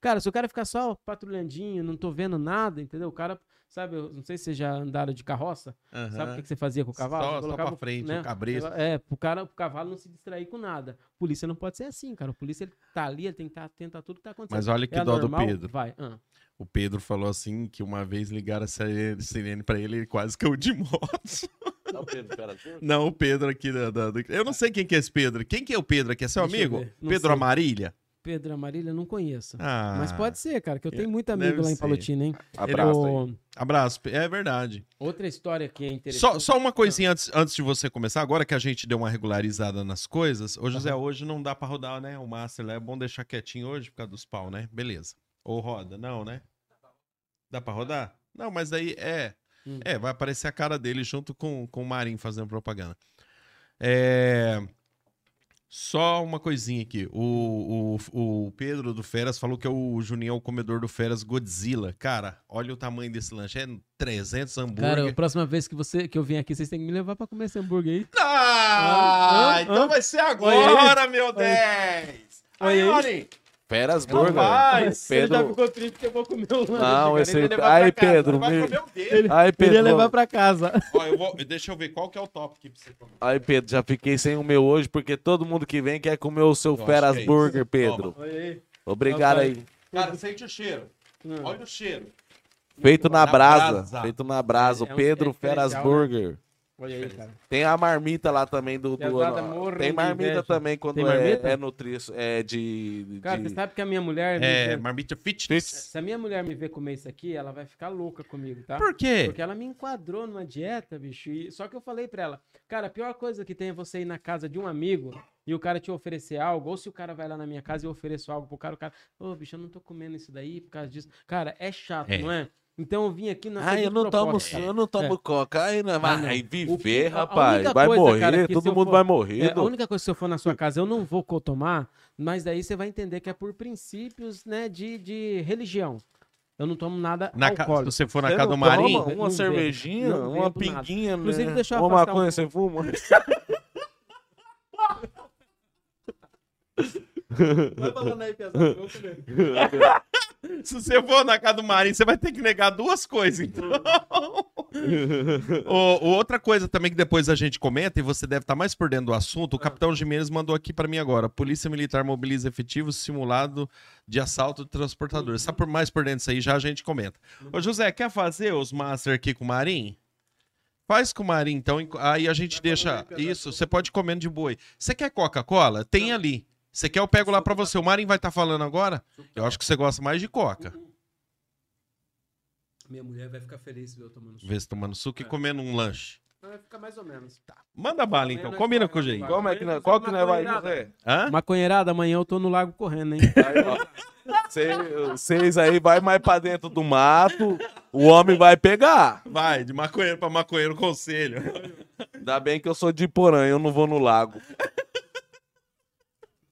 Cara, se o cara ficar só patrulhandinho, não tô vendo nada, entendeu? O cara, sabe, eu não sei se vocês já andaram de carroça, aham. sabe o que, que você fazia com o cavalo? Só- Você só pra frente, né, o cabresto. É, pro cara, pro cavalo não se distrair com nada. Polícia não pode ser assim, cara. O polícia ele tá ali, ele tem que estar atento a tudo que tá acontecendo. Mas olha que É dó do anormal? Pedro. Vai. ah. O Pedro falou assim que uma vez ligaram a sirene, pra ele, ele quase caiu de moto. Não, Pedro, pera, Pedro. Não, o Pedro aqui da, da- do- Eu não sei quem que é esse Pedro. Quem que é o Pedro aqui? É seu Deixa amigo? Pedro sei. Amarília? Pedro Amarília, não conheço. Ah, Mas pode ser, cara, que eu tenho muito deve amigo lá em ser. Palotina, hein? Abraço aí. Ô, Abraço. É verdade. Outra história que é interessante. Só, só uma coisinha antes, antes de você começar, agora que a gente deu uma regularizada nas coisas. Ô, José, hoje não dá pra rodar, né? O Master lá é bom deixar quietinho hoje por causa dos pau, né? Beleza. Ou roda? Não, né? Dá pra rodar? Não, mas daí é. É, vai aparecer a cara dele junto com, com o Marinho fazendo propaganda. É. Só uma coisinha aqui. O, o, o Pedro do Feras falou que é o Juninho é o comedor do Feras Godzilla. Cara, olha o tamanho desse lanche. É 300 hambúrguer. Cara, a próxima vez que, você, que eu vim aqui, vocês têm que me levar pra comer esse hambúrguer aí. Ah, Hã? Hã? então Hã? vai ser agora, meu 10! Aí, aí. Marinho. Feras Não Burger. vai, Ele já Pedro. ficou triste porque eu vou comer um lanche. Não, esse Ele aí- levar aí, casa. Pedro, Vai me- comer o dele. Aí, Ele Pedro. ia levar pra casa. Ó, eu vou, deixa eu ver qual que é o top aqui pra você comer. Aí, Pedro, já fiquei sem o meu hoje, porque todo mundo que vem quer comer o seu acho Feras que é Burger, isso. Pedro. Aí. Obrigado aí. Cara, sente o cheiro. Hum. Olha o cheiro. Feito na Na brasa. brasa. Feito na brasa. É O um- Pedro é Feras né? Olha aí, cara. Tem a marmita lá também do. do tem marmita também quando Tem é, marmita? é nutrício. É de. de- Cara, você sabe que a minha mulher. É, vê- marmita fitness. Se a minha mulher me ver comer isso aqui, ela vai ficar louca comigo, tá? Por quê? Porque ela me enquadrou numa dieta, bicho. e- Só que eu falei pra ela, cara, a pior coisa que tem é você ir na casa de um amigo e o cara te oferecer algo, ou se o cara vai lá na minha casa e eu ofereço algo pro cara, o cara, ô, bicho, eu não tô comendo isso daí por causa disso. Cara, é chato, É. não é? Então eu vim aqui na Ah, eu não tomo, cara. eu não tomo É. coca. Aí não Ah, não. vai O viver, rapaz. Vai coisa, morrer, cara, todo mundo for- vai morrer. É, a única coisa que se eu for na sua casa, eu não vou tomar, mas daí você vai entender que é por princípios, né, de, de religião. Eu não tomo nada Na ca... Se alcoólico. você for na Você casa não do Marinho, Não Uma bebo, cervejinha, não uma bebo pinguinha, né? Inclusive, deixa eu Uma um maconha pouco. você fuma? Vai falando aí, pesado, eu vou comer. se você for na casa do Marinho, você vai ter que negar duas coisas, então. Ô, outra coisa também que depois a gente comenta, e você deve estar mais por dentro do assunto, o Capitão Jimenez mandou aqui pra mim agora. Polícia Militar mobiliza efetivos simulado de assalto de transportador. Você tá por mais por dentro disso aí, já a gente comenta. Ô, José, quer fazer os master aqui com o Marinho? Faz com o Marinho, então. Aí a gente deixa. Isso, você pode comendo de boi. Você quer Coca-Cola? Tem ali. Você quer, eu pego lá pra você. O Marinho vai estar falando agora? Eu acho que você gosta mais de Coca. Minha mulher vai ficar feliz se eu tomando suco. Vê se tomando suco e comendo um lanche. Vai ficar mais ou menos. Tá. Manda bala então, combina com o lá. Como é que nós, qual que nós vai, José? Hã? Maconheirada, amanhã eu tô no lago correndo, hein? Cê- Vocês aí vai mais pra dentro do mato, o homem vai pegar. Vai, de maconheiro pra maconheiro, conselho. Ainda bem que eu sou de Porã, eu não vou no lago.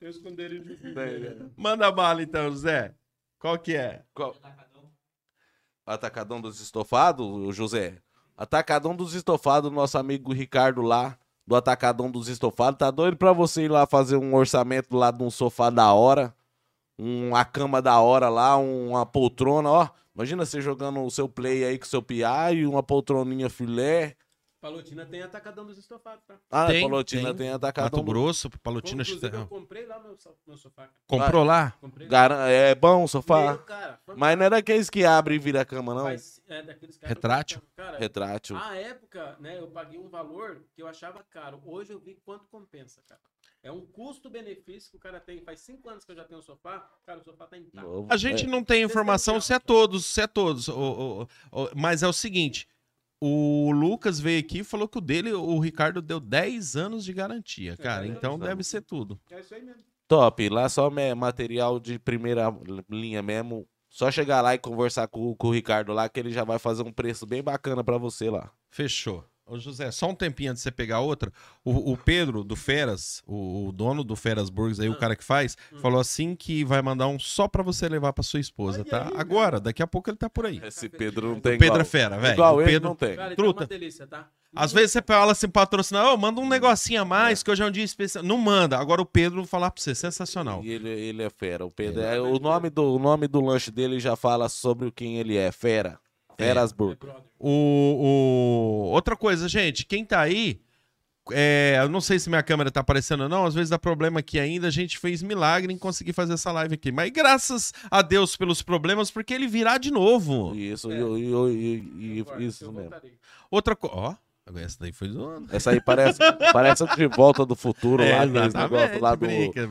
Eu esconderia de Manda bala então, José. Qual que é? Qual- Atacadão dos estofados, José? Atacadão dos estofados, nosso amigo Ricardo lá, do Atacadão dos estofados, tá doido pra você ir lá fazer um orçamento lá de um sofá da hora, uma cama da hora lá, uma poltrona, ó. Imagina você jogando o seu play aí com o seu piá e uma poltroninha filé. Palotina tem atacadão dos estofados, tá? Ah, Tem, Palotina tem. tem, Mato atacadão. do- Grosso, Palotina. Inclusive, eu comprei lá meu, meu sofá. Comprou lá? Comprei. Garan- É bom o sofá. Meu, cara, Mas não é daqueles que abre e vira a cama, não. faz- é daqueles caras- Retrátil? Cara, Retrátil. A época, né, eu paguei um valor que eu achava caro. Hoje eu vi quanto compensa, cara. É um custo-benefício que o cara tem. Faz cinco anos que eu já tenho um sofá. Cara, o sofá tá intacto. Novo. A gente não tem informação se é todos, se é todos. o- o- o- mas é o seguinte: o Lucas veio aqui e falou que o dele, o Ricardo, deu 10 anos de garantia, cara. 10 Então anos. deve ser tudo. É isso aí mesmo. Top, lá só me- material de primeira linha mesmo. Só chegar lá e conversar com, com o Ricardo lá, que ele já vai fazer um preço bem bacana pra você lá. Fechou. Ô, José, só um tempinho antes de você pegar outra. O, o Pedro do Feras, o, o dono do Feras Burgers aí, o cara que faz, falou assim que vai mandar um só pra você levar pra sua esposa, Olha tá? aí, Agora, daqui a pouco ele tá por aí. Esse Pedro não O tem Pedro igual. é fera, velho. Igual O ele Pedro. não tem. Cara, é Truta. uma delícia, tá? Às vezes você fala assim, patrocina, ô, manda um negocinho a mais, que hoje é um dia especial. Não manda. Agora o Pedro falar pra você, sensacional. E ele, ele é fera. O Pedro é, o nome do o nome do lanche dele já fala sobre quem ele é, fera. Ferasburg. Brother. O, o- Outra coisa, gente, quem tá aí, é, eu não sei se minha câmera tá aparecendo ou não, às vezes dá problema aqui ainda, a gente fez milagre em conseguir fazer essa live aqui. Mas graças a Deus pelos problemas, porque ele virá de novo. Isso, É. e, e- e- e- Agora, isso eu mesmo. Outra coisa, ó, essa daí foi zoando. Essa aí parece, parece de volta do futuro lá, aqueles negócios lá do. brinca, eu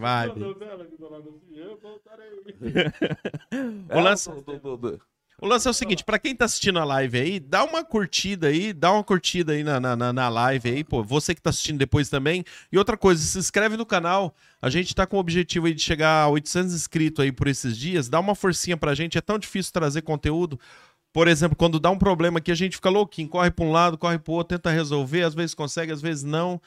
voltarei. O lance- do- do- do- do- O lance é o seguinte, pra quem tá assistindo a live aí, dá uma curtida aí, dá uma curtida aí na, na, na- live aí, pô. Você que tá assistindo depois também. E outra coisa, se inscreve no canal. A gente tá com o objetivo aí de chegar a 800 inscritos aí por esses dias. Dá uma forcinha pra gente, é tão difícil trazer conteúdo. Por exemplo, quando dá um problema aqui, a gente fica louquinho, corre para um lado, corre para o outro, tenta resolver, às vezes consegue, às vezes não.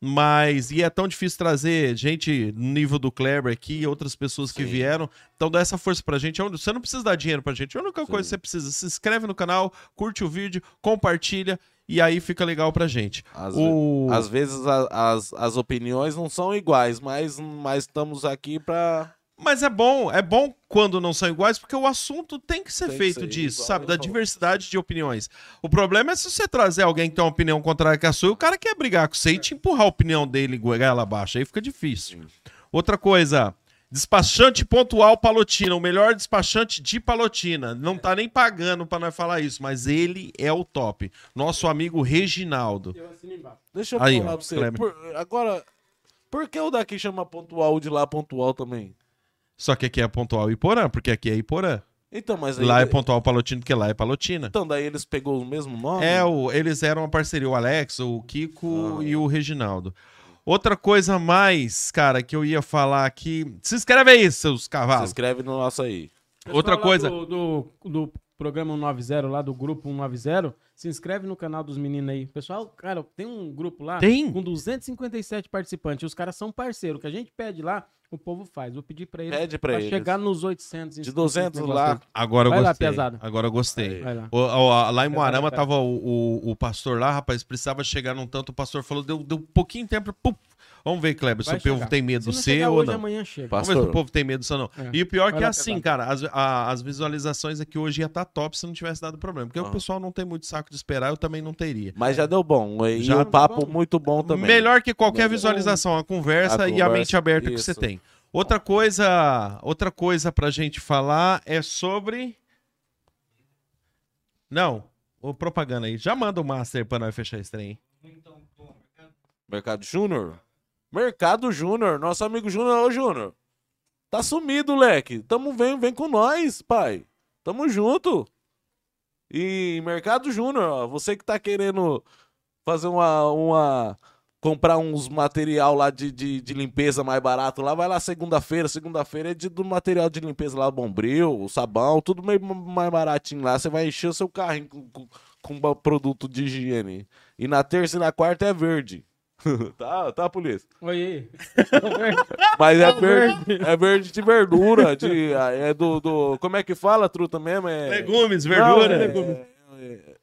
Mas, e é tão difícil trazer gente no nível do Kleber aqui, outras pessoas que Sim. vieram. Então dá essa força pra gente. Você não precisa dar dinheiro pra gente. A única coisa que Sim. você precisa, se inscreve no canal, curte o vídeo, compartilha e aí fica legal pra gente. Às, O... às vezes a- as, as opiniões não são iguais, mas, mas estamos aqui pra. Mas é bom, é bom quando não são iguais, porque o assunto tem que ser Tem que feito ser disso, igual, sabe? Da diversidade de opiniões. O problema é se você trazer alguém que tem uma opinião contrária que a sua, e o cara quer brigar com você e te empurrar a opinião dele e goiar ela abaixo. Aí fica difícil. Outra coisa, despachante pontual Palotina, o melhor despachante de Palotina. Não tá nem pagando pra nós falar isso, mas ele é o top. Nosso amigo Reginaldo. Deixa eu Aí, falar ó, pra você. Por- agora, por que o daqui chama pontual o de lá pontual também? Só que aqui é pontual Iporã, porque aqui é Iporã. Então, mas aí. Lá é pontual Palotina, porque lá é Palotina. Então, daí eles pegou o mesmo nome? É, o, eles eram uma parceria, o Alex, o Kiko Ah. e o Reginaldo. Outra coisa mais, cara, que eu ia falar aqui. Se inscreve aí, seus Se cavalos. inscreve no nosso aí. Outra coisa- Do, do, do programa 190, lá do grupo 190, se inscreve no canal dos meninos aí. Pessoal, cara, tem um grupo lá Tem? com 257 participantes. Os caras são parceiros. O que a gente pede lá, o povo faz. Vou pedir pra eles Pede pra eles. chegar nos 800. De inscritos 200 nesse lá. Agora eu Vai lá, gostei. pesado. Agora eu gostei. Vai lá. O- o- lá em Moarama tava o, o, o pastor lá, rapaz, precisava chegar num tanto. O pastor falou, deu, deu pouquinho tempo. pum. Vamos ver, Kleber, se Vai o povo chegar. tem medo Se seu ou hoje, não. amanhã chega. Vamos ver se o povo tem medo disso ou não. É. E o pior Vai que é lá, assim, cara, as, a- as visualizações aqui hoje ia estar top se não tivesse dado problema. Porque o Ah. pessoal não tem muito saco de esperar, eu também não teria. Mas já deu bom. E Já um deu papo bom. muito bom também. Melhor que qualquer Melhor. visualização, a conversa, A e a conversa, mente aberta que isso. você tem. Outra coisa, outra coisa pra gente falar é sobre. Não, o propaganda aí. Já manda o master pra nós fechar esse trem. Mercado Júnior? Mercado Júnior. Nosso amigo Júnior. Ô, Júnior. Tá sumido, leque. Tamo, vem, vem com nós, pai. Tamo junto. E Mercado Júnior. Você que tá querendo fazer uma. uma comprar uns material lá de, de, de limpeza mais barato lá, vai lá segunda-feira. Segunda-feira é de, do material de limpeza lá, bombril, sabão, tudo meio mais baratinho lá. Você vai encher o seu carrinho com, com, com produto de higiene. E na terça e na quarta é verde. tá, tá, polícia? Oi, Mas é verde, é verde de verdura, de, é do, do. Como é que fala, truta mesmo? É, Legumes, Não, verdura. é- é-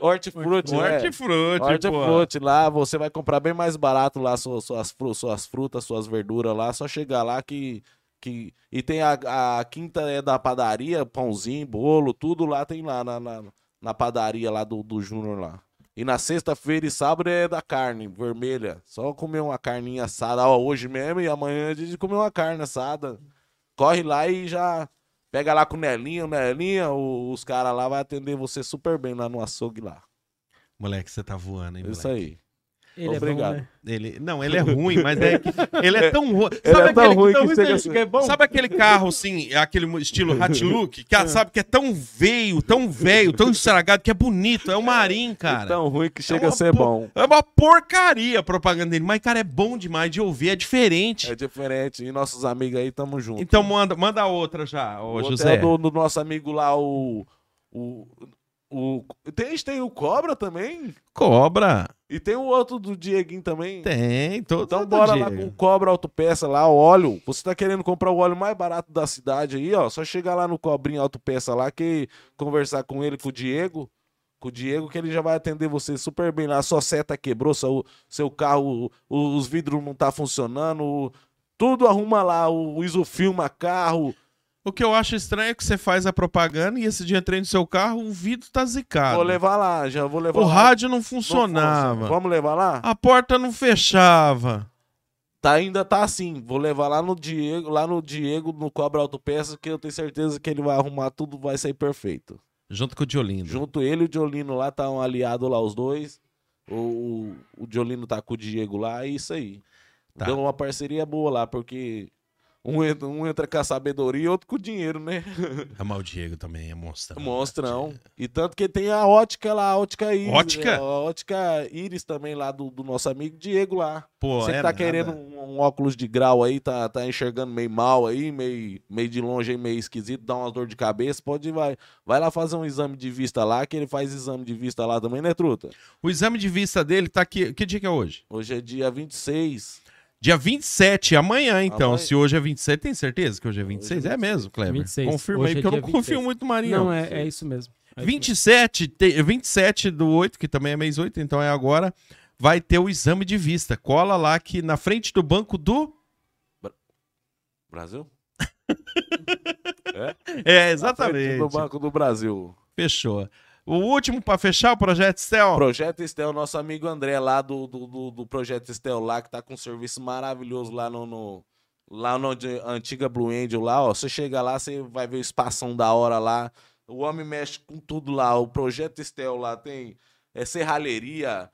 Hortifruti. é. Hortifruti. Hortifruti lá, você vai comprar bem mais barato lá suas, suas, suas frutas, suas verduras lá, só chegar lá que. que e tem a, a quinta é da padaria, pãozinho, bolo, tudo lá tem lá na, na, na padaria lá do, do Júnior lá. E na sexta-feira e sábado é da carne vermelha. Só comer uma carninha assada ó, hoje mesmo e amanhã é dia de comer uma carne assada. Corre lá e já pega lá com o Nelinho, Nelinha, o- os caras lá vai atender você super bem lá no açougue lá. Moleque, você tá voando, hein, moleque? Isso aí. Ele Obrigado. é bom, né? Ele, não, ele é ruim, mas é que ele é tão ruim. Ele é tão ruim que isso chega aí assim. que é bom. Sabe aquele carro assim, aquele estilo Hatlook, que sabe que é tão veio, tão velho, tão estragado, que é bonito, é o Marim, cara. Tão ruim que É chega uma a ser po- bom. É uma porcaria a propaganda dele, mas, cara, é bom demais de ouvir, é diferente. É diferente. E nossos amigos aí, tamo junto. Então manda, manda outra já, ô o José. é do, do nosso amigo lá, o. O. o tem, tem o Cobra também. Cobra. E tem o outro do Dieguinho também. Tem, todo Então todo bora dia. lá com o Cobra Autopeça lá, o óleo. Você tá querendo comprar o óleo mais barato da cidade aí, ó. Só chegar lá no Cobrinha Autopeça lá, que conversar com ele, com o Diego. Com o Diego, que ele já vai atender você super bem lá. Sua seta quebrou, seu, seu carro, os vidros não tá funcionando. tudo arruma lá, o isofilma carro. O que eu acho estranho é que você faz a propaganda e esse dia entrei no seu carro, o vidro tá zicado. Vou levar lá, já vou levar O lá. rádio não Não funcionava. funciona. Vamos levar lá? A porta não fechava. Tá, ainda tá assim. Vou levar lá no Diego, lá no Diego, no Cobra Autopeça, que eu tenho certeza que ele vai arrumar tudo, vai sair perfeito. Junto com o Diolindo. Junto ele e o Diolino lá, tá um aliado lá, os dois. O, o, o Diolino tá com o Diego lá, é isso aí. Tá. Deu uma parceria boa lá, porque Um entra, um entra com a sabedoria e outro com o dinheiro, né? Mas o Diego também é monstrão. Monstrão. E tanto que tem a ótica lá, a ótica Iris. Ótica? A ótica Iris também lá do, do nosso amigo Diego lá. Pô, Você que é tá nada. querendo um, um óculos de grau aí, tá, tá enxergando meio mal aí, meio, meio de longe aí, meio esquisito, dá uma dor de cabeça, pode ir, vai, vai lá fazer um exame de vista lá, que ele faz exame de vista lá também, né, Truta? O exame de vista dele tá aqui. Que dia que é hoje? Hoje é dia 26. Dia 27, amanhã, então. Amanhã. Se hoje é 27, tem certeza que hoje é 26? Hoje é é mesmo, Kleber? 26. Confirma Hoje aí, é porque eu não dia confio 26. muito no Marinho. Não, é, é isso mesmo. É isso mesmo. 27, te- 27 do 8, que também é mês 8, então é agora, vai ter o exame de vista. Cola lá que na frente do banco do. Brasil? É, No exatamente. Banco do Brasil. Fechou. O último pra fechar o projeto Stel. Projeto Estel, nosso amigo André lá do, do, do, do Projeto Estel lá, que tá com um serviço maravilhoso lá no, no- lá de- antiga Blue Angel lá, ó. Você chega lá, você vai ver o espação da hora lá. O homem mexe com tudo lá. O Projeto Estel lá tem é, serralheria,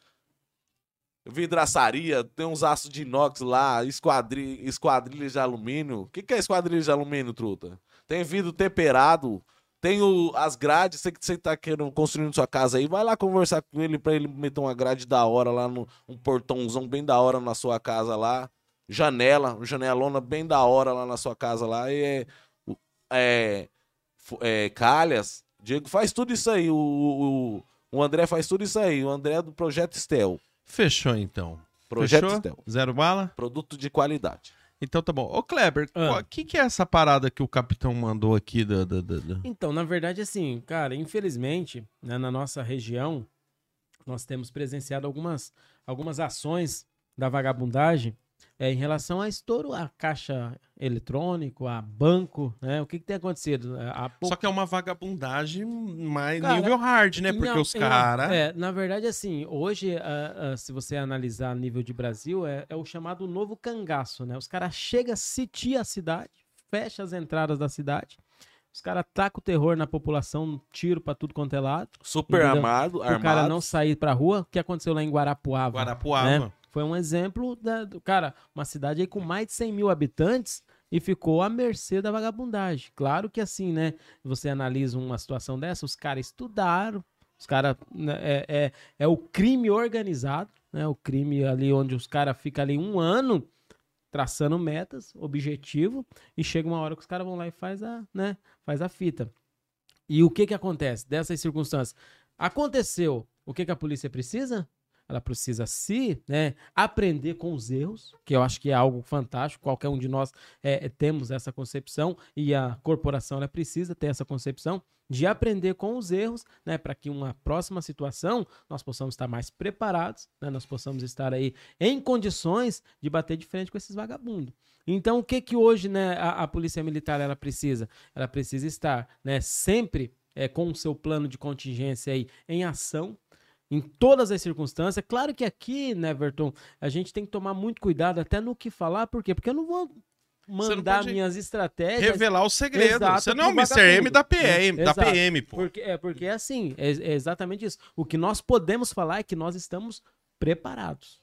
vidraçaria, tem uns aços de inox lá, esquadri, esquadrilhas de alumínio. O que, que é esquadrilha de alumínio, truta? Tem vidro temperado, tem o- as grades, você que você tá querendo construindo sua casa aí, vai lá conversar com ele pra ele meter uma grade da hora lá, no, um portãozão bem da hora na sua casa lá. Janela, janelona bem da hora lá na sua casa lá. E é, é, é, calhas. Diego faz tudo isso aí. O, o, o André faz tudo isso aí. O André é do Projeto Estel. Fechou então. Projeto Fechou? Estel. Zero bala? Produto de qualidade. Então tá bom. Ô, Kleber, o Ah. que, que é essa parada que o capitão mandou aqui? Da, da, da- da- Então, na verdade, assim, cara, infelizmente, né, na nossa região, nós temos presenciado algumas, algumas ações da vagabundagem é, em relação a estouro a caixa eletrônico, a banco, né? O que, que tem acontecido? A, a Só que é uma vagabundagem mais Cara, nível hard, né? Porque Não, os não, caras. É, na verdade, assim, hoje, ah, ah, se você analisar a nível de Brasil, é, é o chamado novo cangaço, né? Os caras chegam, sitia a cidade, fecha as entradas da cidade, os caras tacam o terror na população, tiro pra tudo quanto é lado, Super Entendeu? armado, o armado. cara não sair pra rua. O que aconteceu lá em Guarapuava? Guarapuava. né? Foi um exemplo da, do cara, uma cidade aí com mais de 100 mil habitantes e ficou à mercê da vagabundagem. Claro que assim, né? Você analisa uma situação dessa, os caras estudaram, os caras. né, É, é, é o crime organizado, né? O crime ali onde os caras ficam ali um ano traçando metas, objetivo, e chega uma hora que os caras vão lá e faz a, né, faz a fita. E o que que acontece dessas circunstâncias? Aconteceu, o que que a polícia precisa? Ela precisa se, né, aprender com os erros, que eu acho que é algo fantástico. Qualquer um de nós é, é, temos essa concepção e a corporação ela precisa ter essa concepção de aprender com os erros, né, para que uma próxima situação nós possamos estar mais preparados, né, nós possamos estar aí em condições de bater de frente com esses vagabundos. Então, o que que hoje, né, a, a polícia militar ela precisa? Ela precisa estar, né, sempre é, com o seu plano de contingência aí em ação, em todas as circunstâncias. Claro que aqui, né, Everton, a gente tem que tomar muito cuidado até no que falar, por quê? Porque eu não vou mandar minhas estratégias. Revelar o segredo. Exato, Você não é o Mr. M da PM, da Exato. PM, pô. Porque, é porque é assim, é, é exatamente isso. O que nós podemos falar é que nós estamos preparados.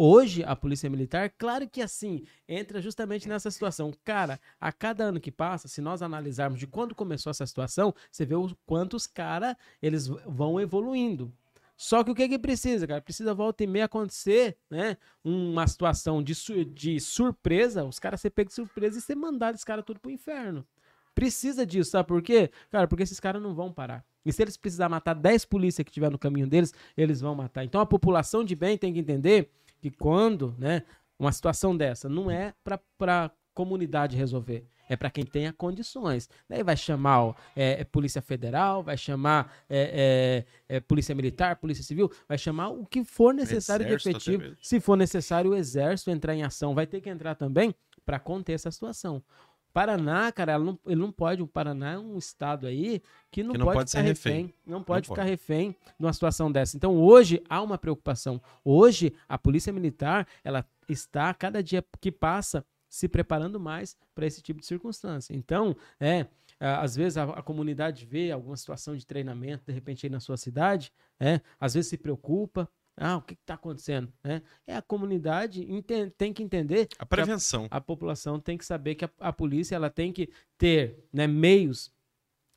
Hoje, a Polícia Militar, claro que assim, entra justamente nessa situação. Cara, a cada ano que passa, se nós analisarmos de quando começou essa situação, você vê o quantos cara eles vão evoluindo. Só que o que que precisa, cara? Precisa volta e meia acontecer, né? Uma situação de, su- de surpresa, os caras ser pegos de surpresa e ser mandado cara tudo pro inferno. Precisa disso, sabe por quê? Cara, porque esses caras não vão parar. E se eles precisar matar 10 polícias que tiver no caminho deles, eles vão matar. Então a população de bem tem que entender que quando, né, uma situação dessa não é pra comunidade resolver. É para quem tenha condições. Daí vai chamar é, é Polícia Federal, vai chamar é, é, é, Polícia Militar, Polícia Civil, vai chamar o que for necessário Exército de efetivo. Se for necessário o Exército entrar em ação, vai ter que entrar também para conter essa situação. Paraná, cara, ela não- ele não pode. O Paraná é um estado aí que não, Que não pode, pode ficar ser refém. refém. Não pode Não ficar pode. refém numa situação dessa. Então, hoje há uma preocupação. Hoje, a Polícia Militar, ela está, cada dia que passa, se preparando mais para esse tipo de circunstância. Então, é. Às vezes a, a comunidade vê alguma situação de treinamento, de repente, aí na sua cidade, é, às vezes se preocupa, Ah, o que está acontecendo? Né? É a comunidade tem que entender A prevenção. a população tem que saber que a, a polícia ela tem que ter né, meios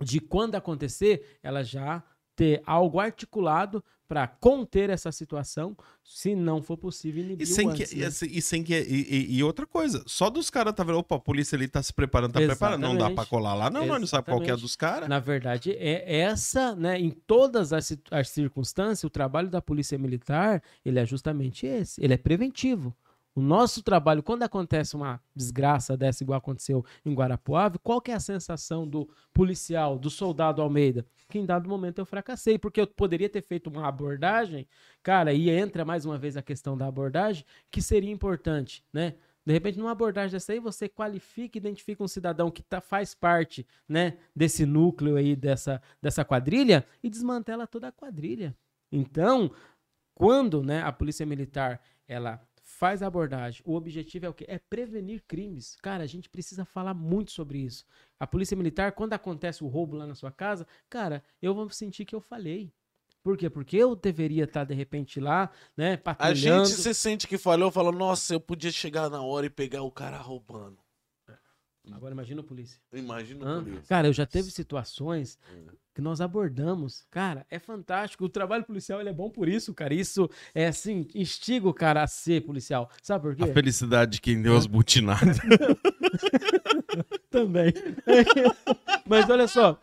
de quando acontecer, ela já ter algo articulado para conter essa situação, se não for possível inibir E sem, o que, antes, e, né? assim, e sem que. E, e- outra coisa, só dos caras tá vendo, opa, a polícia ali tá se preparando, tá preparando. Não dá Exatamente. colar lá. Não, nós não sabe qual que é Exatamente. dos caras. Na verdade, é essa, né, em todas as, as circunstâncias, o trabalho da polícia militar, ele é justamente esse, ele é preventivo. O nosso trabalho, quando acontece uma desgraça dessa, igual aconteceu em Guarapuava, qual que é a sensação do policial, do soldado Almeida? Que em dado momento eu fracassei, porque eu poderia ter feito uma abordagem, cara, e entra mais uma vez a questão da abordagem, que seria importante, né? De repente, numa abordagem dessa aí, você qualifica e identifica um cidadão que tá, faz parte, né, desse núcleo aí, dessa, dessa quadrilha, e desmantela toda a quadrilha. Então, quando, né, a polícia militar, ela faz a abordagem, o objetivo é o quê? É prevenir crimes. Cara, a gente precisa falar muito sobre isso. A polícia militar, quando acontece o roubo lá na sua casa, cara, eu vou sentir que eu falhei. Por quê? Porque eu deveria estar, de repente, lá, né, A patrulhando. gente se sente que falhou, fala, nossa, eu podia chegar na hora e pegar o cara roubando. Agora imagina a polícia. Imagina Hã? por isso. Cara, eu já teve situações Hum. que nós abordamos. Cara, é fantástico. O trabalho policial ele é bom por isso, cara. Isso é assim, instiga o cara a ser policial. Sabe por A quê? felicidade de quem deu as butinadas. Também. Mas olha só.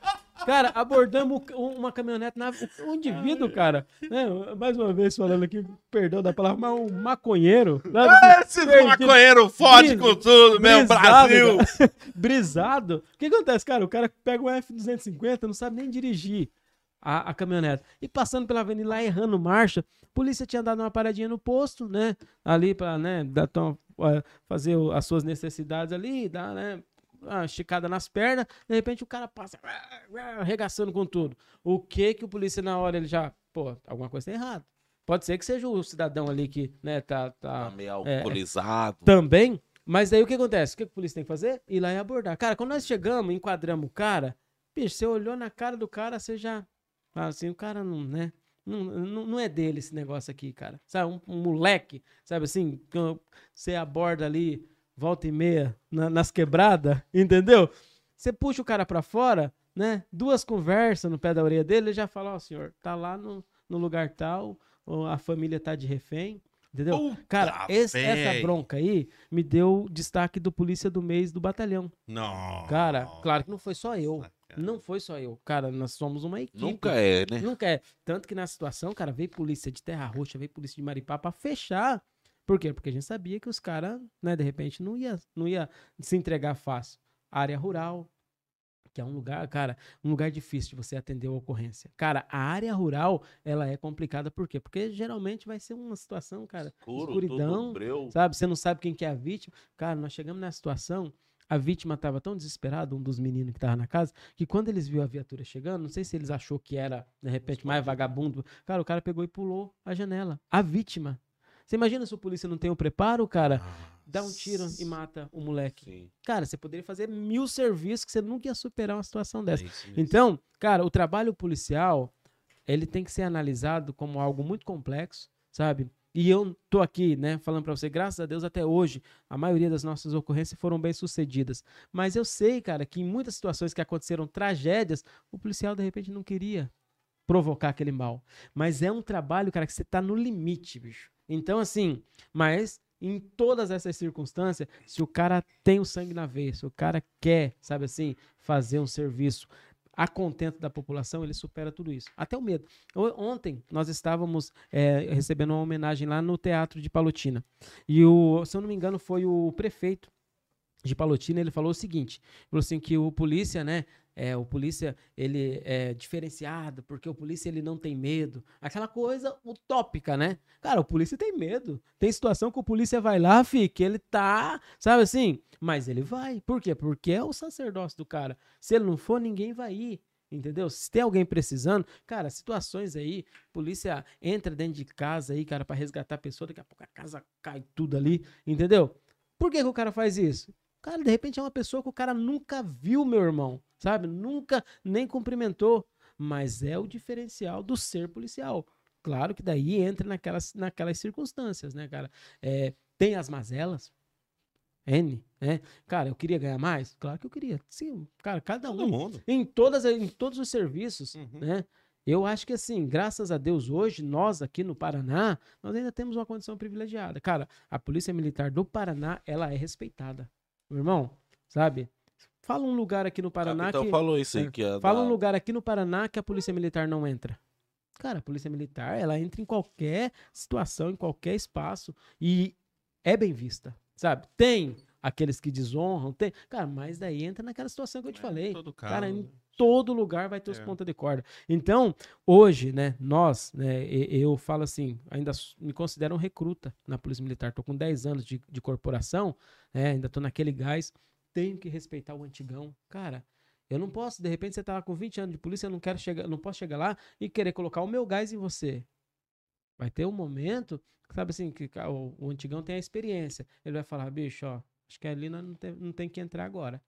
Cara, abordamos um- uma caminhonete na. Um indivíduo, cara. Né? Mais uma vez falando aqui, perdão da palavra, mas um maconheiro. sabe? Esses Perdido. maconheiros fode com tudo, meu Brasil. cara. Brisado. O que acontece, cara? O cara pega um F-250, não sabe nem dirigir a, a caminhonete. E passando pela avenida lá, errando marcha, a polícia tinha dado uma paradinha no posto, né? Ali pra, né, dar, tom- eh, fazer as suas necessidades ali, dar, né? Uma esticada nas pernas, de repente o cara passa arregaçando com tudo. O que que o polícia na hora ele já, pô, alguma coisa tá errada. Pode ser que seja o cidadão ali que, né, tá, Tá tá meio alcoolizado. também. Mas daí o que acontece? O que a polícia tem que fazer? Ir lá e abordar. Cara, quando nós chegamos, enquadramos o cara, bicho, você olhou na cara do cara, você já. fala Assim, o cara não, né? Não, não, não é dele esse negócio aqui, cara. Sabe, um, um moleque, sabe assim, que você aborda ali, volta e meia, na- nas quebradas, entendeu? Você puxa o cara pra fora, né? Duas conversas no pé da orelha dele, ele já fala, ó, senhor, tá lá no, no lugar tal, ou a família tá de refém, entendeu? Puta, Cara, esse- essa bronca aí me deu destaque do polícia do mês do batalhão. Não. Cara, claro que não foi só eu. Não foi só eu. Cara, nós somos uma equipe. Nunca é, né? Nunca é. Tanto que na situação, cara, veio polícia de Terra Roxa, veio polícia de Maripá pra fechar. Por quê? Porque a gente sabia que os caras, né, de repente, não ia, não ia se entregar fácil. Área rural, que é um lugar, cara, um lugar difícil de você atender a ocorrência. Cara, a área rural, ela é complicada por quê? Porque geralmente vai ser uma situação, cara, Escuro, escuridão, sabe? Você não sabe quem que é a vítima. Cara, nós chegamos na situação, a vítima estava tão desesperada, um dos meninos que estava na casa, que quando eles viu a viatura chegando, não sei se eles achou que era, de repente, mais vagabundo. Cara, o cara pegou e pulou a janela. A vítima. Você imagina se o polícia não tem o preparo, cara? Dá um tiro e mata o moleque. Sim. Cara, você poderia fazer mil serviços que você nunca ia superar uma situação É dessa. mesmo. Então, cara, o trabalho policial, ele tem que ser analisado como algo muito complexo, sabe? E eu tô aqui, né, falando pra você, graças a Deus, até hoje, a maioria das nossas ocorrências foram bem sucedidas. Mas eu sei, cara, que em muitas situações que aconteceram tragédias, o policial, de repente, não queria provocar aquele mal. Mas é um trabalho, cara, que você tá no limite, bicho. Então, assim, mas em todas essas circunstâncias, se o cara tem o sangue na veia, se o cara quer, sabe assim, fazer um serviço a contento da população, ele supera tudo isso. Até o medo. Ontem nós estávamos é, recebendo uma homenagem lá no Teatro de Palotina. E o, se eu não me engano, foi o prefeito de Palotina, ele falou o seguinte, falou assim que o polícia, né, é, o polícia, ele é diferenciado, porque o polícia, ele não tem medo. Aquela coisa utópica, né? Cara, o polícia tem medo. Tem situação que o polícia vai lá, fi, que ele tá, sabe assim? Mas ele vai. Por quê? Porque é o sacerdócio do cara. Se ele não for, ninguém vai ir. Entendeu? Se tem alguém precisando, cara, situações aí, polícia entra dentro de casa aí, cara, pra resgatar a pessoa, daqui a pouco a casa cai tudo ali, entendeu? Por que, que o cara faz isso? Cara, de repente é uma pessoa que o cara nunca viu, meu irmão, sabe? Nunca nem cumprimentou. Mas é o diferencial do ser policial. Claro que daí entra naquelas, naquelas circunstâncias, né, cara? É, tem as mazelas, N, né? Cara, eu queria ganhar mais? Claro que eu queria. Sim, cara, cada Todo um. mundo. Em, todas, em todos os serviços, Uhum. né? Eu acho que assim, graças a Deus, hoje, nós aqui no Paraná, nós ainda temos uma condição privilegiada. Cara, a Polícia Militar do Paraná, ela é respeitada. Meu irmão, sabe? Fala um lugar aqui no Paraná Então que... falou isso aí. Que é Fala da- um lugar aqui no Paraná que a Polícia Militar não entra. Cara, a Polícia Militar, ela entra em qualquer situação, em qualquer espaço e é bem vista, sabe? Tem aqueles que desonram, tem. Cara, mas daí entra naquela situação que eu te falei. Todo Cara, caso, em né? todo lugar vai ter os É. ponta de corda. Então, hoje, né, nós, né, eu falo assim, ainda me considero um recruta na Polícia Militar. Tô com 10 anos de, de corporação, né, ainda tô naquele gás. Tenho que respeitar o antigão. Cara, eu não posso, de repente você tá lá com 20 anos de polícia, eu não quero chegar, não posso chegar lá e querer colocar o meu gás em você. Vai ter um momento, sabe assim, que o, o antigão tem a experiência. Ele vai falar, bicho, ó, acho que ali não tem, não tem que entrar agora.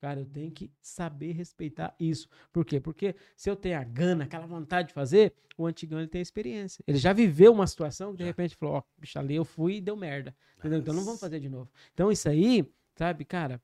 Cara, eu tenho que saber respeitar isso. Por quê? Porque se eu tenho a gana, aquela vontade de fazer, o antigão ele tem a experiência. Ele já viveu uma situação que de repente falou, ó, bicho, ali eu fui e deu merda. Entendeu? Então não vamos fazer de novo. Então isso aí, sabe, cara,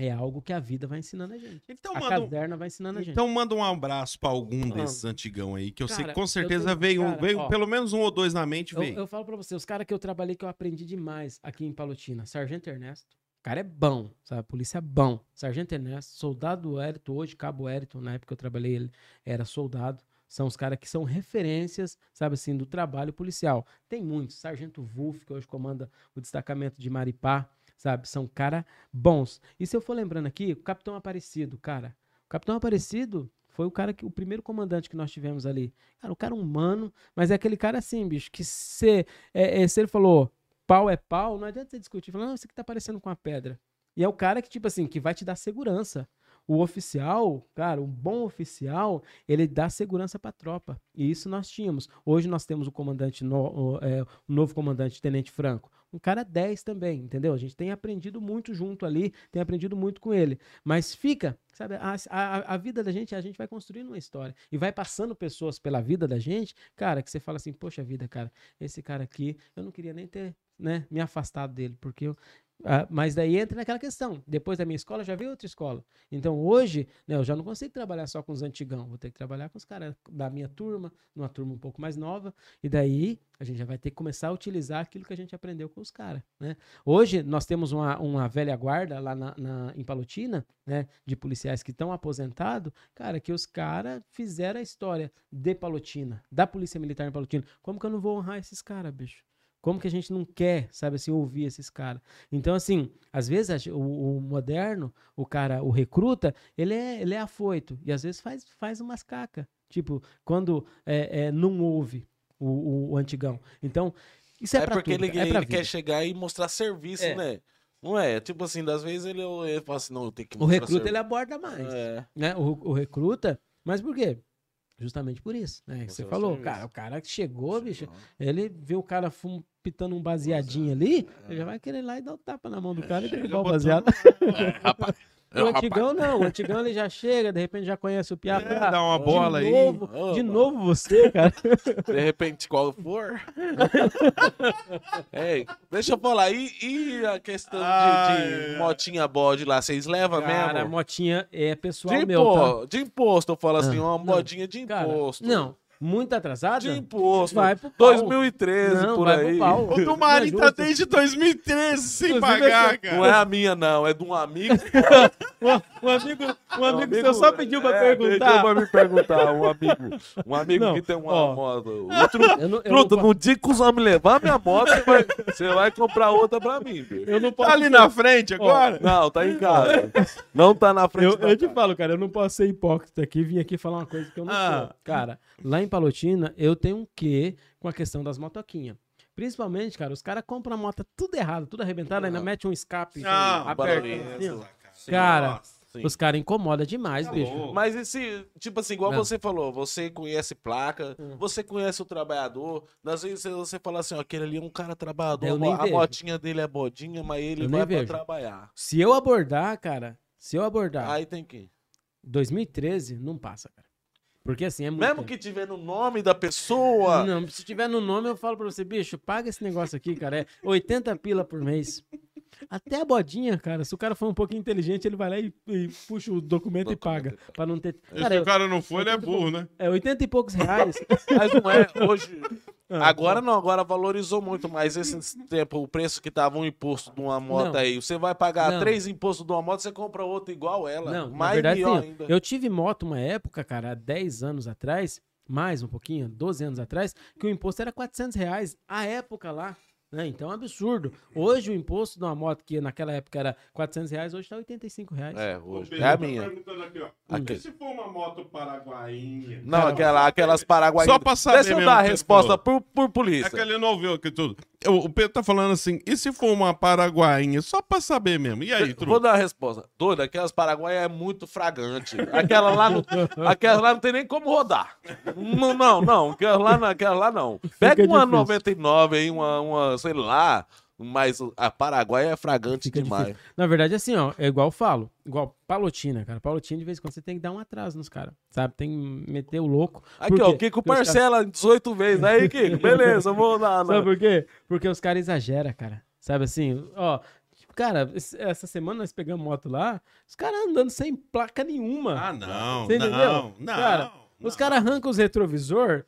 é algo que a vida vai ensinando a gente. Então a manda, um- caserna vai ensinando a gente. então manda um abraço pra algum Ah. desses antigão aí, que eu sei Cara, que com certeza tenho- veio, cara, veio ó. pelo menos um ou dois na mente, Eu, veio. eu falo pra você, os caras que eu trabalhei que eu aprendi demais aqui em Palotina. Sargento Ernesto. O cara é bom, sabe? Polícia é bom. Sargento Ernesto, soldado Hérito, hoje Cabo Hérito, na época que eu trabalhei, ele era soldado. São os caras que são referências, sabe assim, do trabalho policial. Tem muitos. Sargento Wolf, que hoje comanda o destacamento de Maripá, sabe? São caras bons. E se eu for lembrando aqui, o Capitão Aparecido, cara. O Capitão Aparecido foi o cara que o primeiro comandante que nós tivemos ali. Cara, o cara humano, mas é aquele cara assim, bicho, que se, é, é, se ele falou pau é pau, não adianta você discutir. Falando, não, isso aqui tá parecendo com uma pedra. E é o cara que, tipo assim, que vai te dar segurança. O oficial, cara, um bom oficial, ele dá segurança pra tropa. E isso nós tínhamos. Hoje nós temos o comandante, no, o, é, o novo comandante, Tenente Franco. Um cara 10 também, entendeu? A gente tem aprendido muito junto ali, tem aprendido muito com ele. Mas fica, sabe, a, a, a vida da gente, a gente vai construindo uma história. E vai passando pessoas pela vida da gente, cara, que você fala assim, poxa vida, cara, esse cara aqui, eu não queria nem ter, né, me afastado dele, porque eu, ah, mas daí entra naquela questão. Depois da minha escola, já veio outra escola. Então hoje, né, eu já não consigo trabalhar só com os antigão. Vou ter que trabalhar com os caras da minha turma, numa turma um pouco mais nova. E daí a gente já vai ter que começar a utilizar aquilo que a gente aprendeu com os caras. Né? Hoje nós temos uma, uma velha guarda lá na, na- em Palotina, né, de policiais que estão aposentados, cara, que os caras fizeram a história de Palotina, da Polícia Militar em Palotina. Como que eu não vou honrar esses caras, bicho? Como que a gente não quer, sabe assim, ouvir esses caras? Então, assim, às vezes o, o moderno, o cara, o recruta, ele é, ele é afoito. E às vezes faz, faz umas cacas. Tipo, quando é, é, não ouve o, o, o antigão. Então, isso é, É, pra porque tudo, ele, é pra ele quer chegar e mostrar serviço, É. né? Não é? Tipo assim, das vezes ele, ele fala assim, não, eu tenho que O recruta, ele serviço. aborda mais. É. né? O, o recruta, mas por quê? Justamente por isso, né? que Você Mostrar falou, cara, o cara que chegou, bicho, ele vê o cara fum, pitando um baseadinho ali, ele já vai querer ir lá e dar o tapa na mão do cara e derrubar o baseado. Rapaz, O antigão não, o antigão ele já chega, de repente já conhece o Piá. É, dá uma de bola aí. novo. De novo você, cara. de repente, qual for. Ei, deixa eu falar, e, e a questão de, Ai. de motinha bode lá, vocês levam Cara, mesmo? motinha é pessoal De, meu, tá? de imposto, eu falo assim, Ah, uma não. modinha de Cara, imposto. não, muito atrasada? De imposto. Vai pro pau. 2013, Não, por vai pro aí. pau. O do Mari Não é tá desde 2013 sem Inclusive, pagar, cara. Não é a minha, não, é de um amigo. Um, um amigo, um amigo seu só pediu pra é, perguntar. Pediu pra me perguntar, um amigo. Um amigo Não, que tem uma ó. moto. O Truto, Eu não, eu não no dia que os homens levar minha moto, você vai, você vai comprar outra pra mim, filho. eu não posso Tá ali ser- na frente agora? Não, tá em casa. Não tá na frente Eu, eu te falo, cara, eu não posso ser hipócrita aqui e vir aqui falar uma coisa que eu não Ah. sou. Cara, lá em Palotina, eu tenho um quê com a questão das motoquinhas. Principalmente, cara, os caras compram a moto tudo errado, tudo arrebentado, ainda mete um escape Não, aberto. assim, ó. Cara, Sim. os caras incomodam demais, Tá bicho. louco. Mas esse, tipo assim, igual Não. você falou, você conhece placa, Hum. você conhece o trabalhador. Às vezes você fala assim, ó, aquele ali é um cara trabalhador, Eu a vejo. motinha dele é bodinha, mas ele Eu vai pra vejo. trabalhar. Se eu abordar, cara, se eu abordar Aí tem que. 2013, não passa, cara. Porque assim, é muito Mesmo que tiver no nome da pessoa. Não, se tiver no nome, eu falo pra você, bicho, paga esse negócio aqui, cara. É 80 pila por mês. Até a bodinha, cara. Se o cara for um pouquinho inteligente, ele vai lá e, e puxa o documento, e paga. Pra não ter. Se Cara, o cara não for, ele é burro, né? é 80 e poucos reais. Mas não é hoje. Ah, Agora não, agora valorizou muito, mas esse tempo, o preço que tava um imposto de uma moto Não. aí, você vai pagar Não. três impostos de uma moto, você compra outra igual ela. Não, mais verdade, pior ainda. Eu tive moto uma época, cara, há 10 anos atrás, mais um pouquinho, 12 anos atrás, que o imposto era 400 reais. A época lá. Né? Então é um absurdo. Hoje o imposto de uma moto que naquela época era 400 reais, hoje tá 85 reais. É, hoje. Pedro É a tá minha. perguntando aqui, ó. Aqui. E se for uma moto paraguainha? Não, aquela, aquelas paraguaias. Só pra saber Deixa eu dar a resposta por, por É polícia. que ele não ouviu aqui tudo. O o Pedro tá falando assim, e se for uma paraguainha? Só pra saber mesmo. E aí, Vou truco? dar a resposta. Doido, aquelas paraguaias é muito fragante. Aquela lá não, aquela lá não tem nem como rodar. Não, não, não. Aquela lá, não- aquela lá não. Pega uma difícil. 99 aí, uma, uma, sei lá. Mas a paraguaia é fragante Fica demais. difícil. Na verdade, assim, ó, é igual eu falo, igual palotina, cara. Palotina, de vez em quando, você tem que dar um atraso nos caras, sabe? Tem que meter o louco. Aqui, ó, o? Kiko parcela 18 vezes. Aí, Kiko, beleza, vou dar. Sabe por quê? Porque os caras exageram, cara. Sabe assim, ó. tipo, Cara, essa semana nós pegamos moto lá, os caras andando sem placa nenhuma. Ah, não, Você entendeu? não, não. Cara, Os caras arrancam os retrovisor.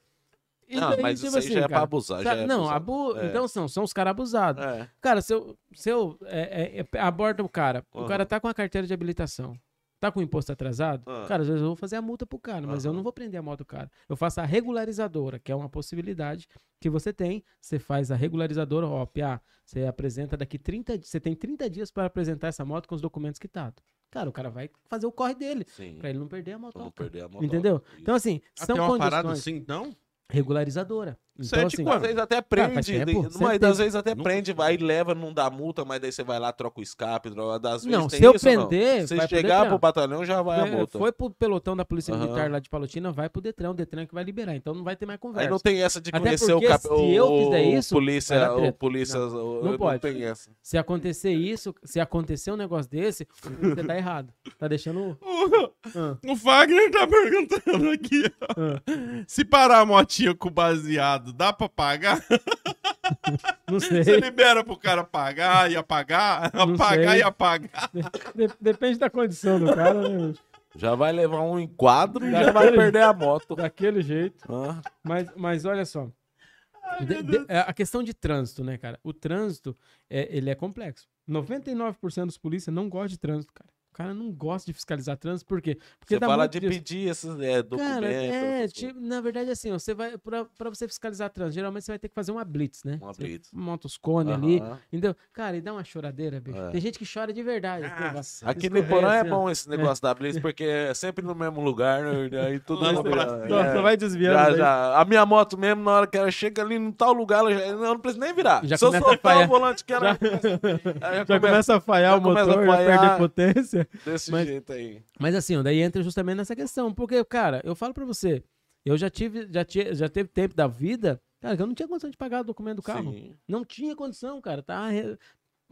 E Não, daí, mas tipo isso aí assim, já é pra cara, abusar. sabe- Já é não, abu... É. então são, são os caras abusados. É. Cara, se eu, se eu é, é, é, aborda o cara, o Aham. cara tá com a carteira de habilitação, tá com o imposto atrasado, Ah. cara, às vezes eu vou fazer a multa pro cara, mas eu Aham. não vou prender a moto do cara. Eu faço a regularizadora, que é uma possibilidade que você tem. Você faz a regularizadora, ó, Pia, você apresenta daqui 30 dias, você tem 30 dias para apresentar essa moto com os documentos quitados. Cara, o cara vai fazer o corre dele, Sim. pra ele não perder a moto. Não perder a moto. Entendeu? Então, assim, Ah, são tem uma condições parada assim, então? Regularizadora. Então, Sete assim? Às vezes até faz prende, tempo, de- sempre mas às vezes até prende, vai e leva, não dá multa, mas daí você vai lá, troca o escape, troca, das vezes Não, tem se eu isso, não? prender, Se vai pro chegar pro batalhão, já vai a Foi, multa. foi pro pelotão da Polícia Aham. Militar lá de Palotina, vai pro Detran, o Detran que vai liberar. Então não vai ter mais conversa. Aí não tem essa de Até conhecer o, porque cap... se o, eu fizer o isso, polícia, o polícia, Não, o- não pode. tem essa. Se acontecer isso, se acontecer um negócio desse, você tá errado. Tá deixando. Ah, O Fagner tá perguntando aqui, ó. ah. Se parar a motinha com baseado, dá pra pagar? Não Você sei. libera pro cara pagar e apagar? Não Apagar sei. e apagar? De- depende da condição do cara, né? Já vai levar um enquadro e já vai perder a moto. Daquele jeito. Ah, Mas, mas olha só. De- de- é a questão de trânsito, né, cara? O trânsito, é, ele é complexo. 99% dos polícias não gostam de trânsito, cara. O cara não gosta de fiscalizar trânsito, por quê? Porque Você fala de disso. pedir esses é, documentos. Cara, é, coisas. tipo, na verdade, assim, ó, você vai, pra, pra você fiscalizar trânsito, geralmente você vai ter que fazer uma blitz, né? Uma Você blitz. Monta os cones ali, Aham. entendeu? Cara, e dá uma choradeira, bicho. É. Tem gente que chora de verdade. Nossa. Aqui no Iporã é assim, bom esse negócio da Blitz, porque é sempre no mesmo lugar, né? aí tudo no é- braço. Só, é. só vai desviando. Já, já. A minha moto mesmo, na hora que ela chega ali em tal lugar, ela já, eu não preciso nem virar. Já Se eu começa a soltar o volante que ela Já- Aí Já começa a falhar já o começa a motor, já falhar. perder potência. Desse Mas- jeito aí. Mas assim, daí entra justamente nessa questão. Porque, cara, eu falo pra você, eu já tive, já, tinha, já teve tempo da vida, cara, que eu não tinha condição de pagar o documento do carro. Sim. Não tinha condição, cara. Tá é,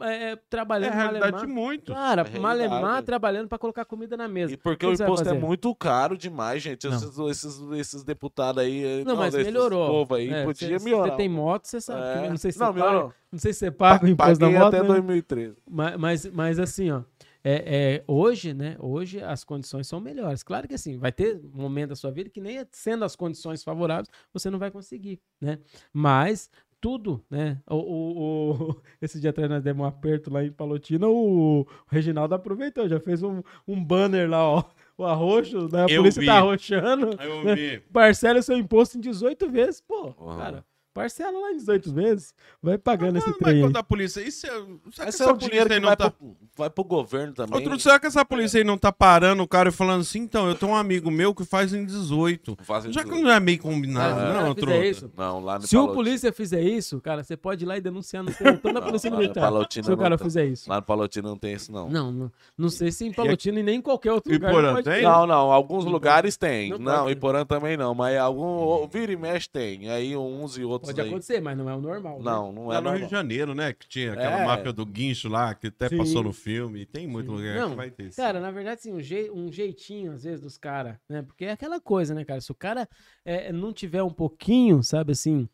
é, É trabalhando realidade malemar. muito. Cara, É realidade. malemar trabalhando pra colocar comida na mesa. E porque O o imposto é muito caro demais, gente. Não. Esses, esses, esses deputados aí. Não, mas esses melhorou. povo aí É, podia cê- melhorar. Você tem moto, você sabe. É. que Não sei se Não, você paga, melhorou. não sei se você paga o imposto da moto. até né? 2013. Mas, mas, mas assim, ó. É, é, hoje, né? Hoje as condições são melhores. Claro que assim, vai ter um momento da sua vida que nem sendo as condições favoráveis, você não vai conseguir, né? Mas tudo, né? O, o, o- esse dia atrás nós demos um aperto lá em Palotina, o, Reginaldo aproveitou, já fez um, um banner lá, ó. O arroxo, né? A Eu polícia vi. tá arrochando. Aí eu né? vi. Parcela o seu imposto em 18 vezes. Pô, cara, parcela lá em 18 vezes. Vai pagando esse Mas trem. aí. quando a polícia. Isso é, será que Esse é essa o polícia dinheiro que aí não vai, tá. pro, vai pro governo também. Outro, será que essa polícia aí não tá parando o cara e falando assim, então, eu tenho um amigo meu que faz em 18. Fazem Já que tudo. não é meio combinado, Mas se o não, fizer isso, Não, lá no Se o polícia fizer isso, cara, você pode ir lá e denunciar no pelotão da Não, Polícia Militar. Se o não cara tá. fizer isso. Lá no Palotina não tem isso, não. Não, não, não sei se em Palotina e nem em qualquer outro E lugar. Pode tem? Não, não, alguns lugares tem. Não Não. Iporã também não, mas algum vira e mexe tem. Aí uns e outros outros Pode aí. acontecer, mas não é o normal. né? Não, não é Lá no Rio normal. de Janeiro, né? Que tinha aquela É. máfia do guincho lá, que até Sim. passou no filme. Tem muito Sim. lugar Não, que vai ter isso. Cara, na verdade, assim, um, jei- um jeitinho, às vezes, dos caras, né? Porque é aquela coisa, né, cara? Se o cara é, não tiver um pouquinho, sabe assim,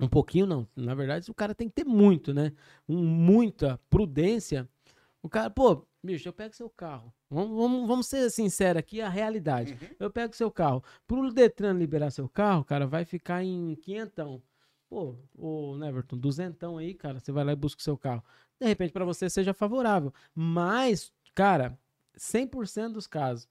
um pouquinho não, na verdade, o cara tem que ter muito, né? Um, muita prudência. O cara, pô, bicho, eu pego seu carro. Vamos, vamos, vamos ser sinceros aqui, a realidade. Eu pego seu carro. Pro Detran liberar seu carro, cara, vai ficar em quinhentão. Pô, ô, Neverton, duzentão aí, cara, você vai lá e busca o seu carro. De repente, para você seja favorável. Mas, cara, 100% dos casos,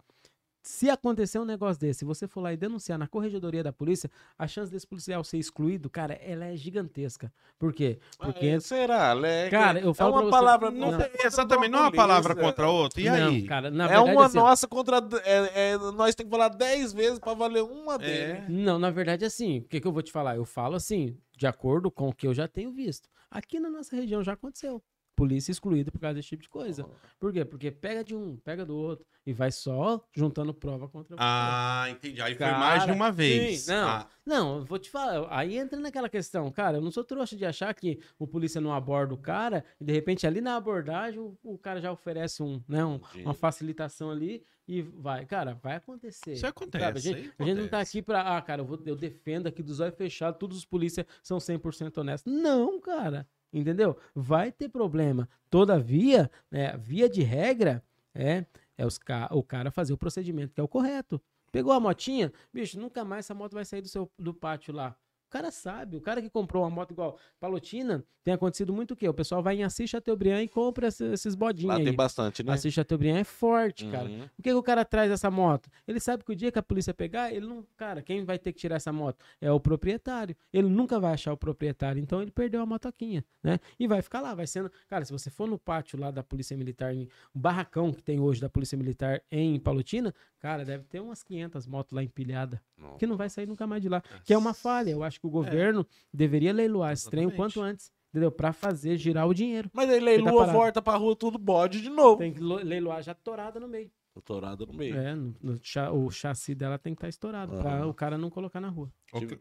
se acontecer um negócio desse, se você for lá e denunciar na corregedoria da polícia, a chance desse policial ser excluído, cara, ela é gigantesca. Por quê? Porque Ah, será? Leque? Cara, eu falo é uma pra você- palavra Não, Não, tem- exatamente, não é uma palavra contra a outra. E Não, aí? cara, na É verdade, uma assim, nossa contra. É, é- nós temos que falar 10 vezes pra valer uma dele. Não, na verdade, assim, o que, que eu vou te falar? Eu falo assim, de acordo com o que eu já tenho visto. Aqui na nossa região já aconteceu. Polícia excluída por causa desse tipo de coisa. Por quê? Porque pega de um, pega do outro e vai só juntando prova contra você. Ah, entendi. Aí foi Cara, mais de uma vez. sim, não. Ah, Não, vou te falar, aí entra naquela questão, cara, eu não sou trouxa de achar que o polícia não aborda o cara e de repente ali na abordagem o, o cara já oferece um, né, um- uma facilitação ali e vai, cara, vai acontecer. Isso acontece, sabe? A, gente, aí a gente não tá acontece. aqui pra, ah, cara, eu, vou, eu defendo aqui dos olhos fechados, todos os polícias são 100% honestos. Não, cara, entendeu? Vai ter problema. Todavia, né, via de regra, é, é os ca o cara fazer o procedimento que é o correto. Pegou a motinha, bicho, nunca mais essa moto vai sair do seu do pátio lá. O cara sabe, o cara que comprou uma moto igual Palotina, tem acontecido muito o quê? O pessoal vai em Assis Chateaubriand e compra esses, bodinhos Lá aí. tem bastante, né? Assis Chateaubriand é forte, cara. Uhum. Por que, que o cara traz essa moto? Ele sabe que o dia que a polícia pegar, ele não. Cara, quem vai ter que tirar essa moto? É o proprietário. Ele nunca vai achar o proprietário. Então ele perdeu a motoquinha, né? E vai ficar lá, vai sendo. Cara, se você for no pátio lá da Polícia Militar, em- o barracão que tem hoje da Polícia Militar em Palotina, cara, deve ter umas 500 motos lá empilhadas. Não. Que não vai sair nunca mais de lá. Que é uma falha. Eu acho que o governo deveria leiloar esse trem o quanto antes. Entendeu? Pra fazer girar o dinheiro. Mas aí tá leilua, parado. volta pra rua, tudo bode de novo. Tem que lo- leiloar já torada no meio. Doutorado no meio. É, no- no o chassi dela tem que estar estourado pra Aham. o cara não colocar na rua.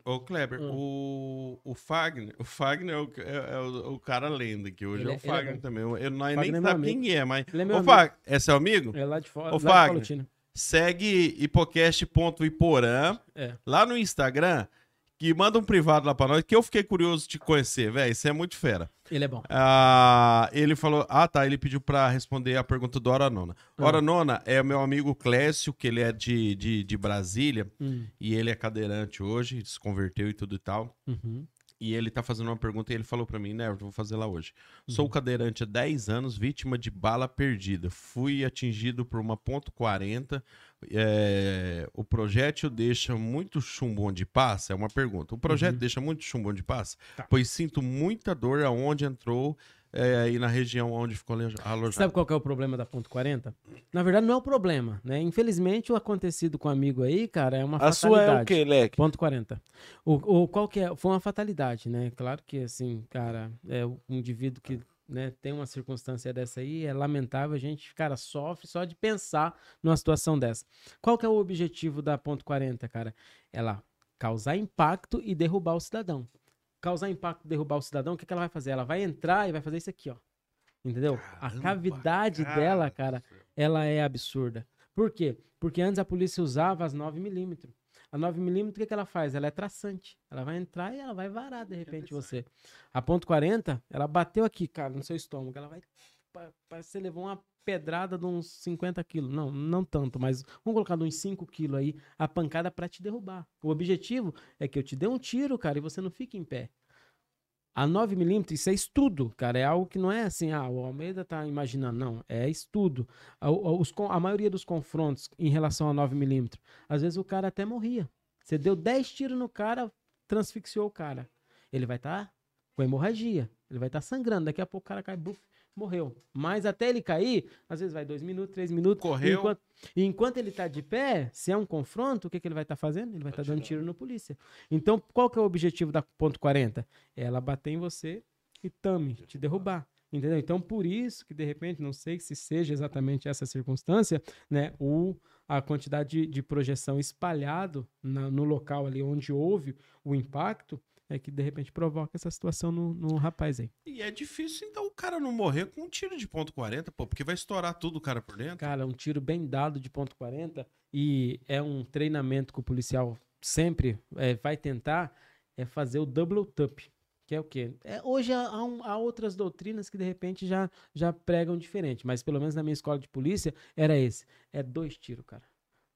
Ô, Kleber, Hum. o, o Fagner, o Fagner é o, é- é o- o cara lenda, que hoje Ele é é- o ele é Fagner bom. também. Eu não Fagner nem é meu sabe amigo. quem é, mas. Ele é meu Ô, amigo. Fagner, é seu amigo? É lá de fora, de Fagner. Segue hipocast.iporã É. lá no Instagram, que manda um privado lá pra nós, que eu fiquei curioso de conhecer, velho. Você é muito fera. Ele é bom. Ah, ele falou. Ah, tá. Ele pediu pra responder a pergunta do Hora Nona. Ah. Hora Nona é o meu amigo Clécio, que ele é de, de, de Brasília. Hum, E ele é cadeirante hoje, se converteu e tudo e tal. uhum. E ele tá fazendo uma pergunta e ele falou pra mim, né, eu vou fazer lá hoje. Sou cadeirante há 10 anos, vítima de bala perdida. Fui atingido por uma ponto .40. É, o projétil deixa muito chumbo onde passa? É uma pergunta. O projétil Uhum. deixa muito chumbo onde passa? Tá. Pois sinto muita dor aonde entrou é, aí na região onde ficou aloja- alojado. Sabe qual que é o problema da ponto .40? Na verdade, não é o problema, né? Infelizmente, o acontecido com o amigo aí, cara, é uma A sua fatalidade. é o quê, Leque? Ponto 40. O, o, qual que é? Foi uma fatalidade, né? Claro que, assim, cara, é um indivíduo que né, tem uma circunstância dessa aí, é lamentável, a gente, cara, sofre só de pensar numa situação dessa. Qual que é o objetivo da ponto 40, cara? Ela causar impacto e derrubar o cidadão. Causar impacto derrubar o cidadão, o que, que ela vai fazer? Ela vai entrar e vai fazer isso aqui, ó. Entendeu? a Caramba, cavidade cara. dela, cara, ela é absurda. Por quê? Porque antes a polícia usava as 9mm. A 9mm, o que, que ela faz? Ela é traçante. Ela vai entrar e ela vai varar, de repente, você. A ponto .40, ela bateu aqui, cara, no seu estômago. Ela vai... pa- Parece que você levou uma pedrada de uns 50 quilos. Não, não tanto, mas vamos colocar de uns 5 quilos aí, a pancada pra te derrubar. O objetivo é que eu te dê um tiro, cara, e você não fique em pé. A 9mm, isso é estudo, cara. É algo que não é assim, ah, o Almeida tá imaginando. Não, é estudo. A, os a maioria dos confrontos em relação a 9mm, às vezes o cara até morria. Você deu 10 tiros no cara, transfixiou o cara. Ele vai estar com hemorragia. Ele vai estar sangrando. Daqui a pouco o cara cai, buf, morreu. Mas até ele cair, às vezes vai dois minutos, três minutos. Correu. Enquanto, e enquanto ele tá de pé, se é um confronto, o que, que ele vai estar fazendo? Ele vai estar dando tiro no polícia. Então, qual que é o objetivo da ponto 40? É ela bater em você e tame, te derrubar. Entendeu? Então, por isso que, de repente, não sei se seja exatamente essa circunstância, né? O, a quantidade de, de projeção espalhado na- no local ali onde houve o impacto é que de repente provoca essa situação no, no rapaz aí. E é difícil, então, o cara não morrer com um tiro de ponto 40, pô, porque vai estourar tudo o cara por dentro. Cara, um tiro bem dado de ponto 40 e é um treinamento que o policial sempre é, vai tentar é fazer o double tap. Que é o quê? É, hoje há, há um- há outras doutrinas que de repente já, já pregam diferente, mas pelo menos na minha escola de polícia era esse. É dois tiros, cara.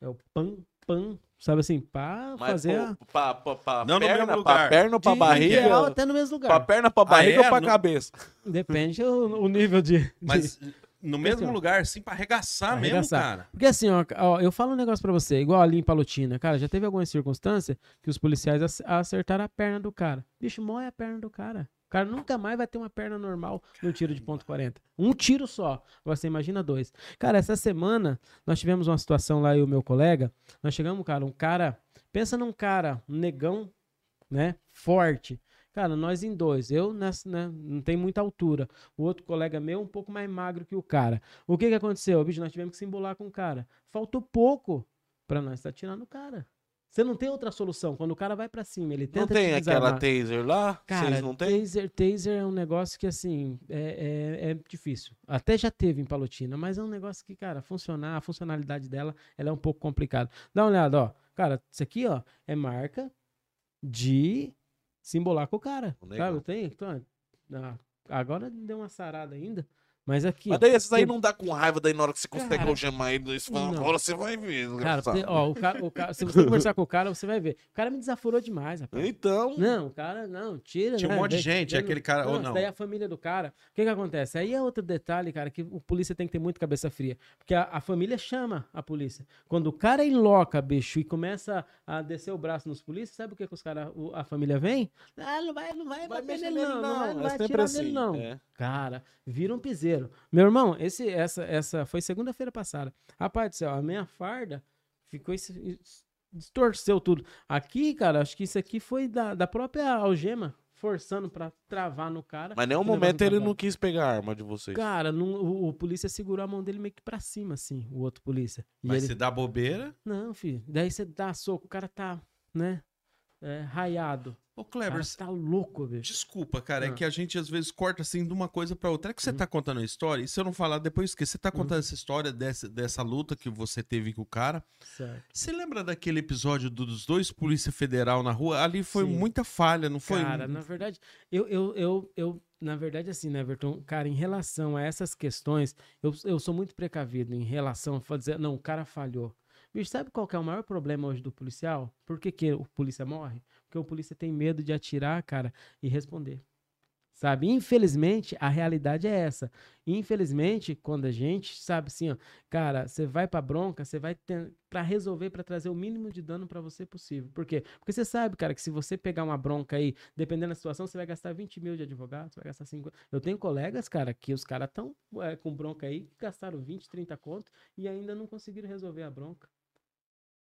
É o pam, pam, sabe assim, pra Mas, fazer pô, a... pra, pra, pra Não no perna, mesmo pra lugar. perna ou pra de barriga? ideal até no mesmo Pra lugar. perna, pra barriga é? ou pra No- cabeça? Depende o, o nível de... de- Mas no mesmo Assim, lugar, assim, pra arregaçar, mesmo, Arregaçar. cara. Porque assim, ó, ó, eu falo um negócio pra você, igual ali em Palotina, cara, já teve alguma circunstância que os policiais ac- acertaram a perna do cara. Bicho, mói a perna do cara. O cara nunca mais vai ter uma perna normal no tiro de ponto 40. Um tiro só. Você imagina dois. Cara, essa semana nós tivemos uma situação lá, e o meu colega. Nós chegamos, cara, um cara. Pensa num cara, um negão, né? Forte. Cara, nós em dois. Eu nessa, né, não tem muita altura. O outro colega meu um pouco mais magro que o cara. O que que aconteceu? Bicho, nós tivemos que se embolar com o cara. Faltou pouco pra nós estar tirando o cara. Você não tem outra solução. Quando o cara vai pra cima, ele tenta Não te tem aquela desarmar. taser lá? Cara, Vocês não tem? taser, taser é um negócio que, assim, é, é- é difícil. Até já teve em Palotina, mas é um negócio que, cara, funcionar, a funcionalidade dela, ela é um pouco complicada. Dá uma olhada, ó. Cara, isso aqui, ó, é marca de se embolar com o cara. Legal. Sabe? Tem? Então, agora deu uma sarada ainda, mas aqui... Mas daí esses aí tem- não dá com raiva, daí na hora que você consegue Cara, algemar ele, você fala, não. agora você vai ver. Cara, desgraçado." tem- ó, o cara, o cara- se você conversar com o cara, você vai ver. O cara me desaforou demais, rapaz. Então, Não, o cara, não, tira. Tinha um né, monte de gente, vem- aquele cara- ou isso não? Daí a família do cara. O que que acontece? Aí é outro detalhe, cara, que o polícia tem que ter muito cabeça fria. Porque a, a família chama a polícia. Quando o cara enloca, bicho, e começa a descer o braço nos polícias, sabe o que, que os cara, o- a família vem? Ah, não vai, não vai, vai bater nele, não. não, Não vai, não é vai atirar assim. nele, não. é. Cara, vira um piseiro. Meu irmão, esse, essa, essa foi segunda-feira passada. Rapaz do céu, a minha farda ficou. distorceu tudo. Aqui, cara, acho que isso aqui foi da, da própria algema, forçando pra travar no cara. Mas nenhum momento ele não quis pegar a arma de vocês. Cara, não- o, o polícia segurou a mão dele meio que pra cima, assim, o outro polícia. E Mas ele, se dá bobeira. não, filho, daí você dá soco, o cara tá, né, é, raiado. Ô, O Kleber, cara tá louco, bicho. desculpa, cara, é Ah. que a gente às vezes corta assim de uma coisa pra outra. É que você Uhum. tá contando a história, e se eu não falar depois que você tá contando essa história dessa, dessa luta que você teve com o cara. Certo. Você lembra daquele episódio do- dos dois polícia federal na rua? Ali foi Sim. muita falha, não foi? Cara, na verdade, eu, eu, eu, eu, na verdade, assim, né, Everton, cara, em relação a essas questões, eu, eu sou muito precavido em relação a dizer, não, o cara falhou. Bicho, sabe qual é o maior problema hoje do policial? Por que, que o polícia morre? Porque o polícia tem medo de atirar, cara, e responder. Sabe? Infelizmente, a realidade é essa. Infelizmente, quando a gente sabe assim, ó, cara, você vai pra bronca, você vai pra resolver, pra trazer o mínimo de dano pra você possível. Por quê? Porque você sabe, cara, que se você pegar uma bronca aí, dependendo da situação, você vai gastar 20 mil de advogado, você vai gastar 50. Eu tenho colegas, cara, que os caras estão com bronca aí, que gastaram 20, 30 conto e ainda não conseguiram resolver a bronca.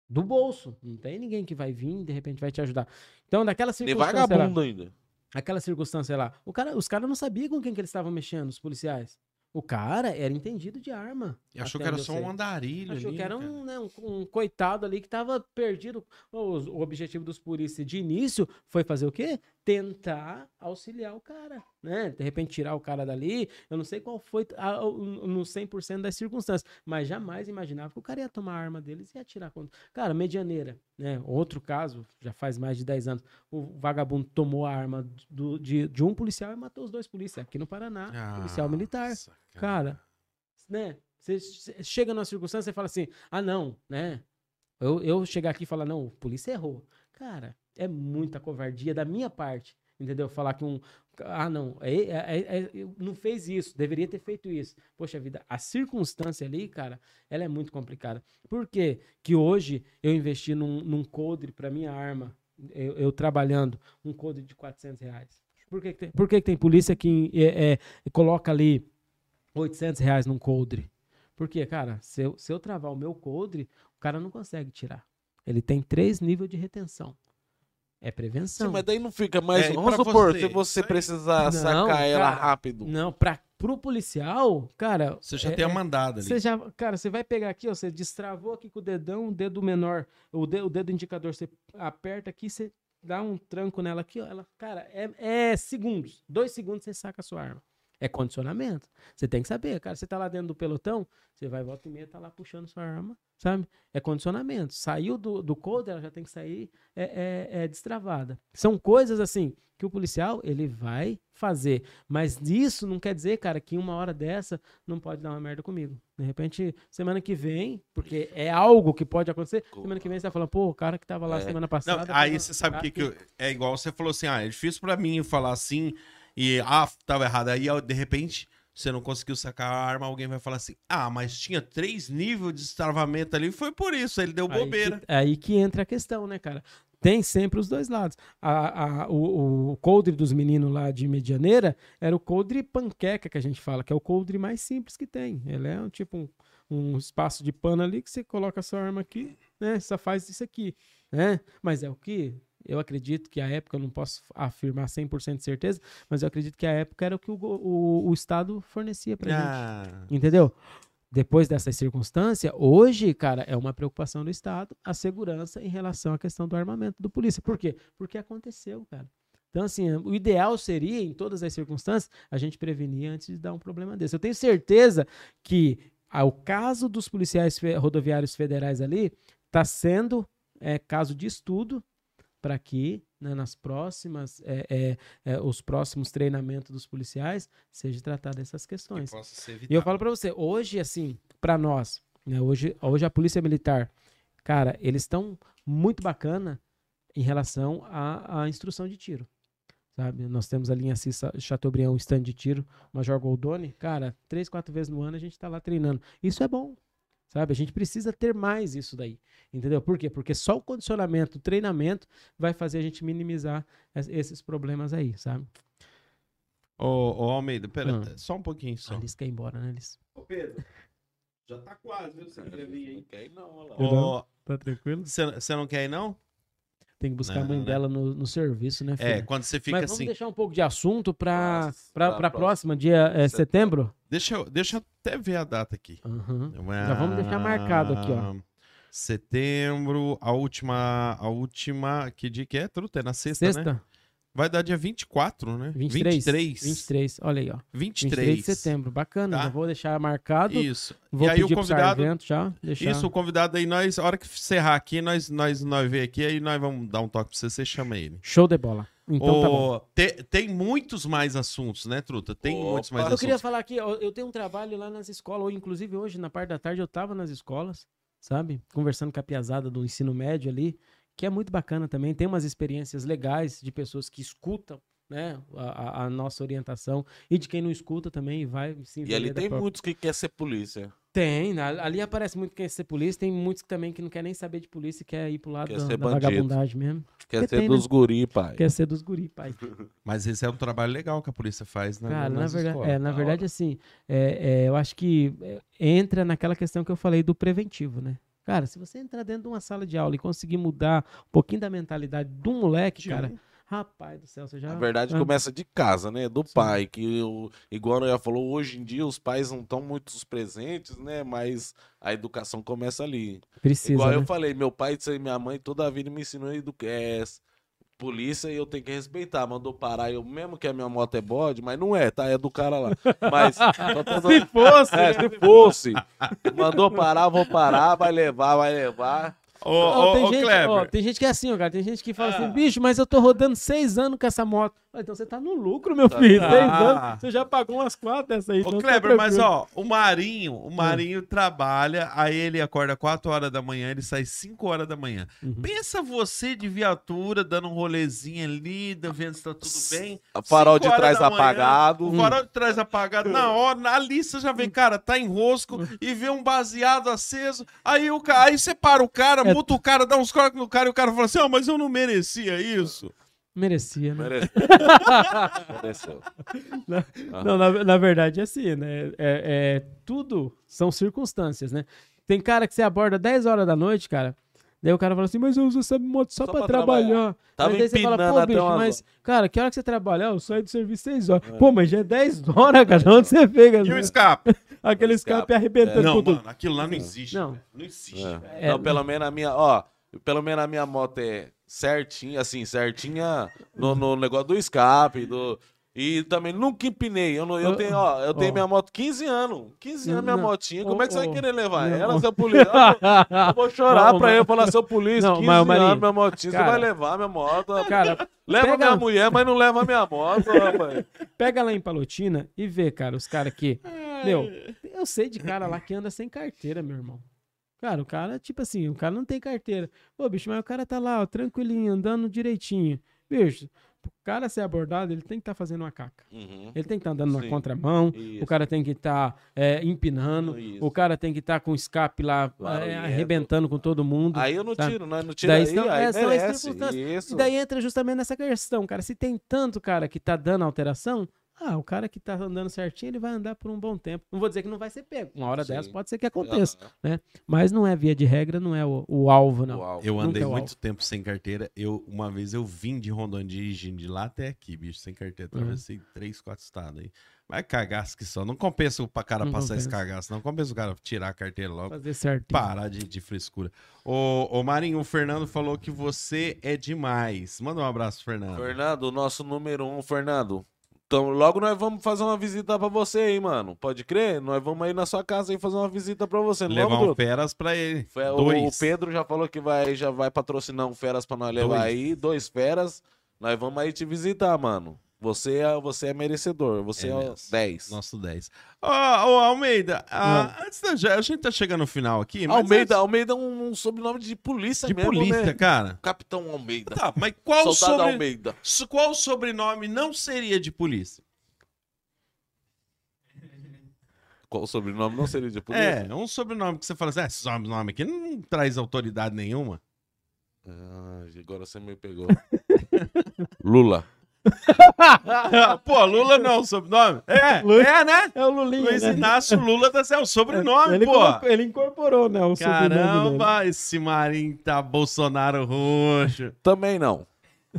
Do bolso. Não tem ninguém que vai vir e de repente vai te ajudar. Então, daquela De circunstância. lá- vagabundo ainda. aquela circunstância lá. O cara, os caras não sabiam com quem que eles estavam mexendo, os policiais. O cara era entendido de arma. Achou até que era só sei. um andarilho. Achou ali, que era um, né, um, um coitado ali que tava perdido. O, o objetivo dos polícias de início foi fazer o quê? Tentar auxiliar o cara, né? De repente tirar o cara dali. Eu não sei qual foi a- o- no 100% das circunstâncias, mas jamais imaginava que o cara ia tomar a arma deles e ia atirar contra. Cara, medianeira, né? Outro caso, já faz mais de 10 anos, o vagabundo tomou a arma do- de, de um policial e matou os dois policiais aqui no Paraná, policial militar Nossa, cara, né? Você che- chega numa circunstância e fala assim, ah, não, né? Eu, eu chegar aqui e falar, não, a polícia errou. Cara, é muita covardia da minha parte, entendeu? Falar que um. Ah, não, é, é- é- é- não fez isso, deveria ter feito isso. Poxa vida, a circunstância ali, cara, ela é muito complicada. Por quê? que hoje eu investi num, num coldre para minha arma, eu, eu trabalhando, um coldre de 400 reais? Por que, que tem, por que, que tem polícia que é, é, coloca ali 800 reais num coldre. Porque, cara, se eu, se eu travar o meu coldre, o cara não consegue tirar. Ele tem três níveis de retenção. É prevenção. Sim, mas daí não fica mais. É, Vamos supor, você, se você precisar Não, sacar ela cara, rápido. Não, pra, pro policial, cara. Você já é- tem a é- mandada ali. Você já, cara, você vai pegar aqui, ó, você destravou aqui com o dedão, o dedo menor, o dedo, o dedo indicador, você aperta aqui, você dá um tranco nela aqui, ó, ela, cara, é, é segundos. Dois segundos você saca a sua arma. É condicionamento. Você tem que saber, cara. Você tá lá dentro do pelotão, você vai volta e meia, tá lá puxando sua arma, sabe? É condicionamento. Saiu do, do code, ela já tem que sair é, é, é destravada. São coisas assim que o policial ele vai fazer. Mas isso não quer dizer, cara, que uma hora dessa não pode dar uma merda comigo. De repente, semana que vem, porque é algo que pode acontecer, semana que vem você tá falando, pô, o cara que tava lá É. semana Não, passada. aí tava- você sabe o que, que eu- é igual você falou assim, ah, é difícil pra mim falar assim e ah, tava errado. Aí de repente você não conseguiu sacar a arma, alguém vai falar assim, ah, mas tinha três níveis de destravamento ali, foi por isso, ele deu Aí bobeira. que, aí que entra a questão, né, cara? Tem sempre os dois lados. A, a- o, o coldre dos meninos lá de Medianeira era o coldre panqueca que a gente fala, que é o coldre mais simples que tem. Ele é um tipo um, um espaço de pano ali que você coloca a sua arma aqui, né? Só faz isso aqui, né? Mas é o que eu acredito que a época, eu não posso afirmar 100% de certeza, mas eu acredito que a época era o que o, o, o Estado fornecia pra gente. Ah, Entendeu? Depois dessa circunstância, hoje, cara, é uma preocupação do Estado a segurança em relação à questão do armamento do polícia. Por quê? Porque aconteceu, cara. Então, assim, o ideal seria, em todas as circunstâncias, a gente prevenir antes de dar um problema desse. Eu tenho certeza que ah, o caso dos policiais fe- rodoviários federais ali está sendo é, caso de estudo para que né, nas próximas, é, é, é, os próximos treinamentos dos policiais seja tratado essas que questões. E eu falo pra você, hoje, assim, pra nós, né, hoje, hoje a Polícia Militar, cara, eles estão muito bacana em relação à, à instrução de tiro. Sabe? Nós temos em Assis Sa- Chateaubriand um stand de tiro, Major Goldoni. Cara, três, quatro vezes no ano a gente tá lá treinando. Isso é bom. Sabe? A gente precisa ter mais isso daí. Entendeu? Por quê? Porque só o condicionamento, o treinamento vai fazer a gente minimizar es- esses problemas aí, sabe? Ô, ô, Almeida, pera, Ah. só um pouquinho só. A Alice quer ir embora, né, Alice? Ô, Pedro, já tá quase, viu? Você quer vir aí? quer ir não, olha lá. Ô, Tá tranquilo? Você você não quer ir, não? Tem que buscar a Não, mãe né? dela no, no serviço, né, filha? É, quando você fica Mas vamos assim. deixar um pouco de assunto para pra, pra pra próxima. próxima, dia é, setembro? Deixa eu, deixa eu até ver a data aqui. Aham. Já vamos deixar marcado aqui, ó. Setembro, a última. A última. Que dia que é, Truta? É na sexta, né? Vai dar dia 24, né? 23? 23. 23, olha aí, ó. 23. 23 de setembro, bacana. Tá. Já vou deixar marcado. Isso. Vou e aí o convidado. já. Deixar. Isso, o convidado aí, nós, a hora que encerrar aqui, nós, nós, nós ver aqui, aí nós vamos dar um toque pra você, você chama ele. Show de bola. Então tá bom. Ô, te- tem muitos mais assuntos, né, Truta? Tem Opa. muitos mais Eu assuntos. queria falar aqui, ó, eu tenho um trabalho lá nas escolas, ou inclusive hoje, na parte da tarde, eu tava nas escolas, sabe? Conversando com a piazada do ensino médio ali, que é muito bacana também. Tem umas experiências legais de pessoas que escutam, né, a, a- nossa orientação e de quem não escuta também e vai se E ali tem própria- muitos que quer ser polícia. Tem, né? ali aparece muito quem quer ser polícia, tem muitos que também que não quer nem saber de polícia, quer ir pro lado Quer da, da vagabundagem mesmo. Quer Porque ser tem, dos né? guri, pai. Quer ser dos guri, pai. Mas esse é um trabalho legal que a polícia faz, né? Cara, na verdade, escolas. é, na Da verdade hora. assim, é, é, eu acho que é, entra naquela questão que eu falei do preventivo, né? Cara, se você entrar dentro de uma sala de aula e conseguir mudar um pouquinho da mentalidade do moleque, De cara, rapaz do céu, você já... Na verdade, Ah, começa de casa, né? Do Sim. pai. Que, o, igual a já falou, hoje em dia os pais não estão muito presentes, né? Mas a educação começa ali. Precisa, igual né? eu falei, meu pai e minha mãe toda a vida me ensinou a educar. É, polícia e eu tenho que respeitar. Mandou parar, eu mesmo que a minha moto é bode, mas não é, tá? É do cara lá. Mas. tô- Se fosse, É, se fosse. Mandou parar, vou parar, vai levar, vai levar. Ô, Ó, ô, tem, ô, gente, tem gente que é assim, ó, cara. Tem gente que fala Ah. assim, bicho, mas eu tô rodando seis anos com essa moto. Ah, Então você tá no lucro, meu filho. tá. Seis anos. Você já pagou umas quatro dessa aí. Ô, então tá Kleber, mas ó, o Marinho, o Marinho trabalha, aí ele acorda 4 horas da manhã, ele sai 5 horas da manhã. Uhum. Pensa você de viatura, dando um rolezinho ali, vendo se tá tudo bem. A farol Cinco de trás da manhã, apagado. O farol de trás apagado, na hora, na lista já vem, cara, tá em rosco e vê um baseado aceso. Aí o cara, aí você para o cara, multa o cara, dá uns cortes no cara e o cara fala assim: ó, mas eu não merecia isso. Merecia, né? Mereceu. Mereceu. Ah. Não, na, na verdade é assim, né? É, é- tudo são circunstâncias, né? Tem cara que você aborda 10 horas da noite, cara. Daí o cara fala assim, mas eu uso essa moto só, Só pra, pra trabalhar. Tava Mas daí você fala, pô, bicho, mas, cara, que hora que você trabalha? Ah, Eu saio do serviço 6 horas. Pô, mas já é 10 horas, cara. Onde você pega? E o escape? Aquele escape. escape arrebentando não, com tudo. mano, aquilo lá não existe. Não. velho. Não existe. É. velho. É, não, pelo menos a minha, ó, pelo menos a minha moto é certinha, assim, certinha no, no negócio do escape, do... E também nunca empinei. Eu, não, eu Ô, tenho, ó, eu tenho minha moto 15 anos. 15 anos minha motinha. Como é que você vai querer levar não, ela, seu polícia? Eu vou chorar Não, pra mas- ele falar, seu polícia, Não, 15 mas, Marinho, anos minha motinha. cara- você vai levar minha moto. Cara, leva pega- minha mulher, mas não leva minha moto, rapaz. pega lá em Palotina e vê, cara, os caras que. Meu, eu sei de cara lá que anda sem carteira, meu irmão. Cara, o cara, tipo assim, o cara não tem carteira. Ô, bicho, mas o cara tá lá, ó, tranquilinho, andando direitinho. Bicho, o cara ser abordado, ele tem que estar fazendo uma caca. Uhum. Ele tem que estar andando na Sim. contramão, Isso. o cara tem que estar empinando, Isso. o cara tem que estar com o escape lá Barulhento. é, arrebentando com todo mundo. Aí eu não Tá. tiro, nós não tira Daí aí, são- aí é, são merece. E daí entra justamente nessa questão, cara. Se tem tanto cara que tá dando alteração, ah, o cara que tá andando certinho, ele vai andar por um bom tempo. Não vou dizer que não vai ser pego. Uma hora Sim. dessa pode ser que aconteça. Aham. Mas não é via de regra, não é o, o alvo, não. Uau. Eu Nunca andei é o muito alvo. tempo sem carteira. Eu, uma vez eu vim de Rondônia dirigindo de lá até aqui, bicho, sem carteira. Uhum. Atravessei três, quatro estados aí. Mas cagaço que só. Não compensa o cara Não passar esse compensa. cagaço. Não compensa o cara tirar a carteira logo. Fazer certo. Parar de, de frescura. Ô, ô Marinho, o Fernando falou que você é demais. Manda um abraço, Fernando. Fernando, o nosso número um, Fernando. Então, logo nós vamos fazer uma visita pra você aí, mano. Pode crer? Nós vamos aí na sua casa aí fazer uma visita pra você. Não Levar vamos, um feras pra ele. Fe- o- Dois. O Pedro já falou que vai, já vai patrocinar um feras pra nós levar Dois. aí. Dois feras. Nós vamos aí te visitar, mano. Você é, você é merecedor. Você É é, o mesmo. 10. Nosso 10. Ô, ô, Almeida, ah, antes da, a gente tá chegando no final aqui. mas Almeida, antes- Almeida é um, um sobrenome de polícia de mesmo, polícia, né? cara. Capitão Almeida. Tá, mas qual, Soldado sobre... Almeida. qual sobrenome não seria de polícia? Qual o sobrenome não seria de polícia? É, um sobrenome que você fala assim, ah, esse sobrenome aqui não traz autoridade nenhuma. Ah, agora você me pegou. Lula. Pô, Lula não é um sobrenome? É, Lula- é, né? É o Lulinha, Luiz né? Inácio Lula tá sendo o sobrenome, ele, pô. colocou- ele incorporou, né? O. Caramba, esse Marinho tá Bolsonaro roxo. Também não.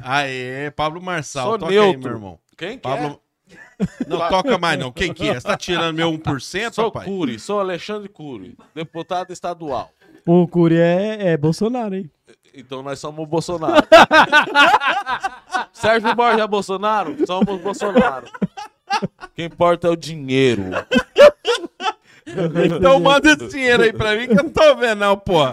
Aê, Pablo Marçal, Sou toca aí, neutro. meu irmão. Quem que Pablo... Não, toca mais não. Quem que é? Você tá tirando meu 1%, é? Sou rapaz? Cury, sou Alexandre Cury, deputado estadual. O Curi é, é Bolsonaro, hein? Então nós somos o Bolsonaro. Sérgio Borja é Bolsonaro? Somos Bolsonaro. O que importa é o dinheiro. Então manda esse dinheiro aí pra mim que eu não tô vendo não, pô.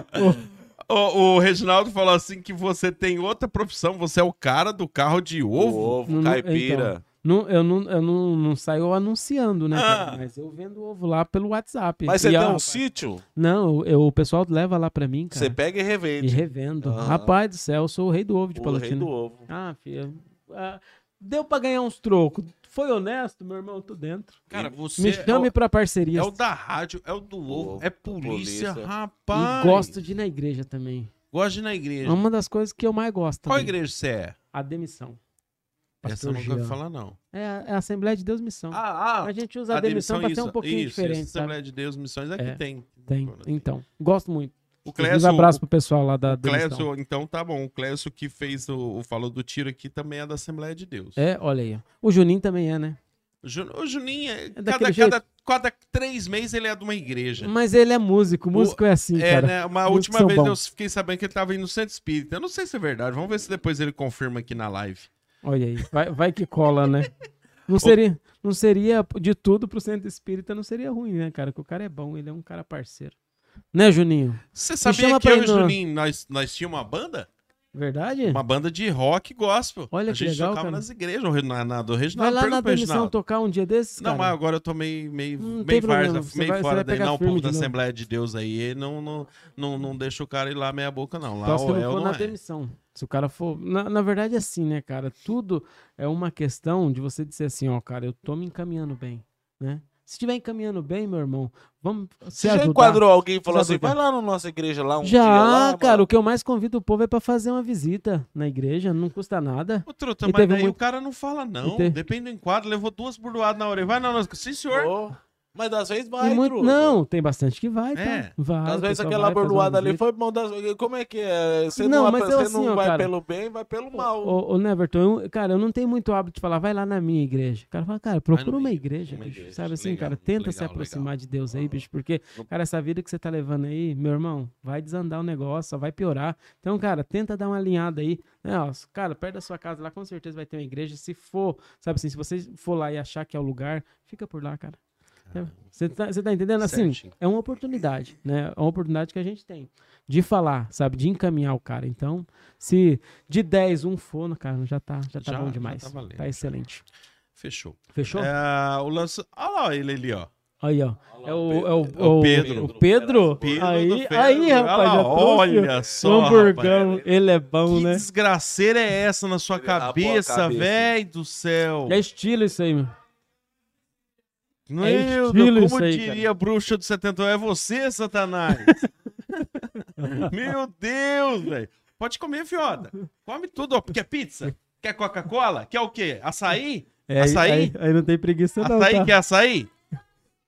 O, o Reginaldo falou assim que você tem outra profissão, você é o cara do carro de ovo. ovo, caipira. Não, eu não, eu não, não saio anunciando, né? cara? Ah. Mas eu vendo ovo lá pelo WhatsApp. Mas você E, tem ó, um rapaz, sítio? Não, eu, o pessoal leva lá pra mim, cara. Você pega e E revende. revendo. Aham. Rapaz do céu, eu sou o rei do ovo de o rei Palotina. do ovo. Ah, filho. ah, deu pra ganhar uns trocos. Foi honesto, meu irmão? Tô dentro. Cara, você Me chame é, pra parceria. é o da rádio, é o do ovo, é polícia, polícia. rapaz. E gosto de ir na igreja também. Gosto de ir na É igreja. uma das coisas que eu mais gosto. Qual também. igreja você é? A demissão. Essa eu nunca ouvi falar, não. É a, é a Assembleia de Deus Missão. Ah, a gente usa a, demissão, pra ser um pouquinho isso, diferente, Isso, sabe? Assembleia de Deus, missões é, É. que tem. Tem. Então, gosto muito. O Clécio, abraço pro pessoal lá da o demissão. Clécio, então tá bom. O Clécio que fez o, o falou do tiro aqui também é da Assembleia de Deus. É, olha aí. O Juninho também é, né? O, Ju- o Juninho, é, cada, daquele cada, cada três meses ele é de uma igreja. Mas ele é músico. Músico é assim, É, cara. né? Uma Músicos última vez bons. eu fiquei sabendo que ele tava indo no centro espírita. Eu não sei se é verdade. Vamos ver se depois ele confirma aqui na live. Olha aí. Vai, vai que cola, né? Não seria, não seria de tudo pro centro espírita, não seria ruim, né, cara? Que o cara é bom, ele é um cara parceiro. Né, Juninho? Você sabia que eu e o no- Juninho, nós, nós tínhamos uma banda? Verdade? Uma banda de rock gospel. Olha a que gente legal, tocava cara. nas igrejas, na, na do Vai Reginaldo. lá na demissão tocar um dia desses, Não, cara? mas agora eu tô meio, meio, Não meio, você meio vai- fora vai daí. Não, o povo da novo. Assembleia de Deus aí não, não, não, não deixa o cara ir lá meia boca, não. Lá Só se ou não não na é. demissão. Se o cara for. Na, na verdade, é assim, né, cara? Tudo é uma questão de você dizer assim, ó, cara, eu tô me encaminhando bem, né? Se estiver encaminhando bem, meu irmão, vamos Você já ajudar. enquadrou alguém e falou assim, vai lá na nossa igreja lá um Já, dia lá, cara, mano." o que eu mais convido o povo é pra fazer uma visita na igreja, não custa nada. Ô, truta, E mas daí muito- o cara não fala, não. Te- Depende do enquadro, levou duas burdoadas na orelha. Vai, não, não. Sim, senhor. Ô, Mas às vezes vai, muito- não, tem bastante que vai, É. tá? Vai, Às vezes aquela bordoada ali foi mão das. Como é que é? Você Não, não, mas você eu não assim, ó, vai cara. pelo bem, vai pelo mal. Ô, ô, Neverton, eu- cara, eu não tenho muito hábito de falar, vai lá na minha igreja. O cara fala, cara, procura uma igreja, uma bicho. igreja. Sabe assim, Legal, cara, tenta se legal, aproximar de Deus aí, bicho, porque, cara, essa vida que você tá levando aí, meu irmão, vai desandar o negócio, só vai piorar. Então, cara, tenta dar uma alinhada aí. Né, cara, perto da sua casa lá, com certeza vai ter uma igreja. Se for, sabe assim, se você for lá e achar que é o lugar, fica por lá, cara. Você tá, você tá entendendo? Assim, Certinho. é uma oportunidade, né? É uma oportunidade que a gente tem de falar, sabe? De encaminhar o cara. Então, se de 10 um for, cara, já tá, já tá Já- bom já demais. tá valendo, Tá excelente. Fechou. Fechou? É, o lance. Olha lá ele ali, ó. Aí, ó. É o, é o, É o Pedro. O Pedro? Pedro aí, aí, rapaz, Olha olha o só, hamburgão. Ele é bom, Que né? desgraceira é essa na sua a cabeça, cabeça. velho do céu? É estilo isso aí, meu. Meu é Deus, como aí, diria a bruxa do 71, é você, Satanás. Meu Deus, velho. Pode comer, fiota. Come tudo, ó. Quer pizza? Quer Coca-Cola? Quer o quê? Açaí? É, Açaí? Aí, aí não tem preguiça, não. açaí? tá? Quer açaí?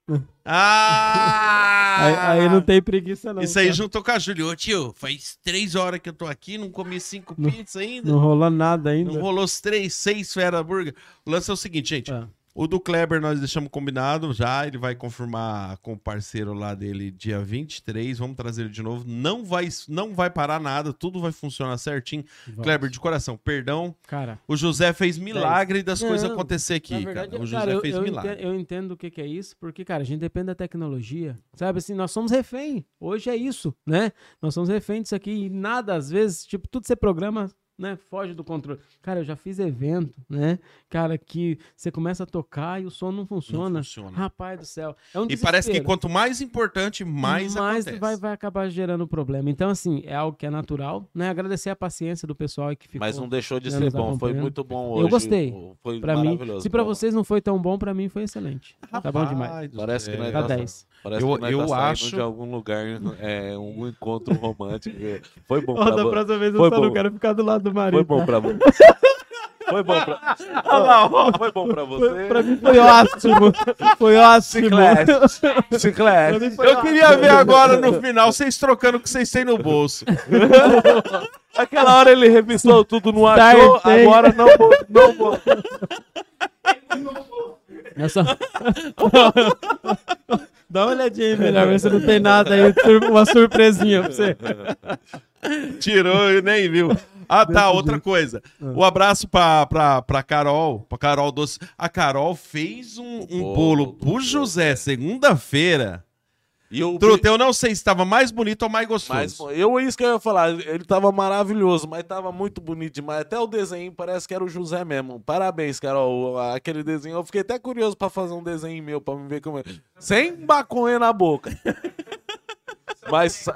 Ah! Aí, aí não tem preguiça, não. Isso aí tá? juntou com a Júlia. Ô, tio, faz três horas que eu tô aqui, não comi cinco pizzas ainda. Não rolou nada ainda. Não rolou os três, seis Fera Burger. O lance é o seguinte, gente. Ah. O do Kleber nós deixamos combinado já. Ele vai confirmar com o parceiro lá dele dia 23. Vamos trazer ele de novo. Não vai, não vai parar nada. Tudo vai funcionar certinho. Vamos. Kleber, de coração, perdão. Cara, O José fez milagre das Não, coisas acontecer aqui, na verdade, cara. O José cara, eu, fez eu milagre. entendo, eu entendo o que, que é isso, porque, cara, a gente depende da tecnologia. Sabe assim, nós somos refém. Hoje é isso, né? Nós somos refém disso aqui e nada, às vezes, tipo, tudo você programa, né? Foge do controle. Cara, eu já fiz evento, né? Cara, que você começa a tocar e o som não funciona. funciona. Rapaz do céu. É um E parece que quanto mais importante, mais, acontece. vai, vai acabar gerando problema. Então, assim, é algo que é natural, né? Agradecer a paciência do pessoal aí que ficou. Mas não deixou de ser bom. Foi muito bom Eu hoje. gostei. Foi Pra mim, maravilhoso. se pra Bom. vocês não foi tão bom, pra mim foi excelente. tá bom demais. Rapaz Parece que nós Tá tá 10. Parece Eu- que nós eu tá acho- de algum lugar, é, um encontro romântico. Foi bom Ó, pra da você. próxima vez eu Foi só não bom. quero ficar do lado do marido. Foi bom pra você. Foi bom pra... Foi bom pra você. Foi- Pra mim foi ótimo. Foi ótimo. Chiclete. Chiclete. Eu queria ver agora no final vocês trocando o que vocês têm no bolso. Aquela hora ele revistou tudo, não Tá, achou, agora não vou, não vou. Só... Dá uma olhadinha aí melhor, ver se não tem nada aí. Uma surpresinha pra você. Tirou e nem viu. Ah, tá, outra coisa. O abraço pra, pra, pra Carol, pra Carol Doce. A Carol fez um, um Bolo bolo pro José segunda-feira. E eu, Truta, eu não sei se estava mais bonito ou mais gostoso. mas eu, isso que eu ia falar, ele tava maravilhoso, mas tava muito bonito demais. Até o desenho parece que era o José mesmo. Parabéns, Carol. Aquele desenho, eu fiquei até curioso pra fazer um desenho meu, pra me ver como é. Sem maconha na boca. mas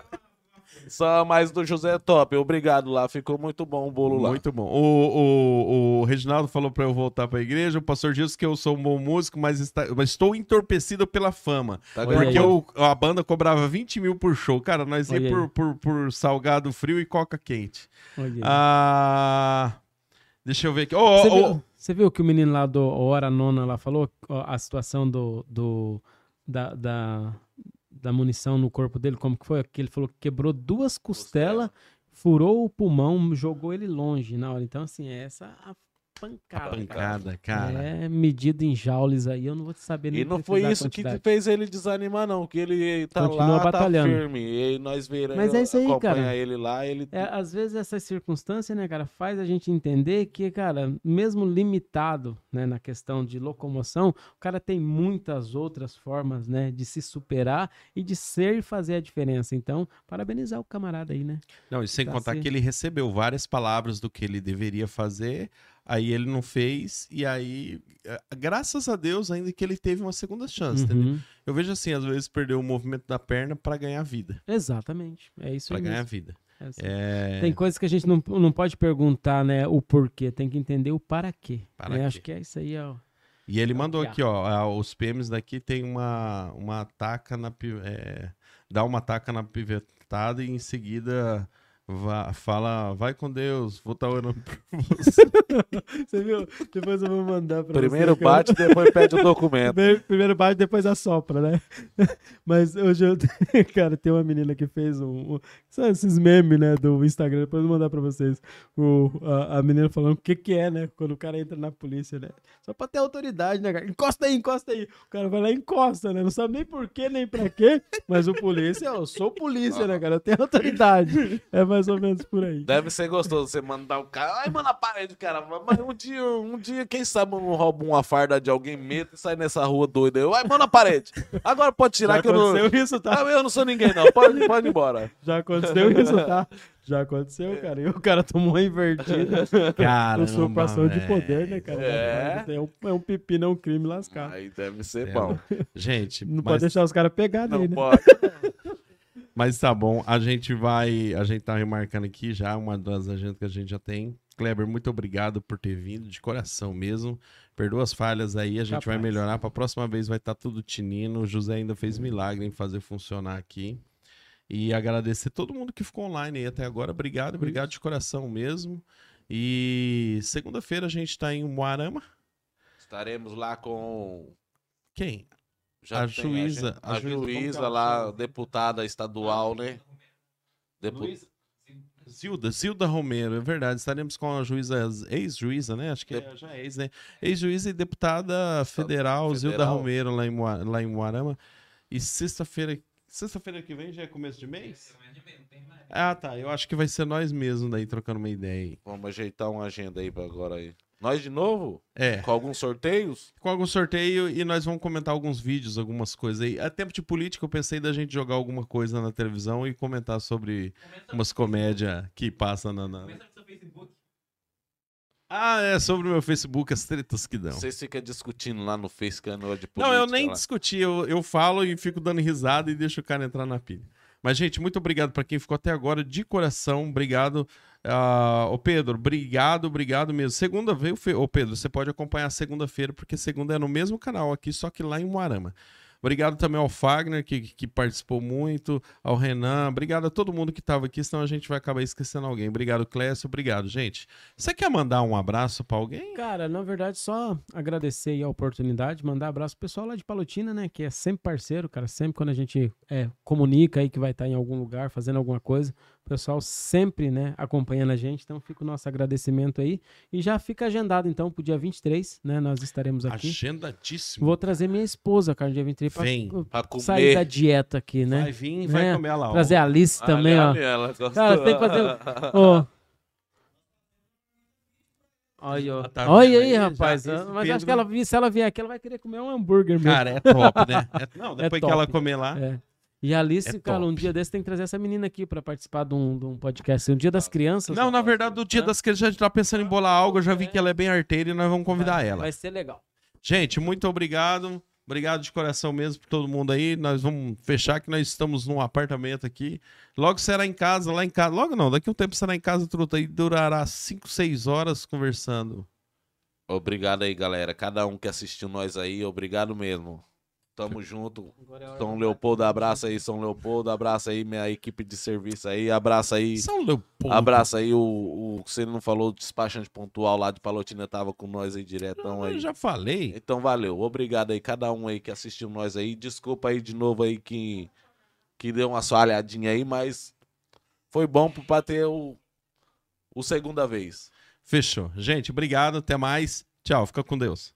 só mais do José é top. Obrigado lá, ficou muito bom o bolo lá. Muito bom. O, o, o Reginaldo falou pra eu voltar pra igreja. O pastor disse que eu sou um bom músico, mas, está- mas estou entorpecido pela fama. Tá Porque o- a banda cobrava 20 mil por show. Cara, nós ia por, por, por salgado frio e coca quente. Olha. Ah, deixa eu ver aqui. Ô, Você ô, viu, você viu que o menino lá do Hora Nona lá falou a situação do, do da, da, da munição no corpo dele, como que foi? Que ele falou que quebrou duas costelas, furou o pulmão, jogou ele longe na hora. Então, assim, é essa a pancada. cara. pancada, cara. É medido em joules aí, eu não vou te saber nem E não foi isso que fez ele desanimar, não. Que ele tá Continua lá, batalhando. tá firme. E nós viramos, Mas é isso aí, cara. ele lá, ele... É, às vezes essa circunstância, né, cara, faz a gente entender que, cara, mesmo limitado, né, na questão de locomoção, o cara tem muitas outras formas, né, de se superar e de ser e fazer a diferença. Então, parabenizar o camarada aí, né? Não, e sem Tá contar que ele recebeu várias palavras do que ele deveria fazer, aí ele não fez, e aí, eh, graças a Deus, ainda que ele teve uma segunda chance, entendeu? Uhum. Eu vejo assim, às vezes perdeu o movimento da perna pra ganhar vida. Exatamente. É isso Pra aí. ganhar vida. É assim. É... Tem coisas que a gente não, não pode perguntar, né, o porquê, tem que entender o para quê. Para né? quê. Acho que é isso aí, ó. E ele mandou aqui, ó, os PMs daqui tem uma, uma taca na... é, dá uma taca na pivetada e em seguida Vá- fala, vai com Deus, vou estar orando por você. Você viu? Depois eu vou mandar pra Primeiro você. cara. bate, depois pede o documento. Primeiro, bate, depois assopra, né? Mas hoje eu. Cara, tem uma menina que fez um. um sabe esses memes, né? Do Instagram, depois eu vou mandar pra vocês. O, a, a menina falando o que, que é, né? Quando o cara entra na polícia, né? Só pra ter autoridade, né, cara? Encosta aí, encosta aí. O cara vai lá e encosta, né? Não sabe nem por quê, nem pra quê. Mas o polícia, eu sou polícia, né, cara? Eu tenho autoridade. É mais ou menos por aí. Deve ser gostoso você mandar o cara. Ai, mano, a parede, cara. Mas um dia, um dia, quem sabe eu não roubo uma farda de alguém, meto e sai nessa rua doida. Eu, ai, mano, a parede. Agora pode tirar Já que eu não. aconteceu isso, tá? Ah, eu não sou ninguém, não. Pode, pode ir embora. Já aconteceu isso, tá? Já aconteceu, cara. E o cara tomou uma invertida. Cara, Usurpação de poder, né, cara? É. É um, é um pepino, é um crime lascado. Aí deve ser É, bom. Gente, Não mas, pode deixar os caras pegar Não nele, né? pode. Mas tá bom. A gente vai. A gente tá remarcando aqui já uma das agendas que a gente já tem. Kleber, muito obrigado por ter vindo, de coração mesmo. Perdoa as falhas aí, a gente vai Capaz. melhorar. Pra próxima vez vai estar tudo tinino. O José ainda fez milagre em fazer funcionar aqui. E agradecer todo mundo que ficou online aí até agora. Obrigado, obrigado de coração mesmo. E segunda-feira a gente tá em Moarama. Estaremos lá com. Quem? Já A tem juíza- gente- a A, juíza, lá, deputada estadual, né? Depu... Zilda, Zilda Romero, é verdade. Estaremos com a juíza, ex-juíza, né? Acho que é, já é ex, né? Ex-juíza e deputada federal, Zilda Federal. Romero, lá em, Moa- lá em Moarama. E sexta-feira, sexta-feira que vem já é começo de mês? Ah, tá. Eu acho que vai ser nós mesmos daí trocando uma ideia aí. Vamos ajeitar uma agenda aí pra agora aí. Nós de novo? É, Com alguns sorteios? com algum sorteio e nós vamos comentar alguns vídeos, algumas coisas aí. A tempo de política, eu pensei da gente jogar alguma coisa na televisão e comentar sobre umas comédias que passam na. na... Ah, é, sobre o meu Facebook, as tretas que dão. Vocês ficam discutindo lá no Face que é de Não, política. eu nem lá. discuti, eu, eu falo e fico dando risada e deixo o cara entrar na pilha. Mas, gente, muito obrigado pra quem ficou até agora, de coração, obrigado. Ah, ô Pedro, obrigado, obrigado mesmo. Segunda vez, ô Pedro, você pode acompanhar segunda-feira, porque segunda é no mesmo canal aqui, só que lá em Moarama. Obrigado também ao Fagner, que, que participou muito, ao Renan, obrigado a todo mundo que estava aqui, senão a gente vai acabar esquecendo alguém. Obrigado, Clécio, obrigado, gente. Você quer mandar um abraço pra alguém? Cara, na verdade, só agradecer a oportunidade, mandar abraço pro pessoal lá de Palotina, né? Que é sempre parceiro, cara. Sempre quando a gente é, comunica aí que vai estar em algum lugar fazendo alguma coisa, o pessoal sempre, né, acompanhando a gente. Então fica o nosso agradecimento aí. E já fica agendado, então, pro dia 23, né? Nós estaremos aqui. Agendadíssimo. Vou trazer minha esposa, cara, no dia 23, pra Vem. Pra comer. sair da dieta aqui, né? Vai vir e vai Né? comer lá. ó. Trazer a Alice também, ó. Ela. Cara, tem que fazer. Ó. Olha, ó. Tá Olha aí, aí? rapaz. Já Mas acho Pedro- que ela, se ela vier aqui, ela vai querer comer um hambúrguer mesmo. Cara, é top, né? É- não, depois que top. ela comer lá. É. E a Alice, É cara, um dia desse tem que trazer essa menina aqui pra participar de um, de um podcast. Um dia das crianças. Não, na verdade, do dia Hã? das crianças a gente tá pensando em bolar algo. Eu já vi que ela é bem arteira e nós vamos convidar vai, ela. Vai ser legal. Gente, muito obrigado. Obrigado de coração mesmo por todo mundo aí. Nós vamos fechar que nós estamos num apartamento aqui. Logo será em casa, lá em casa. Logo não, daqui a um tempo será em casa, truta. E durará 5, 6 horas conversando. Obrigado aí, galera. Cada um que assistiu nós aí, obrigado mesmo. Tamo junto. São Leopoldo, abraça aí, São Leopoldo, abraça aí minha equipe de serviço aí, abraça aí. São Leopoldo. Abraça aí o, o que você não falou, o despachante pontual lá de Palotina tava com nós aí diretão Eu aí. já falei. Então valeu, obrigado aí cada um aí que assistiu nós aí. Desculpa aí de novo aí que que deu uma falhadinha aí, mas foi bom pra ter o o segunda vez. Fechou. Gente, obrigado. Até mais. Tchau. Fica com Deus.